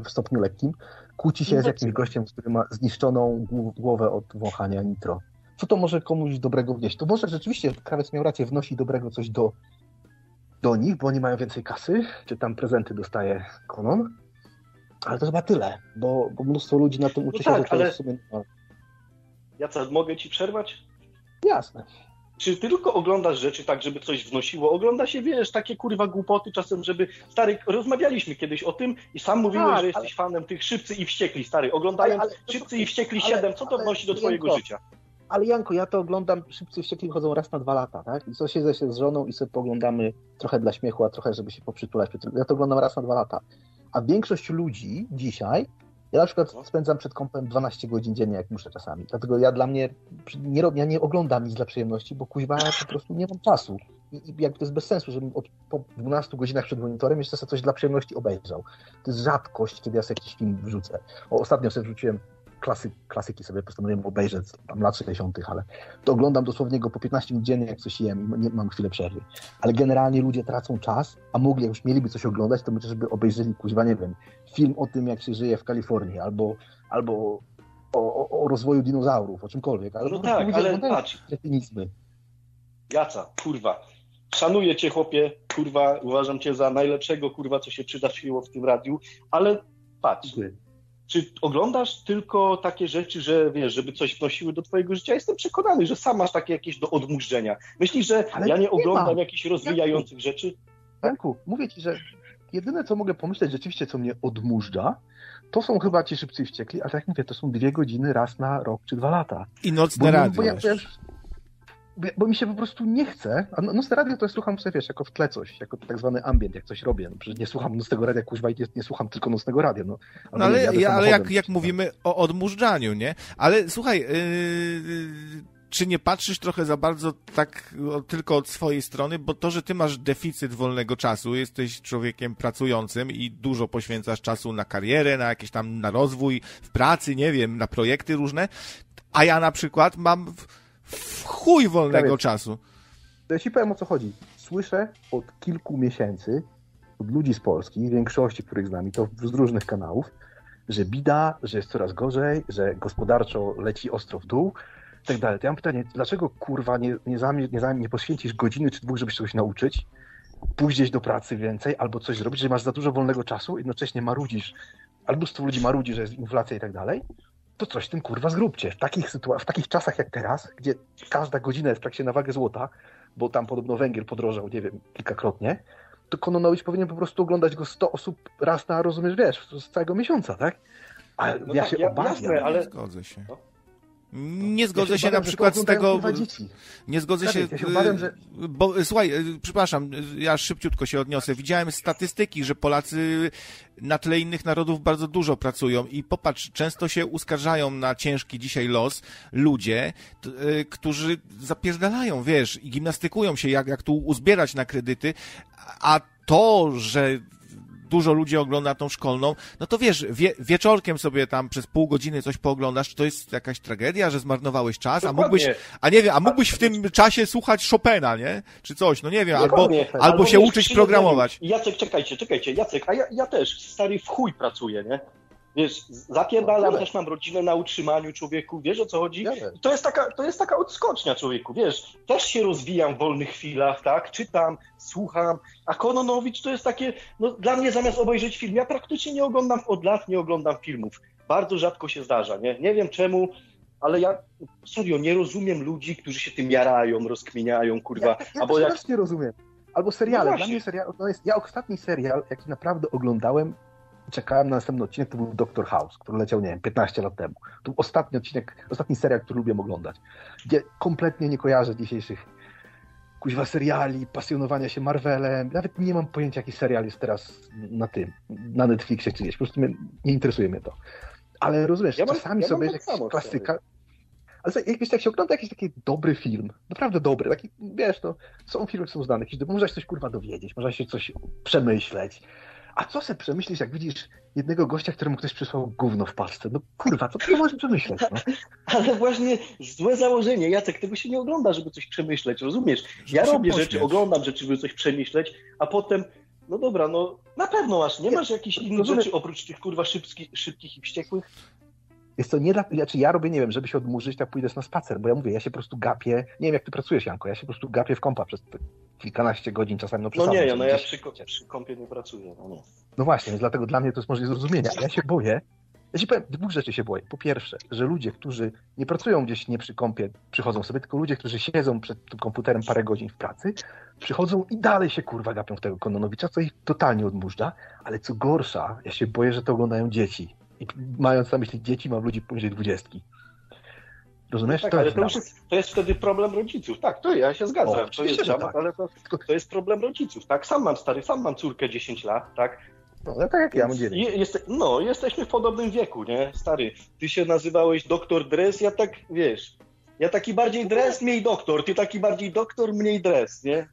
w stopniu lekkim, kłóci się z jakimś gościem, który ma zniszczoną głowę od wąchania nitro. Co to może komuś dobrego wnieść? To może rzeczywiście krawiec miał rację, wnosi dobrego coś do, do nich, bo oni mają więcej kasy, czy tam prezenty dostaje Konon, ale to chyba tyle, bo, bo mnóstwo ludzi na tym uczy no się, tak, że ale... w sumie... Jacek, mogę ci przerwać? Jasne. Czy ty tylko oglądasz rzeczy tak, żeby coś wnosiło? Ogląda się, wiesz, takie kurwa głupoty czasem, żeby... Stary, rozmawialiśmy kiedyś o tym i sam mówiłeś, tak, że jesteś ale... fanem tych Szybcy i Wściekli, stary. Oglądając ale, ale, Szybcy i Wściekli ale, 7, co to wnosi do twojego życia? Ale Janko, ja to oglądam, Szybcy Wściekli chodzą raz na dwa lata, tak? I co siedzę się z żoną i sobie poglądamy trochę dla śmiechu, a trochę, żeby się poprzytulać. Ja to oglądam raz na dwa lata. A większość ludzi dzisiaj ja na przykład spędzam przed kompem 12 godzin dziennie, jak muszę czasami. Dlatego ja dla mnie nie ja nie oglądam nic dla przyjemności, bo kuźwa po prostu nie mam czasu. I, i jakby to jest bez sensu, żebym od, po 12 godzinach przed monitorem jeszcze sobie coś dla przyjemności obejrzał. To jest rzadkość, kiedy ja sobie jakiś film wrzucę. O, ostatnio sobie wrzuciłem klasy, klasyki sobie postanowiłem obejrzeć tam lat 60., ale to oglądam dosłownie go po 15 minut dziennie, jak coś jem i nie mam chwilę przerwy. Ale generalnie ludzie tracą czas, a mogli, jak już mieliby coś oglądać, to żeby obejrzeli, kuźwa, nie wiem, film o tym, jak się żyje w Kalifornii, albo, albo o, o, o rozwoju dinozaurów, o czymkolwiek. Ale no tak, ale patrz. Kretynizmy. Jaca, kurwa. Szanuję cię, chłopie, kurwa, uważam cię za najlepszego, kurwa, co się przydarzyło w tym radiu, ale patrz, Dziękuję czy oglądasz tylko takie rzeczy, że wiesz, żeby coś wnosiły do twojego życia? Jestem przekonany, że sam masz takie jakieś do odmurzenia. Myślisz, że Ale ja nie, nie oglądam mam. jakichś rozwijających Janku. rzeczy? Janku, mówię ci, że jedyne, co mogę pomyśleć rzeczywiście, co mnie odmurza, to są chyba ci szybcy wściekli, ale tak jak mówię, to są dwie godziny raz na rok czy dwa lata. I nocne radio. Bo ja, bo ja, bo mi się po prostu nie chce, a no, nocne radio to słucham sobie, wiesz, jako w tle coś, jako tak zwany ambient, jak coś robię. No, przecież nie słucham nocnego radia, kuźwa, i nie, nie słucham tylko nocnego radia. No, no ale, ja, ale jak, jak mówimy o odmurzaniu, nie? Ale słuchaj, yy, czy nie patrzysz trochę za bardzo tak tylko od swojej strony, bo to, że ty masz deficyt wolnego czasu, jesteś człowiekiem pracującym i dużo poświęcasz czasu na karierę, na jakieś tam, na rozwój w pracy, nie wiem, na projekty różne, a ja na przykład mam... W, w chuj wolnego Prawie. czasu. Ja ci powiem o co chodzi. Słyszę od kilku miesięcy od ludzi z Polski, większości, których znam, i to z różnych kanałów, że bida, że jest coraz gorzej, że gospodarczo leci ostro w dół i tak dalej. To ja mam pytanie, dlaczego kurwa nie, nie, nie, nie poświęcisz godziny czy dwóch, żeby się czegoś nauczyć, pójść gdzieś do pracy więcej, albo coś zrobić, że masz za dużo wolnego czasu, jednocześnie marudzisz, albo mnóstwo ludzi marudzi, że jest inflacja i tak dalej, to coś tym kurwa zróbcie. W takich, sytuacjach, w takich czasach jak teraz, gdzie każda godzina jest praktycznie na wagę złota, bo tam podobno węgiel podrożał, nie wiem, kilkakrotnie, to Kononowicz powinien po prostu oglądać go 100 osób raz na, rozumiesz, wiesz, z całego miesiąca, tak? Ale no ja tak, się ja, obawiam. Jasne, ale... Zgodzę się. No. Nie zgodzę ja się, się na przykład z tego. Nie zgodzę się. Ja się obawiam, że... Bo słuchaj, e, przepraszam, ja szybciutko się odniosę. Widziałem statystyki, że Polacy na tle innych narodów bardzo dużo pracują i popatrz, często się uskarżają na ciężki dzisiaj los ludzie, e, którzy zapierdalają, wiesz, i gimnastykują się, jak, jak tu uzbierać na kredyty, a to, że dużo ludzi ogląda tą szkolną, no to wiesz, wie, wieczorkiem sobie tam przez pół godziny coś pooglądasz, czy to jest jakaś tragedia, że zmarnowałeś czas, a mógłbyś, a nie wiem, a mógłbyś w tym czasie słuchać Chopina, nie? Czy coś, no nie wiem, albo, albo, albo się uczyć programować. Jacek, czekajcie, czekajcie, Jacek, a ja, ja też stary w chuj pracuję, nie? Wiesz, zapierdalam, no, też mam rodzinę na utrzymaniu człowieku, wiesz o co chodzi? To jest, taka, to jest taka odskocznia człowieku, wiesz, też się rozwijam w wolnych chwilach, tak, czytam, słucham, a Kononowicz to jest takie, no dla mnie zamiast obejrzeć film, ja praktycznie nie oglądam od lat, nie oglądam filmów, bardzo rzadko się zdarza, nie, nie wiem czemu, ale ja serio nie rozumiem ludzi, którzy się tym jarają, rozkmieniają, kurwa, ja, ja albo jak... nie rozumiem. Albo seriale. No Dla mnie serial, to jest, ja ostatni serial, jaki naprawdę oglądałem, czekałem na następny odcinek, to był Doctor House, który leciał, nie wiem, 15 lat temu. To był ostatni odcinek, ostatni serial, który lubię oglądać, gdzie kompletnie nie kojarzę dzisiejszych kuźwa seriali, pasjonowania się Marvelem. Nawet nie mam pojęcia, jaki serial jest teraz na tym, na Netflixie czy gdzieś. Po prostu mnie, nie interesuje mnie to. Ale rozumiesz, ja mam, czasami ja sobie tak jakiś klasyka... Ale jak, jak się ogląda jakiś taki dobry film, naprawdę dobry, taki, wiesz, no, są filmy, które są znane, jakieś, można się coś kurwa dowiedzieć, można się coś przemyśleć, a co sobie przemyślisz, jak widzisz jednego gościa, któremu ktoś przysłał gówno w paczce? No kurwa, co ty możesz przemyśleć? No? [LAUGHS] Ale właśnie złe założenie, Jacek, tego się nie ogląda, żeby coś przemyśleć, rozumiesz? Ja robię pośmiesz. rzeczy, oglądam rzeczy, żeby coś przemyśleć, a potem, no dobra, no na pewno masz, nie masz jakichś innych rzeczy oprócz tych kurwa szybkich, szybkich i wściekłych? Jest to nie dla, znaczy ja robię, nie wiem, żeby się odmurzyć, tak pójdę na spacer, bo ja mówię, ja się po prostu gapię, nie wiem jak ty pracujesz Janko, ja się po prostu gapię w kąpa przez kilkanaście godzin czasami. No, no nie, ja, no ja przy, przy kąpie nie pracuję, no nie. No właśnie, więc dlatego dla mnie to jest możliwe zrozumienia. Ja się boję, ja ci powiem, dwóch rzeczy się boję. Po pierwsze, że ludzie, którzy nie pracują gdzieś nie przy kąpie, przychodzą sobie, tylko ludzie, którzy siedzą przed tym komputerem parę godzin w pracy, przychodzą i dalej się kurwa gapią w tego Kononowicza, co ich totalnie odmurza, ale co gorsza, ja się boję, że to oglądają dzieci. I mając na myśli dzieci, mam ludzi poniżej dwudziestki. Rozumiesz? No tak, to ale to już jest, to jest wtedy problem rodziców. Tak, to ja się zgadzam. O, to jest dramat, tak. ale to, to jest problem rodziców. Tak, sam mam stary, sam mam córkę 10 lat, tak? No, no tak jak ja mam 9. Jest, no, jesteśmy w podobnym wieku, nie? Stary, ty się nazywałeś doktor Dres, ja tak, wiesz, ja taki bardziej dres, mniej doktor, ty taki bardziej doktor, mniej dres, nie?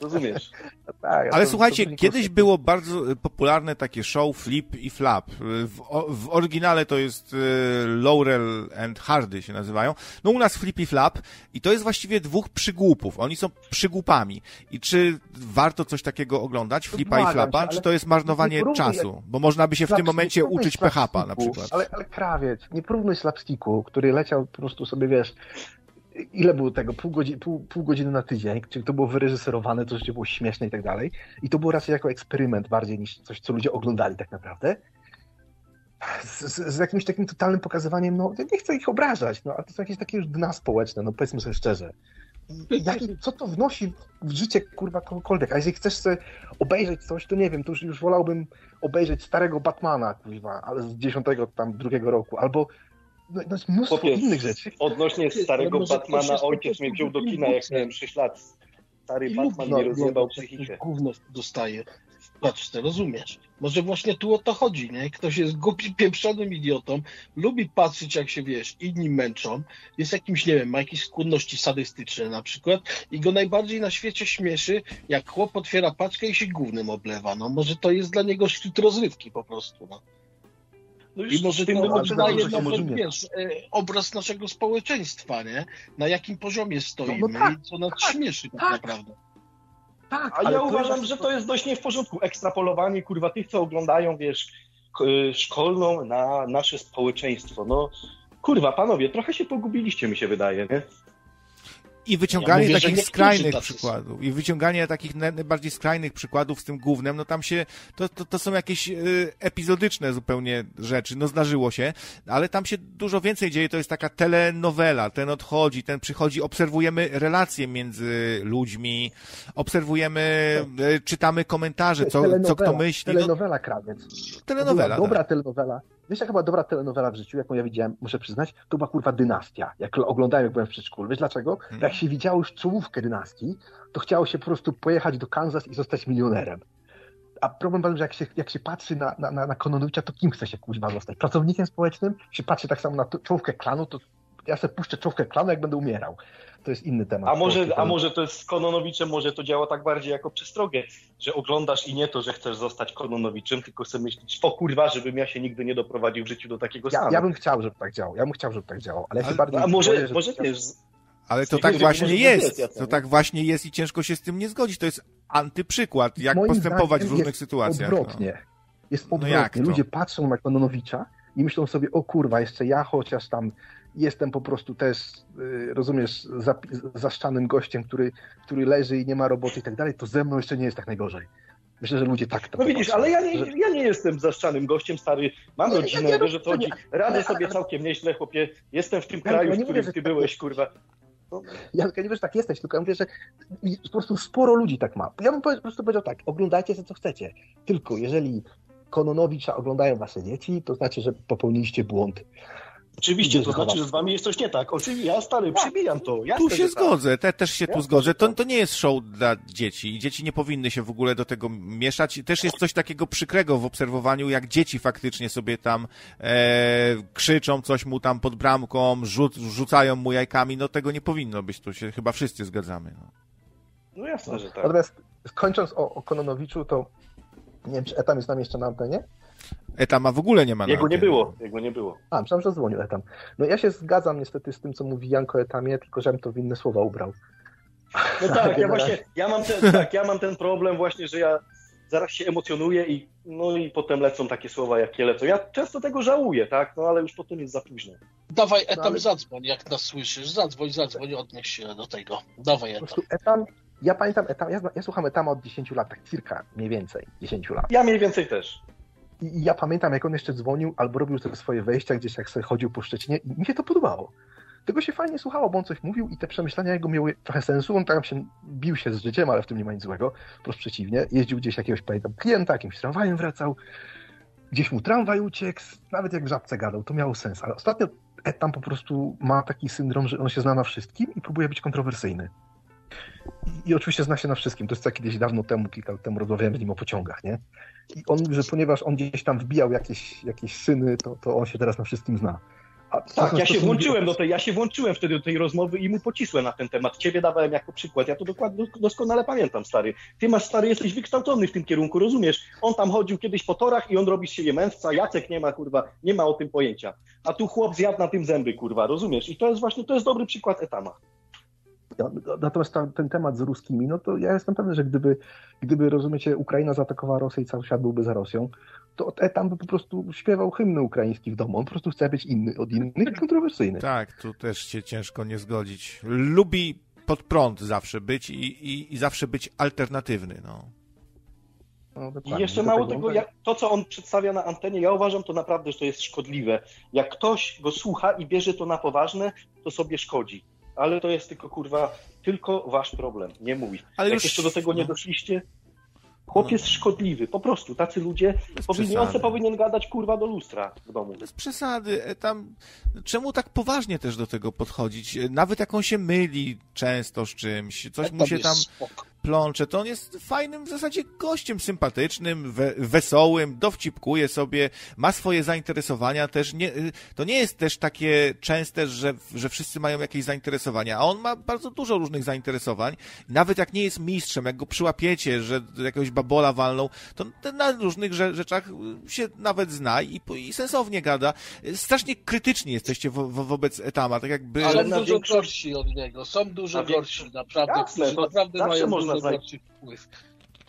Rozumiesz? [LAUGHS] No tak, Ale to, słuchajcie, to kiedyś było bardzo popularne takie show Flip i Flap. W, w oryginale to jest e, Laurel and Hardy się nazywają. No u nas Flip i Flap i to jest właściwie dwóch przygłupów. Oni są przygłupami. I czy warto coś takiego oglądać, Flipa i Flapa, czy to jest marnowanie czasu? Bo można by się w tym momencie uczyć PHP na przykład. Ale, ale krawiec, nie porównuj slapsticku, który leciał po prostu sobie, wiesz, ile było tego? Pół godziny, pół, pół godziny na tydzień, czyli to było wyreżyserowane, to rzeczywiście było śmieszne i tak dalej. I to było raczej jako eksperyment bardziej niż coś, co ludzie oglądali tak naprawdę. Z, z, z jakimś takim totalnym pokazywaniem, no nie chcę ich obrażać, no ale to są jakieś takie już dna społeczne, no powiedzmy sobie szczerze. Jaki, co to wnosi w życie, kurwa, kogokolwiek? A jeżeli chcesz sobie obejrzeć coś, to nie wiem, to już, już wolałbym obejrzeć starego Batmana, kurwa, ale z dziesiątego tam drugiego roku, albo no, no jest mnóstwo innych rzeczy. Odnośnie starego Batmana, ojciec mnie wziął do kina, jak miałem 6 lat. Stary Batman mnie rozjebał psychikę. Gówno dostaje Patrz, ty rozumiesz. Może właśnie tu o to chodzi, nie? Ktoś jest głupi, [LAUGHS] pieprzonym idiotą, lubi patrzeć, jak się, wiesz, inni męczą, jest jakimś, nie wiem, ma jakieś skłonności sadystyczne na przykład i go najbardziej na świecie śmieszy, jak chłop otwiera paczkę i się głównym oblewa. No może to jest dla niego szczyt rozrywki po prostu, no. No I może to oddaje nawet, wiesz, e, obraz naszego społeczeństwa, nie? Na jakim poziomie stoimy no, no tak, i co nas tak, śmieszy tak, tak naprawdę. Tak, A ja uważam, jest... że to jest dość nie w porządku. Ekstrapolowanie, kurwa, tych, co oglądają, wiesz, y, szkolną na nasze społeczeństwo. No, kurwa, panowie, trochę się pogubiliście, mi się wydaje, nie? I wyciąganie ja mówię, takich skrajnych przykładów, i wyciąganie takich najbardziej skrajnych przykładów z tym głównym, no tam się, to, to, to są jakieś y, epizodyczne zupełnie rzeczy, no zdarzyło się, ale tam się dużo więcej dzieje, to jest taka telenowela, ten odchodzi, ten przychodzi, obserwujemy relacje między ludźmi, obserwujemy, y, czytamy komentarze, co, co kto myśli. No. Telenowela, no, krawiec. Telenowela, Dobra tak. telenowela Wiesz, jaka była dobra telenowela w życiu, jaką ja widziałem, muszę przyznać? To była kurwa dynastia. Jak oglądałem, jak byłem w przedszkolu. Wiesz dlaczego? Hmm. Jak się widziało już czołówkę dynastii, to chciało się po prostu pojechać do Kansas i zostać milionerem. A problem był, że jak się, jak się patrzy na, na, na Kononowicza, to kim chce się kuźba zostać? Pracownikiem społecznym? Jak się patrzy tak samo na czołówkę klanu, to ja sobie puszczę czołówkę klanu, jak będę umierał to jest inny temat. A może, a może to jest z Kononowiczem, może to działa tak bardziej jako przestrogę, że oglądasz i nie to, że chcesz zostać Kononowiczem, tylko sobie myślisz, o kurwa, żebym ja się nigdy nie doprowadził w życiu do takiego stanu. Ja, ja bym chciał, żeby tak działał. Ja bym chciał, żeby tak działał, ale, ale bardziej... A może, boję, może też... Ale to tak właśnie jest. To tak właśnie jest i ciężko się z tym nie zgodzić. To jest antyprzykład, jak Moim postępować w różnych sytuacjach. Odwrotnie. No. Jest no odwrotnie. No Ludzie patrzą na Kononowicza i myślą sobie, o kurwa, jeszcze ja chociaż tam jestem po prostu też, y, rozumiesz, zaszczanym gościem, który, który leży i nie ma roboty i tak dalej, to ze mną jeszcze nie jest tak najgorzej. Myślę, że ludzie tak to No widzisz, ale ja nie, że... ja nie jestem zaszczanym gościem, stary. Mam rodzinę, ja, ja wiesz, że to chodzi. Radzę sobie całkiem nieźle, chłopie. Jestem w tym kraju, ja w którym ty byłeś, tak kurwa. No. Ja nie wiem, że tak jesteś, tylko ja mówię, że po prostu sporo ludzi tak ma. Ja bym po prostu powiedział tak, oglądajcie co chcecie. Tylko jeżeli Kononowicza oglądają wasze dzieci, to znaczy, że popełniliście błąd. Oczywiście, to znaczy, że z wami jest coś nie tak. Oczywiście, ja stary, przybijam to. Jasne, tu się tak. zgodzę, te, też się tu zgodzę. To, to nie jest show dla dzieci. Dzieci nie powinny się w ogóle do tego mieszać. Też jest coś takiego przykrego w obserwowaniu, jak dzieci faktycznie sobie tam e, krzyczą coś mu tam pod bramką, rzuc, rzucają mu jajkami. No tego nie powinno być, tu się chyba wszyscy zgadzamy. No, no jasne, że tak. Natomiast kończąc o, o Kononowiczu, to nie wiem, czy Etam jest nam jeszcze na antenie? Etama w ogóle nie ma Jego nie było, jego nie było. A, myślałem, że dzwonił Etam. No ja się zgadzam niestety z tym, co mówi Janko Etamie, tylko żebym to w inne słowa ubrał. No tak, ja [LAUGHS] właśnie, ja mam ten, tak, ja mam ten problem właśnie, że ja zaraz się emocjonuję i no i potem lecą takie słowa, jakie lecą. Ja często tego żałuję, tak, no ale już potem jest za późno. Dawaj Etam, no, ale... zadzwoń, jak nas słyszysz. Zadzwoń, zadzwoń, odnieś się do tego. Dawaj Etam. Etam ja pamiętam, etam, ja, ja słucham Etama od 10 lat, tak circa, mniej więcej 10 lat. Ja mniej więcej też. I ja pamiętam, jak on jeszcze dzwonił albo robił te swoje wejścia gdzieś, jak sobie chodził po Szczecinie i mi się to podobało. Tego się fajnie słuchało, bo on coś mówił i te przemyślenia jego miały trochę sensu. On tam się bił się z życiem, ale w tym nie ma nic złego. Wprost przeciwnie. Jeździł gdzieś jakiegoś, pamiętam, klienta, jakimś tramwajem wracał. Gdzieś mu tramwaj uciekł, nawet jak w żabce gadał, to miało sens. Ale ostatnio Etam po prostu ma taki syndrom, że on się zna na wszystkim i próbuje być kontrowersyjny. I, I, oczywiście zna się na wszystkim. To jest co kiedyś dawno temu, kilka lat temu rozmawiałem z nim o pociągach, nie? I on, że ponieważ on gdzieś tam wbijał jakieś, jakieś szyny, to, to on się teraz na wszystkim zna. A, tak, ja się włączyłem do tej, ja się włączyłem wtedy do tej rozmowy i mu pocisłem na ten temat. Ciebie dawałem jako przykład. Ja to dokładnie, doskonale pamiętam, stary. Ty masz, stary, jesteś wykształcony w tym kierunku, rozumiesz? On tam chodził kiedyś po torach i on robi z siebie mędrca, Jacek nie ma, kurwa, nie ma o tym pojęcia. A tu chłop zjadł na tym zęby, kurwa, rozumiesz? I to jest właśnie, to jest dobry przykład Etama. Natomiast tam, ten temat z ruskimi, no to ja jestem pewny, że gdyby, gdyby rozumiecie, Ukraina zaatakowała Rosję i cały świat byłby za Rosją, to tam by po prostu śpiewał hymny ukraiński w domu. On po prostu chce być inny od innych i kontrowersyjny. Tak, tu też się ciężko nie zgodzić. Lubi pod prąd zawsze być i, i, i zawsze być alternatywny. No. No, I jeszcze mało tego, jak, to co on przedstawia na antenie, ja uważam to naprawdę, że to jest szkodliwe. Jak ktoś go słucha i bierze to na poważne, to sobie szkodzi ale to jest tylko kurwa, tylko wasz problem, nie mój. Ale Jak już... jeszcze do tego nie no. doszliście, Chłop jest szkodliwy, po prostu. Tacy ludzie powinni, on se powinien gadać kurwa do lustra w domu. Bez przesady. E, tam, czemu tak poważnie też do tego podchodzić? E, nawet jak on się myli często z czymś, coś mu się tam spoko plącze, to on jest fajnym w zasadzie gościem, sympatycznym, we, wesołym, dowcipkuje sobie, ma swoje zainteresowania też. Nie, y, to nie jest też takie częste, że, że wszyscy mają jakieś zainteresowania, a on ma bardzo dużo różnych zainteresowań. Nawet jak nie jest mistrzem, jak go przyłapiecie, że jakiegoś babola walną, to na różnych rzeczach się nawet zna i, i sensownie gada. Strasznie krytyczni jesteście wo, wo, wobec Etama, tak jakby... Ale są dużo większość... gorsi od niego, są dużo gorsi, naprawdę, Jasne, naprawdę mają można znaleźć wpływ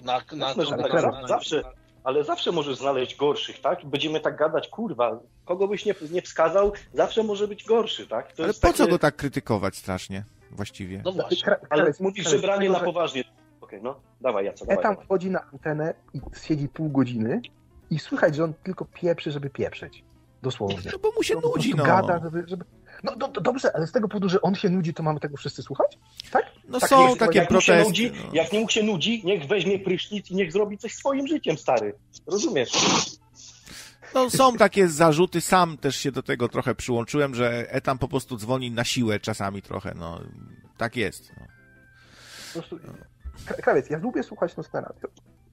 na, na, zawsze, ale zawsze możesz znaleźć gorszych, tak? Będziemy tak gadać, kurwa, kogo byś nie, nie wskazał, zawsze może być gorszy, tak? To ale po takie... co go tak krytykować strasznie, właściwie? No właśnie, ale mówisz, że branie na poważnie. Okej, okay, no, dawaj, Jaco, dawaj. tam wchodzi na antenę i siedzi pół godziny i słychać, że on tylko pieprzy, żeby pieprzyć. Dosłownie. No bo mu się nudzi, no. Gada, żeby, żeby... No do, do, dobrze, ale z tego powodu, że on się nudzi, to mamy tego wszyscy słuchać? Tak? No tak są takie jak protesty. Nudzi, no. Jak nie mu się nudzi, niech weźmie prysznic i niech zrobi coś swoim życiem, stary. Rozumiesz? No są takie zarzuty, sam też się do tego trochę przyłączyłem, że Etam po prostu dzwoni na siłę czasami trochę, no. Tak jest. No. Po prostu, krawiec, ja lubię słuchać Nostera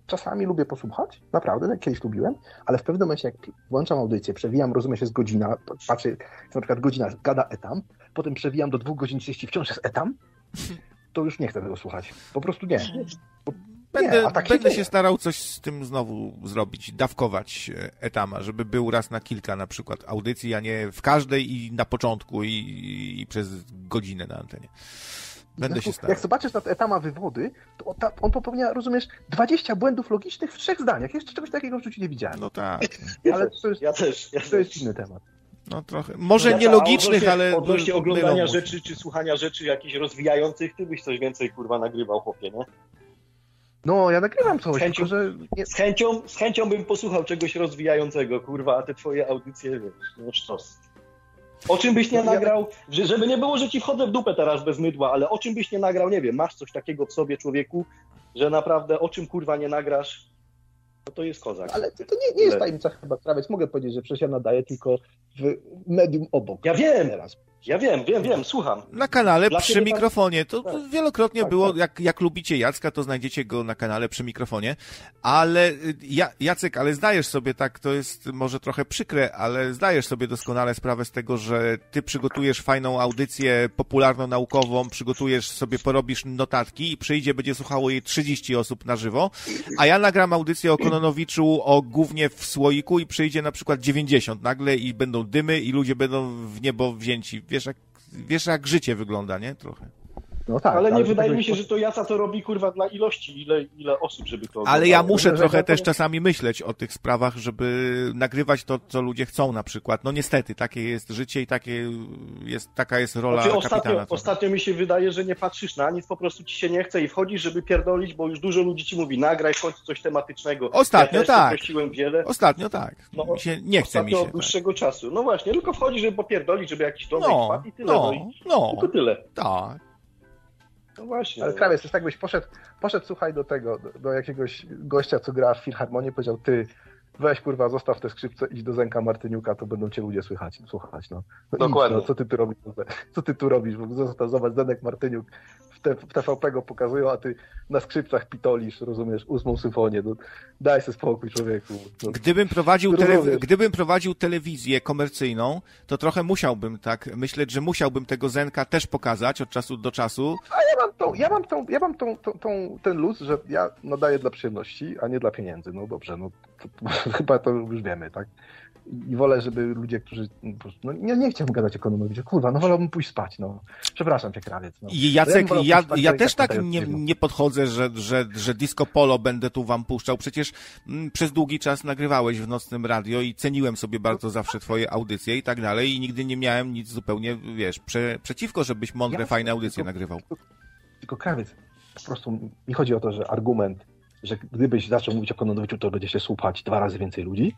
czasami lubię posłuchać, naprawdę, tak kiedyś lubiłem, ale w pewnym momencie, jak włączam audycję, przewijam, rozumie się z godzina, patrzę, na przykład godzina gada etam, potem przewijam do dwóch godzin 30, wciąż jest etam, to już nie chcę tego słuchać. Po prostu nie. Bo Będę, nie, tak będę się, się starał coś z tym znowu zrobić, dawkować e, etama, żeby był raz na kilka na przykład audycji, a nie w każdej i na początku i, i przez godzinę na antenie. Będę się starał. Jak zobaczysz na etama wywody, to on popełnia, rozumiesz, 20 błędów logicznych w trzech zdaniach. Jeszcze czegoś takiego w życiu nie widziałem. No tak. Ja [LAUGHS] ale też, to jest, ja też. Ja to jest inny temat. No trochę. Może ja nielogicznych, ale. Odnośnie oglądania rzeczy czy słuchania rzeczy jakichś rozwijających, ty byś coś więcej kurwa nagrywał, chłopie, nie? No, ja nagrywam coś, z chęcią, tylko, że... Nie... Z, chęcią, z chęcią bym posłuchał czegoś rozwijającego, kurwa, a te twoje audycje, wiesz, no sztos. O czym byś nie nagrał, żeby nie było, że ci wchodzę w dupę teraz bez mydła, ale o czym byś nie nagrał, nie wiem, masz coś takiego w sobie, człowieku, że naprawdę o czym kurwa nie nagrasz, No to jest kozak. Ale to nie, nie jest tajemnica chyba, krawiec. Mogę powiedzieć, że przecież ja nadaję tylko w medium obok. Ja wiem, teraz. Ja wiem, wiem, wiem, słucham. Na kanale Dla przy mikrofonie. To, tak. wielokrotnie tak, było, tak. Jak, jak lubicie Jacka, to znajdziecie go na kanale przy mikrofonie. Ale y, ja, Jacek, ale zdajesz sobie tak, to jest może trochę przykre, ale zdajesz sobie doskonale sprawę z tego, że ty przygotujesz fajną audycję popularno-naukową, przygotujesz sobie, porobisz notatki i przyjdzie, będzie słuchało jej 30 osób na żywo, a ja nagram audycję o Kononowiczu, o głównie w słoiku i przyjdzie na przykład 90 nagle i będą dymy i ludzie będą w niebo wzięci wiesz jak, wiesz jak życie wygląda, nie? Trochę. No tak, ale nie ale wydaje mi się, że to Jaca to robi kurwa dla ilości, ile, ile osób, żeby to. Ale ja muszę trochę też czasami myśleć o tych sprawach, żeby nagrywać to, co ludzie chcą na przykład. No niestety, takie jest życie i takie jest, taka jest rola znaczy, ostatnio, kapitana. Ostatnio mi się wydaje, że nie patrzysz na nic, po prostu ci się nie chce i wchodzisz, żeby pierdolić, bo już dużo ludzi ci mówi, nagraj w końcu coś tematycznego. Ostatnio ja tak. Wiele. Ostatnio tak. No, mi się, nie chce mi się. od tak. dłuższego tak. czasu. No właśnie, tylko wchodzisz, żeby popierdolić, żeby jakiś domek no, i tyle. No, no, i no, tylko tyle. Tak. No właśnie. Ale krawiec, jest tak byś poszedł, poszedł słuchaj do tego, do, do, jakiegoś gościa, co gra w Filharmonii, powiedział, ty weź kurwa, zostaw te skrzypce, idź do Zenka Martyniuka, to będą cię ludzie słychać, słuchać, no. no Dokładnie. Idź, no, co ty tu robisz? Co ty tu robisz? Zostaw, zobacz, Zenek Martyniuk w TVP go pokazują, a ty na skrzypcach pitolisz, rozumiesz, ósmą symfonię. No, daj sobie spokój, człowieku. No. Gdybym, prowadził tele, gdybym prowadził telewizję komercyjną, to trochę musiałbym tak myśleć, że musiałbym tego Zenka też pokazać od czasu do czasu. A ja mam, tą, ja mam, tą, ja mam tą, tą, tą, ten luz, że ja nadaję dla przyjemności, a nie dla pieniędzy. No dobrze, no to, to, [LAUGHS] chyba to już wiemy, tak? I wolę, żeby ludzie, którzy. No, nie, nie chciałbym gadać ekonomicznie. Kurwa, no wolałbym pójść spać. No. Przepraszam cię, krawiec. No. I Jacek, ja, ja, ja też tak nie, nie podchodzę, że, że, że disco polo będę tu wam puszczał. Przecież m, mm, przez długi czas nagrywałeś w nocnym radio i ceniłem sobie bardzo zawsze twoje audycje i tak dalej. I nigdy nie miałem nic zupełnie, wiesz, prze, przeciwko, żebyś mądre, ja, fajne audycje tylko, nagrywał. Tylko, tylko krawiec, po prostu mi chodzi o to, że argument, że gdybyś zaczął mówić o Kononowiciu, to będzie się słuchać dwa razy więcej ludzi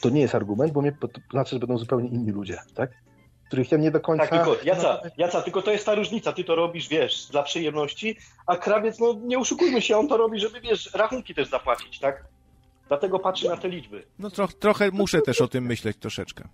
to nie jest argument, bo mnie, to znaczy, że będą zupełnie inni ludzie, tak? Których ja nie do końca... Tak, tylko, Jaca, Jaca, tylko to jest ta różnica, ty to robisz, wiesz, dla przyjemności, a krawiec, no nie oszukujmy się, on to robi, żeby, wiesz, rachunki też zapłacić, tak? Dlatego patrzy na te liczby. No tro, trochę muszę też o tym myśleć troszeczkę.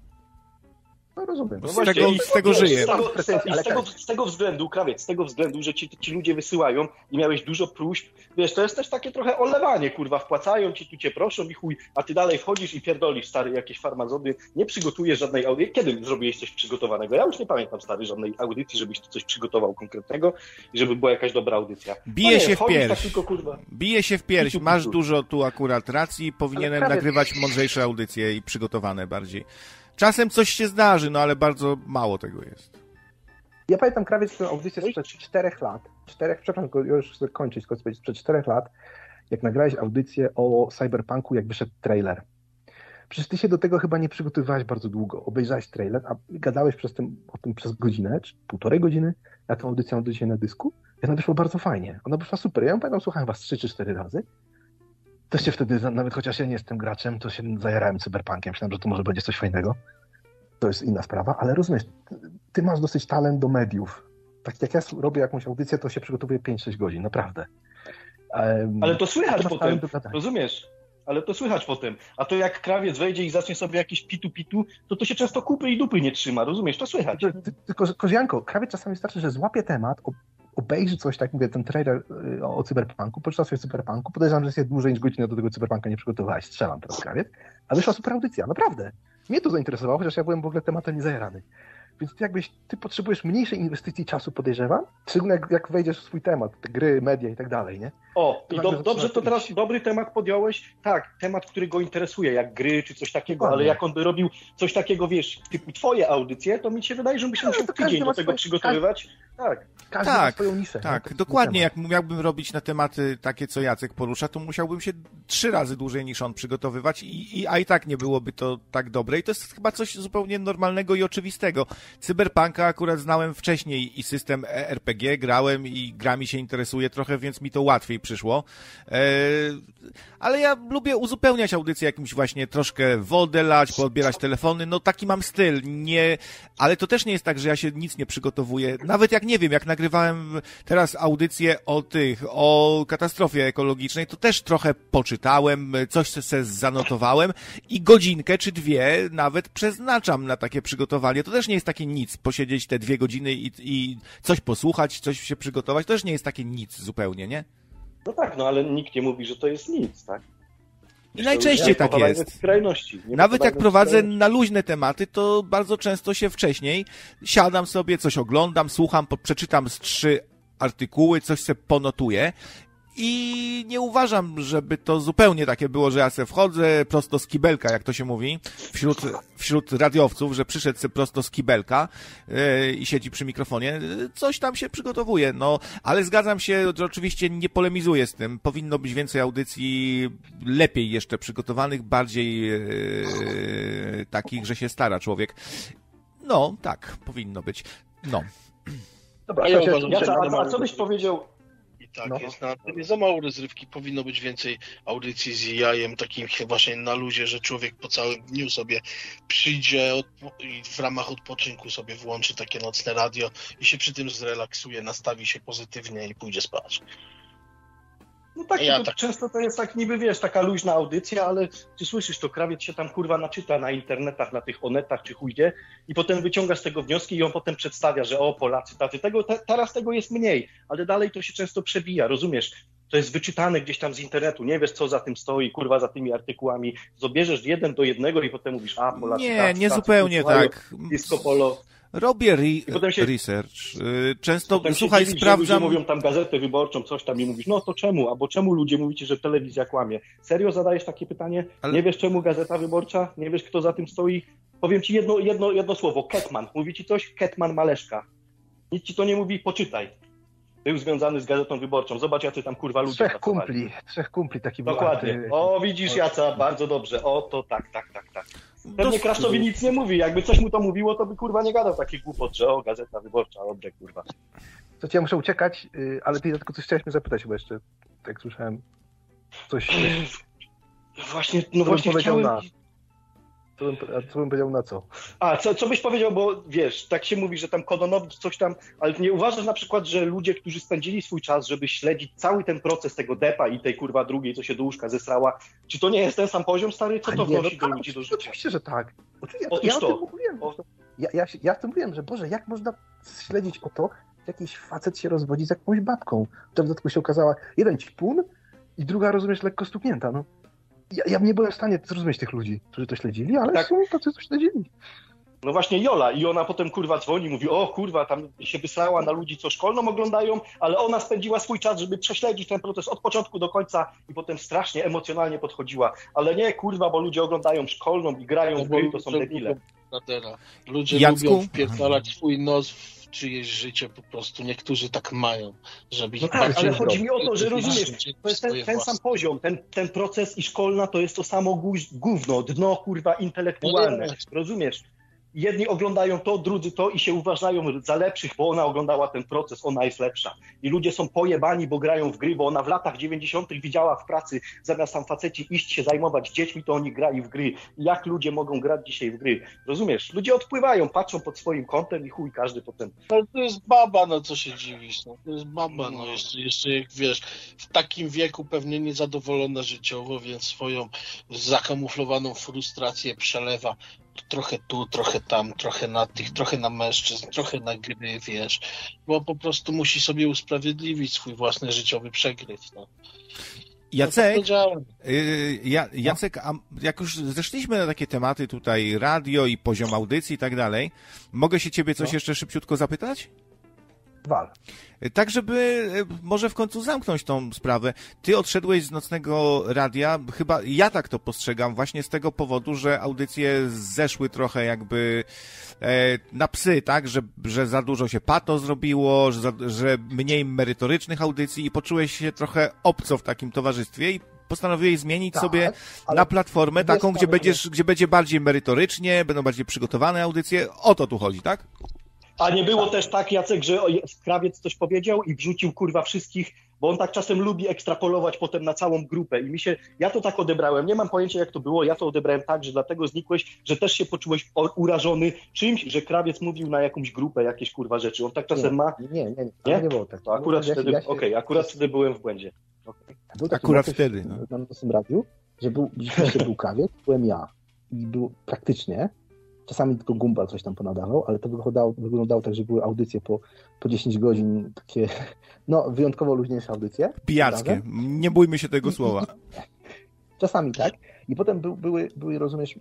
No rozumiem. No z, tego, z tego żyję. Z tego, z, tego, z tego względu, krawiec, z tego względu, że ci, ci ludzie wysyłają i miałeś dużo próśb, wiesz, to jest też takie trochę olewanie, kurwa, wpłacają ci, tu cię proszą i chuj, a ty dalej wchodzisz i pierdolisz, stary, jakieś farmazony, nie przygotujesz żadnej audycji. Kiedy zrobiłeś coś przygotowanego? Ja już nie pamiętam, stary, żadnej audycji, żebyś tu coś przygotował konkretnego i żeby była jakaś dobra audycja. Bije no się w pierś. Tak tylko, kurwa, Bije się w pierś. Masz dużo tu akurat racji, powinienem nagrywać mądrzejsze audycje i przygotowane bardziej. Czasem coś się zdarzy, no ale bardzo mało tego jest. Ja pamiętam krawiec tę audycję sprzed czterech lat. Czterech, przepraszam, już chcę kończyć, chcę powiedzieć, sprzed czterech lat, jak nagrałeś audycję o Cyberpunku, jak wyszedł trailer. Przecież ty się do tego chyba nie przygotowywałeś bardzo długo. Obejrzałeś trailer, a gadałeś przez tym, o tym przez godzinę, czy półtorej godziny, ja tę audycję na dysku. I ona wyszła bardzo fajnie. Ona wyszła super. Ja ją pamiętam, słuchałem was trzy czy cztery razy też się wtedy, nawet chociaż ja nie jestem graczem, to się zajarałem cyberpunkiem. Myślałem, że to może będzie coś fajnego. To jest inna sprawa, ale rozumiesz, ty masz dosyć talent do mediów. Tak jak ja robię jakąś audycję, to się przygotowuję 5-6 godzin, naprawdę. Um, ale to słychać potem, rozumiesz? Ale to słychać potem. A to jak krawiec wejdzie i zacznie sobie jakieś pitu-pitu, to to się często kupy i dupy nie trzyma, rozumiesz? To słychać. Tylko, Kozianko, krawiec czasami wystarczy, że złapie temat, obejrzy coś, tak mówię, ten trailer y, o, cyberpunku, poczyta sobie cyberpunku, podejrzewam, że się dłużej niż godzinę do tego cyberpunka nie przygotowałeś, strzelam teraz krawiec, a wyszła super audycja, naprawdę. Mnie to zainteresowało, chociaż ja byłem w ogóle tematem niezajarany. Więc ty jakbyś, ty potrzebujesz mniejszej inwestycji czasu, podejrzewam, szczególnie jak, jak wejdziesz w swój temat, te gry, media i tak dalej, nie? O, i do, dobrze to teraz dobry temat podjąłeś. Tak, temat, który go interesuje, jak gry czy coś takiego, Dokładnie. ale jak on by robił coś takiego, wiesz, typu twoje audycje, to mi się wydaje, że by się no, musiał tydzień do tego swoje, przygotowywać. Tak. Każdy tak, swoją niszę. Tak, dokładnie. Jak miałbym robić na tematy takie, co Jacek porusza, to musiałbym się trzy razy dłużej niż on przygotowywać, i, i, a i tak nie byłoby to tak dobre. I to jest chyba coś zupełnie normalnego i oczywistego. Cyberpunka akurat znałem wcześniej i system e RPG grałem i grami się interesuje trochę, więc mi to łatwiej przyszło. E, ale ja lubię uzupełniać audycję jakimś właśnie troszkę wodę lać, podbierać telefony, no taki mam styl, nie, ale to też nie jest tak, że ja się nic nie przygotowuję, nawet jak nie wiem, jak nagrywałem teraz audycję o tych, o katastrofie ekologicznej, to też trochę poczytałem, coś sobie zanotowałem i godzinkę czy dwie nawet przeznaczam na takie przygotowanie, to też nie jest takie nic, posiedzieć te dwie godziny i, i coś posłuchać, coś się przygotować, to też nie jest takie nic zupełnie, nie? No tak, no ale nikt nie mówi, że to jest nic, tak? I najczęściej tak jest. Nawet jak prowadzę na luźne tematy, to bardzo często się wcześniej siadam sobie, coś oglądam, słucham, przeczytam z trzy artykuły, coś sobie ponotuję i nie uważam, żeby to zupełnie takie było, że ja se wchodzę prosto z kibelka, jak to się mówi, wśród, wśród radiowców, że przyszedł se prosto z kibelka yy, i siedzi przy mikrofonie. Coś tam się przygotowuje, no, ale zgadzam się, że oczywiście nie polemizuję z tym. Powinno być więcej audycji lepiej jeszcze przygotowanych, bardziej yy, takich, że się stara człowiek. No, tak, powinno być. No. Dobra, ja, ja, ja, a, a co byś powiedział, tak no. jest. Na tym za mało rozrywki. Powinno być więcej audycji z jajem, takim właśnie na luzie, że człowiek po całym dniu sobie przyjdzie i w ramach odpoczynku sobie włączy takie nocne radio i się przy tym zrelaksuje, nastawi się pozytywnie i pójdzie spać. No tak, ja to tak, często to jest tak niby, wiesz, taka luźna audycja, ale ty słyszysz, to krawiec się tam kurwa naczyta na internetach, na tych onetach czy chujdzie i potem wyciąga z tego wnioski i on potem przedstawia, że o Polacy, tacy, tego, te, teraz tego jest mniej, ale dalej to się często przebija, rozumiesz? To jest wyczytane gdzieś tam z internetu, nie wiesz co za tym stoi, kurwa za tymi artykułami, zobierzesz jeden do jednego i potem mówisz, a Polacy, Nie, tacy, nie tacy, zupełnie tacy, tak. Disco Polo. Robię re się, research. Y, często, słuchaj, dzielisz, sprawdzam... Ludzie mówią tam gazetę wyborczą, coś tam i mówisz, no to czemu? Albo czemu ludzie mówicie, że telewizja kłamie? Serio zadajesz takie pytanie? Ale... Nie wiesz czemu gazeta wyborcza? Nie wiesz kto za tym stoi? Powiem ci jedno, jedno, jedno słowo, Ketman. Mówi ci coś? Ketman Maleszka. Nic ci to nie mówi, poczytaj. Był związany z gazetą wyborczą. Zobacz, jacy tam kurwa ludzie Trzech pracowali. kumpli, trzech kumpli taki Dokładnie. O, widzisz Jaca, bardzo dobrze. O, to tak, tak, tak, tak. Pewnie Krasztowi nic nie mówi. Jakby coś mu to mówiło, to by kurwa nie gadał takich głupot, że o, gazeta wyborcza, dobrze, kurwa. To ja muszę uciekać, y, ale ty tylko coś chciałeś mnie zapytać chyba jeszcze, tak słyszałem. Coś... Właśnie, no właśnie chciałem... Na... Co bym, co bym powiedział na co? A, co, co byś powiedział, bo wiesz, tak się mówi, że tam Kononowicz coś tam, ale nie uważasz na przykład, że ludzie, którzy spędzili swój czas, żeby śledzić cały ten proces tego depa i tej kurwa drugiej, co się do łóżka zesrała, czy to nie jest ten sam poziom, stary? Co to nie, wnosi no do tak, ludzi do życia? Oczywiście, że tak. Oczywiście, ja, ja, to. Mówiłem, ja, ja, ja w tym mówiłem, że Boże, jak można śledzić o to, jakiś facet się rozwodzi z jakąś babką. To w dodatku się okazała jeden ćpun i druga, rozumiesz, lekko stuknięta, no ja, ja nie byłem w stanie zrozumieć tych ludzi, którzy to śledzili, ale tak. są tacy, co śledzili. No właśnie Jola i ona potem kurwa dzwoni, mówi, o kurwa, tam się wysłała na ludzi, co szkolną oglądają, ale ona spędziła swój czas, żeby prześledzić ten proces od początku do końca i potem strasznie emocjonalnie podchodziła. Ale nie kurwa, bo ludzie oglądają szkolną i grają w gry, to są debile. Ludzie Jacku? lubią wpierdalać swój nos w czyjeś życie po prostu niektórzy tak mają, żeby no tak, ale chodzi mi o to, że rozumiesz, to jest ten, ten sam poziom, ten, ten proces i szkolna to jest to samo gówno, dno kurwa intelektualne, no rozumiesz? Jedni oglądają to, drudzy to i się uważają za lepszych, bo ona oglądała ten proces, ona jest lepsza. I ludzie są pojebani, bo grają w gry, bo ona w latach 90. widziała w pracy, zamiast tam faceci iść się zajmować dziećmi, to oni grali w gry. Jak ludzie mogą grać dzisiaj w gry? Rozumiesz? Ludzie odpływają, patrzą pod swoim kątem i chuj, każdy potem. Ale to jest baba, no co się dziwisz, no. To jest baba, no, no jeszcze, jeszcze jak wiesz, w takim wieku pewnie niezadowolona życiowo, więc swoją zakamuflowaną frustrację przelewa trochę tu, trochę tam, trochę na tych, trochę na mężczyzn, trochę na gry, wiesz, bo po prostu musi sobie usprawiedliwić swój własny życiowy przegryw. No. Jacek, yy, ja, Jacek, a jak już zeszliśmy na takie tematy tutaj, radio i poziom audycji i tak dalej, mogę się ciebie coś no. jeszcze szybciutko zapytać? Wal. Tak, żeby e, może w końcu zamknąć tą sprawę. Ty odszedłeś z nocnego radia, chyba ja tak to postrzegam, właśnie z tego powodu, że audycje zeszły trochę jakby e, na psy, tak? Że, że za dużo się pato zrobiło, że, za, że mniej merytorycznych audycji i poczułeś się trochę obco w takim towarzystwie i postanowiłeś zmienić tak, sobie na platformę taką, gdzie, będziesz, gdzie będzie bardziej merytorycznie, będą bardziej przygotowane audycje. O to tu chodzi, tak? A nie było też tak, Jacek, że krawiec coś powiedział i wrzucił kurwa wszystkich, bo on tak czasem lubi ekstrapolować potem na całą grupę i mi się, ja to tak odebrałem, nie mam pojęcia jak to było, ja to odebrałem tak, że dlatego znikłeś, że też się poczułeś urażony czymś, że krawiec mówił na jakąś grupę jakieś kurwa rzeczy, on tak czasem nie, ma... Nie, nie, nie, nie, nie było tak. To akurat ja, wtedy, ja się... okej, okay, akurat wtedy byłem w błędzie. Okay. Był akurat wtedy. No. Na naszym radiu, że był, rzeczywiście był krawiec, byłem ja i był praktycznie Czasami tylko Gumbal coś tam ponadawał, ale to wyglądało, wyglądało tak, że były audycje po, po 10 godzin, takie no wyjątkowo luźniejsze audycje. Pijackie, nie bójmy się tego słowa. [LAUGHS] Czasami tak. I potem by, były, były, rozumiesz,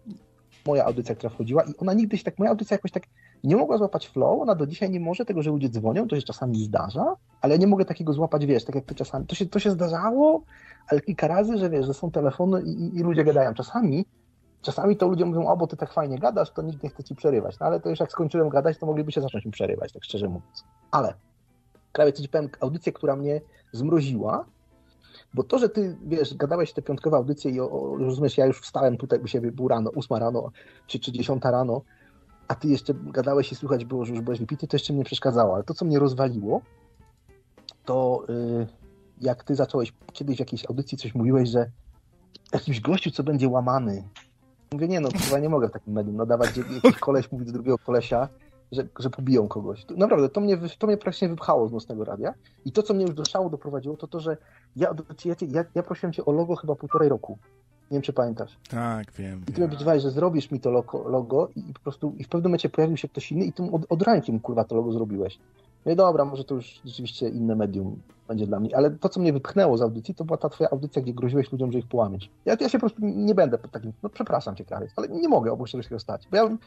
moja audycja, która wchodziła i ona nigdy się tak, moja audycja jakoś tak nie mogła złapać flow, ona do dzisiaj nie może tego, że ludzie dzwonią, to się czasami zdarza, ale nie mogę takiego złapać, wiesz, tak jak to czasami, to się, to się zdarzało, ale kilka razy, że wiesz, że są telefony i, i ludzie gadają. Czasami Czasami to ludzie mówią, o, bo ty tak fajnie gadasz, to nikt nie chce ci przerywać. No ale to już jak skończyłem gadać, to mogliby się zacząć mi przerywać, tak szczerze mówiąc. Ale, prawie ci powiem, audycję, która mnie zmroziła, bo to, że ty, wiesz, gadałeś te piątkowe audycje i o, o, rozumiesz, ja już wstałem tutaj u siebie, był rano, ósma rano, czy, czy dziesiąta rano, a ty jeszcze gadałeś i słychać było, że już byłeś wypity, to jeszcze mnie przeszkadzało. Ale to, co mnie rozwaliło, to yy, jak ty zacząłeś kiedyś w jakiejś audycji coś mówiłeś, że jakimś gościu, co będzie łamany, Mówię, nie no, chyba nie mogę w takim medium nadawać, gdzie [LAUGHS] jakiś koleś mówi do drugiego kolesia, że, że pobiją kogoś. Naprawdę, to mnie, to mnie praktycznie wypchało z nocnego radia. I to, co mnie już do szału doprowadziło, to to, że ja, ja, ja prosiłem cię o logo chyba półtorej roku. Nie wiem, czy pamiętasz. Tak, wiem. I ty obiecywałeś, że zrobisz mi to logo, logo i po prostu i w pewnym momencie pojawił się ktoś inny i ty od, od rankiem, kurwa, to logo zrobiłeś. No i dobra, może to już rzeczywiście inne medium będzie dla mnie, ale to, co mnie wypchnęło z audycji, to była ta twoja audycja, gdzie groziłeś ludziom, że ich połamiesz. Ja, ja się po prostu nie będę takim, no przepraszam cię, Krawiec, ale nie mogę obok czegoś takiego stać, bo ja bym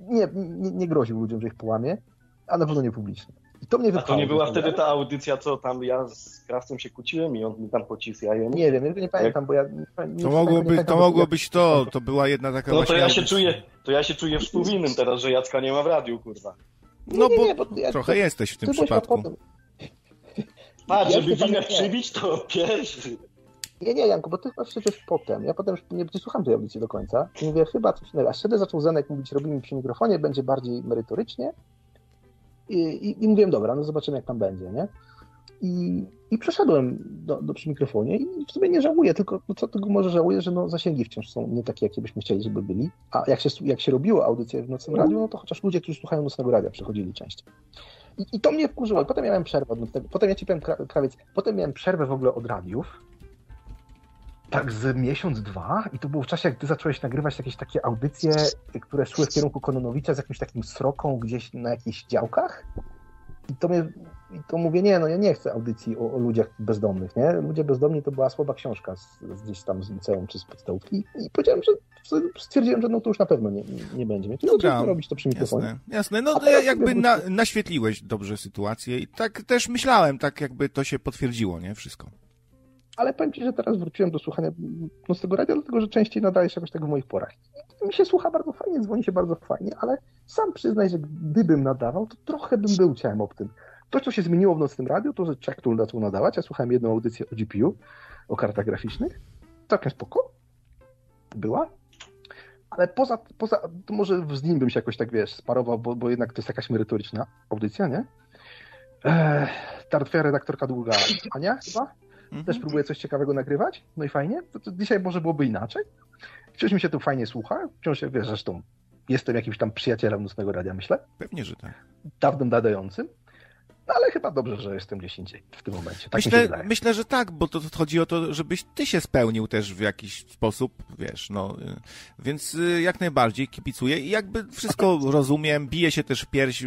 nie, nie, nie groził ludziom, że ich połamię, a na pewno nie publicznie. I to mnie wypchało. A to nie była wtedy ta audycja, co tam ja z Krawcem się kłóciłem i on mi tam pocisł jajem? Nie wiem, nie pamiętam, bo ja... Nie, to mogło, być, to mogło być to, to była jedna taka No to ja się czuję, to ja się czuję współwinnym teraz, że Jacka nie ma w radiu, kurwa. No nie, nie, bo, bo ja, trochę to, jesteś w tym przypadku. Patrz, żeby winę przybić, to pierwszy. Nie, nie, Janku, bo ty chyba przecież potem. Ja potem nie, nie słucham tej audycji do końca i mówię, chyba coś innego. A wtedy zaczął Zenek mówić, robimy przy mikrofonie, będzie bardziej merytorycznie. I, i, i mówiłem, dobra, no zobaczymy, jak tam będzie, nie? I, i przeszedłem do, do przy mikrofonie i w sumie nie żałuję, tylko no co tego może żałuję, że no zasięgi wciąż są nie takie, jakie byśmy chcieli, żeby byli. A jak się, jak się robiło audycję w Nocnym Radiu, no to chociaż ludzie, którzy słuchają Nocnego Radia, przechodzili częściej. I, I, to mnie wkurzyło. Potem miałem przerwę od tego. Potem ja ci powiem, krawiec, potem miałem przerwę w ogóle od radiów. Tak z miesiąc, dwa i to było w czasie, jak ty zacząłeś nagrywać jakieś takie audycje, które szły w kierunku Kononowicza z jakimś takim sroką gdzieś na jakichś działkach. I to mnie, i to mówię, nie, no ja nie chcę audycji o, o, ludziach bezdomnych, nie? Ludzie bezdomni to była słaba książka z, gdzieś tam z liceum czy z podstawówki i powiedziałem, że stwierdziłem, że no to już na pewno nie, nie będzie. Mnie. Dobra, robić to przy mikrofonie. Jasne, jasne. no to jakby na, naświetliłeś dobrze sytuację i tak też myślałem, tak jakby to się potwierdziło, nie? Wszystko. Ale powiem Ci, że teraz wróciłem do słuchania Nocnego Radia, dlatego że częściej nadajesz jakoś tak w moich porach. Mi się słucha bardzo fajnie, dzwoni się bardzo fajnie, ale sam przyznaj, że gdybym nadawał, to trochę bym był ciałem o tym. To, co się zmieniło w Nocnym Radiu, to, że Chuck Tool zaczął nadawać. Ja słuchałem jedną audycję o GPU, o kartach graficznych. Całkiem spoko. Była. Ale poza, poza może z nim bym się jakoś tak, wiesz, sparował, bo, bo jednak to jest jakaś merytoryczna audycja, nie? Eee, ta twoja redaktorka długa, Ania chyba? Mhm. Też próbuje coś ciekawego nagrywać? No i fajnie. To, to dzisiaj może byłoby inaczej. Wciąż mi się tu fajnie słucha. Wciąż się, wiesz, zresztą jestem jakimś tam przyjacielem Nocnego Radia, myślę. Pewnie, że tak. Dawnym nadającym. No ale chyba dobrze, że jestem gdzieś indziej w tym momencie. Tak myślę, myślę, że tak, bo to, to, chodzi o to, żebyś ty się spełnił też w jakiś sposób, wiesz, no. Y, więc y, jak najbardziej kipicuję i jakby wszystko [LAUGHS] rozumiem, bije się też pierś y,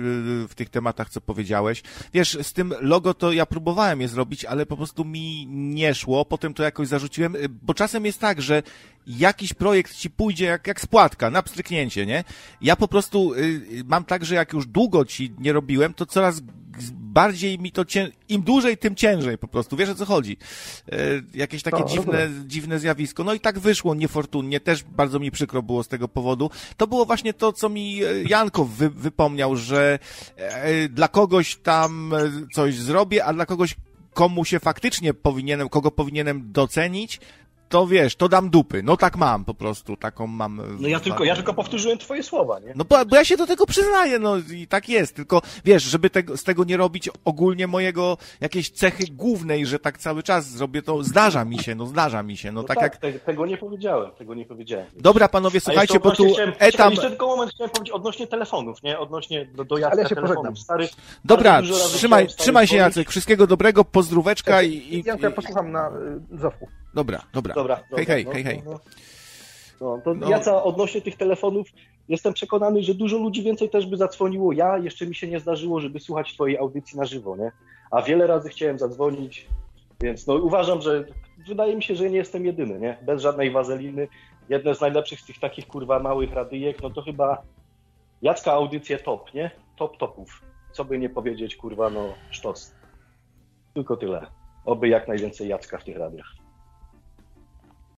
w tych tematach, co powiedziałeś. Wiesz, z tym logo to ja próbowałem je zrobić, ale po prostu mi nie szło, potem to jakoś zarzuciłem, bo czasem jest tak, że jakiś projekt ci pójdzie jak, jak spłatka, na pstryknięcie, nie? Ja po prostu y, mam tak, że jak już długo ci nie robiłem, to coraz bardziej mi to cię... im dłużej, tym ciężej po prostu. Wiesz o co chodzi? E, jakieś takie no, dziwne, dziwne zjawisko. No i tak wyszło niefortunnie, też bardzo mi przykro było z tego powodu. To było właśnie to, co mi e, Janko wy, wypomniał, że e, dla kogoś tam e, coś zrobię, a dla kogoś komu się faktycznie powinienem, kogo powinienem docenić, to wiesz, to dam dupy. No tak mam po prostu, taką mam. No ja tylko, ja tylko powtórzyłem twoje słowa, nie? No bo, bo ja się do tego przyznaję, no i tak jest, tylko wiesz, żeby tego, z tego nie robić ogólnie mojego jakiejś cechy głównej, że tak cały czas zrobię to, zdarza mi się, no zdarza mi się, no, no tak, tak, jak... Te, tego nie powiedziałem, tego nie powiedziałem. Dobra, panowie, słuchajcie, bo tu chciałem, etam... Jeszcze tylko moment chciałem powiedzieć odnośnie telefonów, nie? Odnośnie do, do Jacka ja telefonów. Stary, Dobra, trzymaj, trzymaj się Jacek, wszystkiego dobrego, pozdróweczka i... i, ja, ja posłucham na y, Zofku. Dobra, dobra. dobra hej, hej, no, hej, hej. No, no. to no. Jaca, odnośnie tych telefonów, jestem przekonany, że dużo ludzi więcej też by zadzwoniło. Ja jeszcze mi się nie zdarzyło, żeby słuchać twojej audycji na żywo, nie? A wiele razy chciałem zadzwonić, więc no uważam, że wydaje mi się, że nie jestem jedyny, nie? Bez żadnej wazeliny. Jedne z najlepszych z tych takich kurwa małych radyjek, no to chyba Jacka audycje top, nie? Top topów. Co by nie powiedzieć, kurwa, no sztos. Tylko tyle. Oby jak najwięcej Jacka w tych radiach.